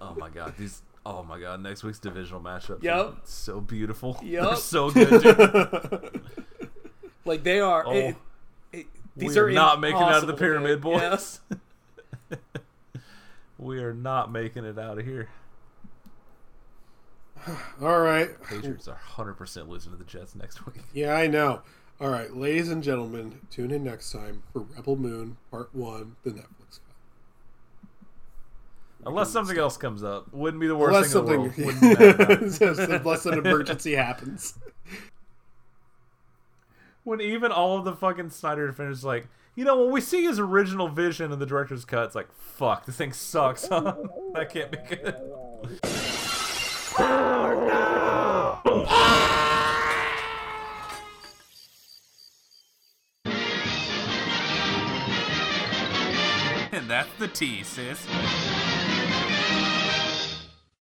Speaker 2: Oh my god, these. Oh my god, next week's divisional matchup.
Speaker 3: Yep.
Speaker 2: So beautiful.
Speaker 3: Yep.
Speaker 2: They're so good, dude.
Speaker 3: Like they are.
Speaker 2: Oh.
Speaker 3: it- it- these
Speaker 2: we are,
Speaker 3: are
Speaker 2: not making it out of the
Speaker 3: impossible to
Speaker 2: pyramid,
Speaker 3: pick. Yeah.
Speaker 2: boys. we are not making it out of here.
Speaker 1: All right.
Speaker 2: Patriots are 100% losing to the Jets next week.
Speaker 1: Yeah, I know. All right, ladies and gentlemen, tune in next time for Rebel Moon Part 1, the Netflix cut.
Speaker 2: Unless something else comes up. Wouldn't be the worst
Speaker 1: Unless
Speaker 2: thing
Speaker 1: something,
Speaker 2: in the world. Wouldn't be mad about it.
Speaker 1: unless an emergency happens.
Speaker 2: When even all of the fucking Snyder defenders like, you know, when we see his original vision in the director's cut, it's like, fuck, this thing sucks, huh? that can't be good. and that's the T, sis.